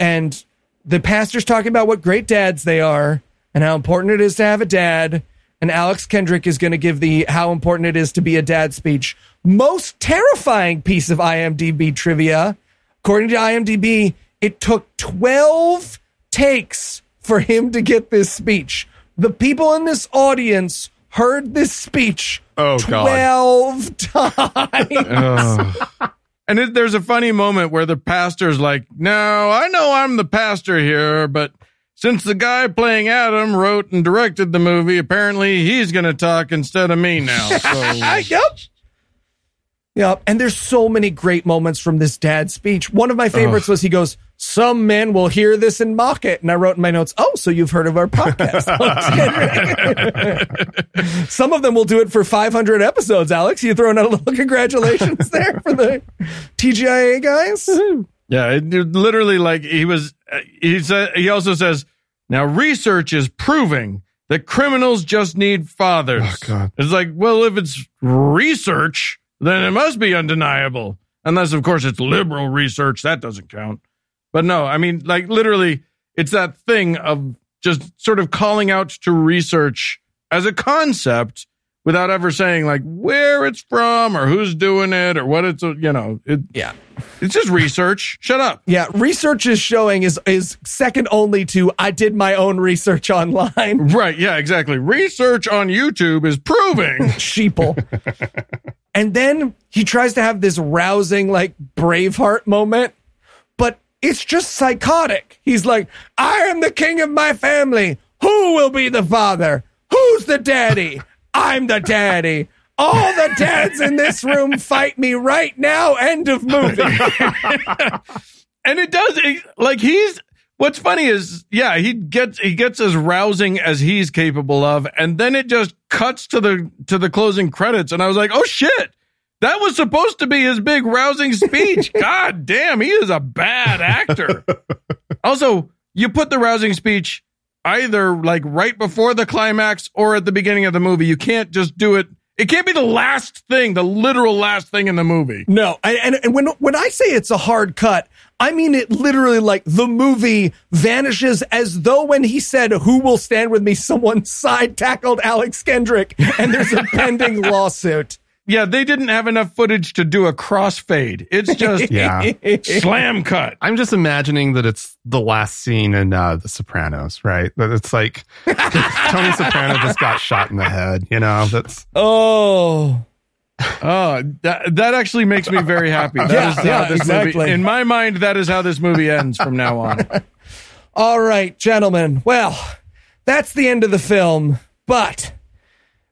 and the pastor's talking about what great dads they are and how important it is to have a dad. And Alex Kendrick is going to give the how important it is to be a dad speech. Most terrifying piece of IMDb trivia, according to IMDb, it took 12 takes for him to get this speech. The people in this audience heard this speech Oh, God. 12 <laughs> times. And it, there's a funny moment where the pastor's like, "No, I know I'm the pastor here, but since the guy playing Adam wrote and directed the movie, apparently he's going to talk instead of me now." <laughs> So yep. Yep. And there's so many great moments from this dad speech. One of my favorites was he goes, Some men will hear this and mock it. And I wrote in my notes, Oh, so you've heard of our podcast. <laughs> <laughs> Some of them will do it for 500 episodes, Alex. You throwing out a little congratulations there for the TGIA guys? Yeah, it, it literally like he was. uh, He said. He also says, "Now research is proving that criminals just need fathers." Oh, God. It's like, well, if it's research, then it must be undeniable. Unless, of course, it's liberal research. That doesn't count. But no, I mean, like literally, it's that thing of just sort of calling out to research as a concept without ever saying like where it's from or who's doing it or what it's you know it, Yeah. it's just research shut up Yeah, research is showing is is second only to I did my own research online. right yeah exactly research on youtube is proving <laughs> Sheeple. <laughs> and then he tries to have this rousing like Braveheart moment, but it's just psychotic. He's like, "I am the king of my family. Who will be the father? Who's the daddy? I'm the daddy." All the dads in this room fight me right now. End of movie. <laughs> and it does it, like he's what's funny is yeah he gets he gets as rousing as he's capable of and then it just cuts to the to the closing credits and i was like oh shit. That was supposed to be his big rousing speech. <laughs> God damn he is a bad actor. Also you put the rousing speech either like right before the climax or at the beginning of the movie. You can't just do it it can't be the last thing the literal last thing in the movie No, and, and and when when I say it's a hard cut, I mean it literally like the movie vanishes as though when he said "Who will stand with me?" someone <laughs> side tackled Alex Kendrick, and there's a pending <laughs> lawsuit. Yeah, they didn't have enough footage to do a crossfade. It's just <laughs> Yeah. slam cut. I'm just imagining that it's the last scene in uh, The Sopranos, right? That it's like <laughs> Tony Soprano just got shot in the head. You know, that's Oh, Oh, that that actually makes me very happy. That Yeah, is how yeah, this exactly. movie, in my mind, that is how this movie ends from now on. <laughs> all right, gentlemen. Well, that's the end of the film, but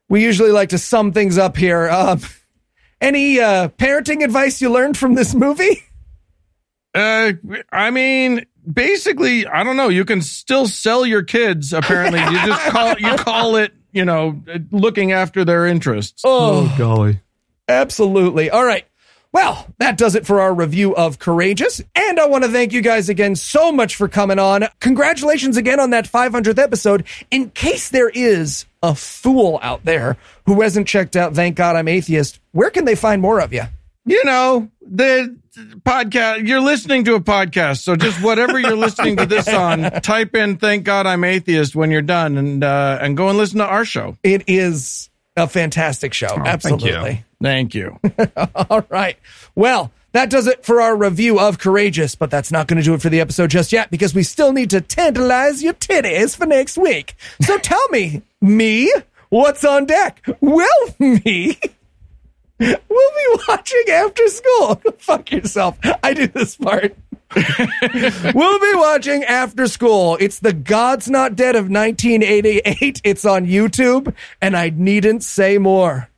we usually like to sum things up here. Um, <laughs> any uh, parenting advice you learned from this movie? Uh, I mean, basically, I don't know. You can still sell your kids. Apparently, you just call you <laughs> call it, you know, looking after their interests. Oh, golly. Absolutely. All right. Well, that does it for our review of Courageous. And I want to thank you guys again so much for coming on. Congratulations again on that 500th episode. In case there is a fool out there who hasn't checked out Thank God I'm Atheist, where can they find more of you? you know the podcast you're listening to a podcast so just whatever you're listening to this on <laughs> type in thank god i'm atheist when you're done and uh and go and listen to our show It is a fantastic show. thank you. Absolutely. Thank you <laughs> All right. Well, that does it for our review of Courageous, but that's not going to do it for the episode just yet because we still need to tantalize your titties for next week. So <laughs> tell me, me, what's on deck? Well, me. We'll be watching after school. <laughs> Fuck yourself. I do this part. we'll be watching after school. It's the God's Not Dead of 1988. It's on YouTube, and I needn't say more.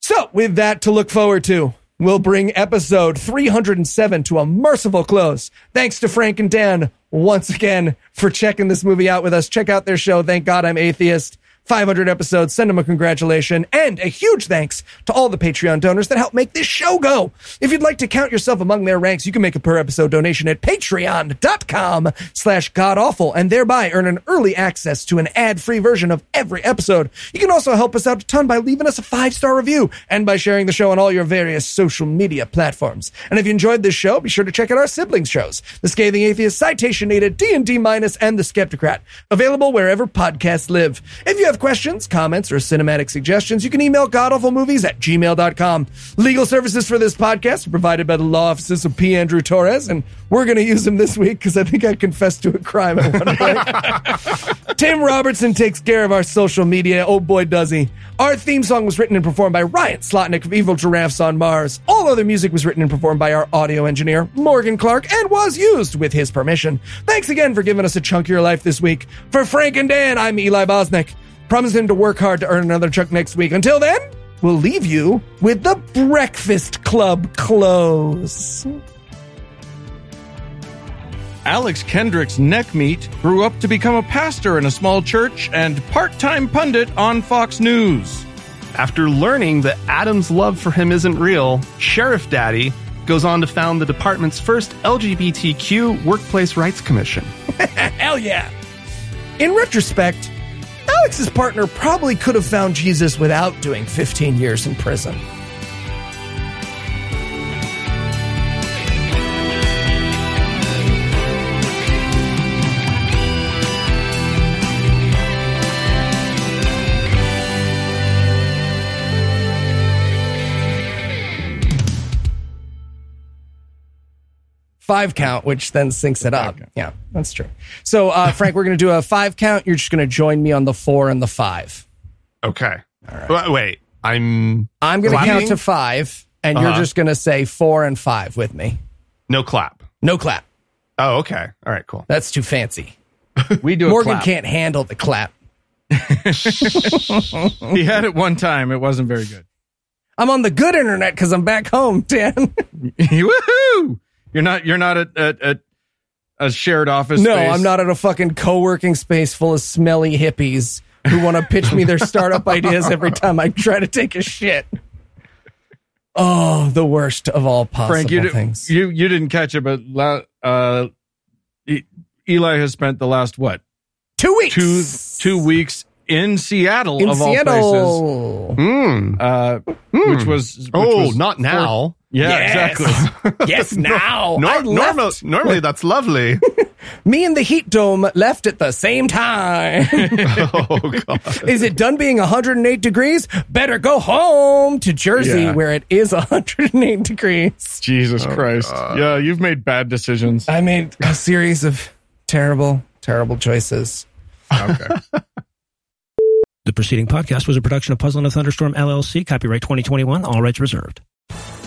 So, with that to look forward to, we'll bring episode 307 to a merciful close. Thanks to Frank and Dan once again for checking this movie out with us. Check out their show, Thank God I'm Atheist. 500 episodes. Send them a congratulation and a huge thanks to all the Patreon donors that help make this show go. If you'd like to count yourself among their ranks, you can make a per episode donation at patreon.com slash godawful and thereby earn an early access to an ad-free version of every episode. You can also help us out a ton by leaving us a five-star review and by sharing the show on all your various social media platforms. And if you enjoyed this show, be sure to check out our siblings shows, The Scathing Atheist, Citation Needed, D&D Minus, and The Skepticrat, available wherever podcasts live. If you have questions, comments, or cinematic suggestions, you can email godawfulmovies at gmail.com. Legal services for this podcast are provided by the law offices of P. Andrew Torres, and we're going to use them this week because I think I confessed to a crime at one point. <laughs> Tim Robertson takes care of our social media. Oh boy, does he. Our theme song was written and performed by Ryan Slotnick of Evil Giraffes on Mars. All other music was written and performed by our audio engineer, Morgan Clarke, and was used with his permission. Thanks again for giving us a chunk of your life this week. For Frank and Dan, I'm Eli Bosnick. Promising to work hard to earn another chunk next week. Until then, we'll leave you with the Breakfast Club close. alex kendrick's neck meat grew up to become a pastor in a small church and part-time pundit on fox news After learning that Adam's love for him isn't real, Sheriff Daddy goes on to found the department's first LGBTQ Workplace Rights Commission. <laughs> Hell yeah. In retrospect, Alex's partner probably could have found Jesus without doing 15 years in prison. Five count, which then syncs it up. count. Yeah, that's true. So, uh, Frank, we're going to do a five count. You're just going to join me on the four and the five. Okay. Wa- Wait, I'm I'm going to count to five, and you're Uh-huh. just going to say four and five with me. no clap. No clap. Oh, okay. All right, cool. That's too fancy. <laughs> We do a Morgan clap. can't handle the clap. <laughs> He had it one time. It wasn't very good. I'm on the good internet because I'm back home, Dan. <laughs> Woohoo! You're not. You're not at at, at a shared office. no, space. I'm not at a fucking co-working space full of smelly hippies who want to pitch me their startup <laughs> ideas every time I try to take a shit. Oh, the worst of all possible Frank, you, di- things. you you didn't catch it, but uh, Eli has spent the last what two weeks. two two weeks in Seattle in of all places, Seattle. Hmm. uh, which was which Oh, was not now. Yeah Yes. exactly. <laughs> yes, <laughs> now. Nor- I normal, normally, <laughs> that's lovely. Me and the heat dome left at the same time. oh, God. is it done being 108 degrees? Better go home to Jersey Yeah. where it is 108 degrees. Jesus oh, Christ! Yeah, you've made bad decisions. I made a series of terrible, terrible choices. Okay. The preceding podcast was a production of Puzzle and a Thunderstorm LLC, copyright 2021, all rights reserved.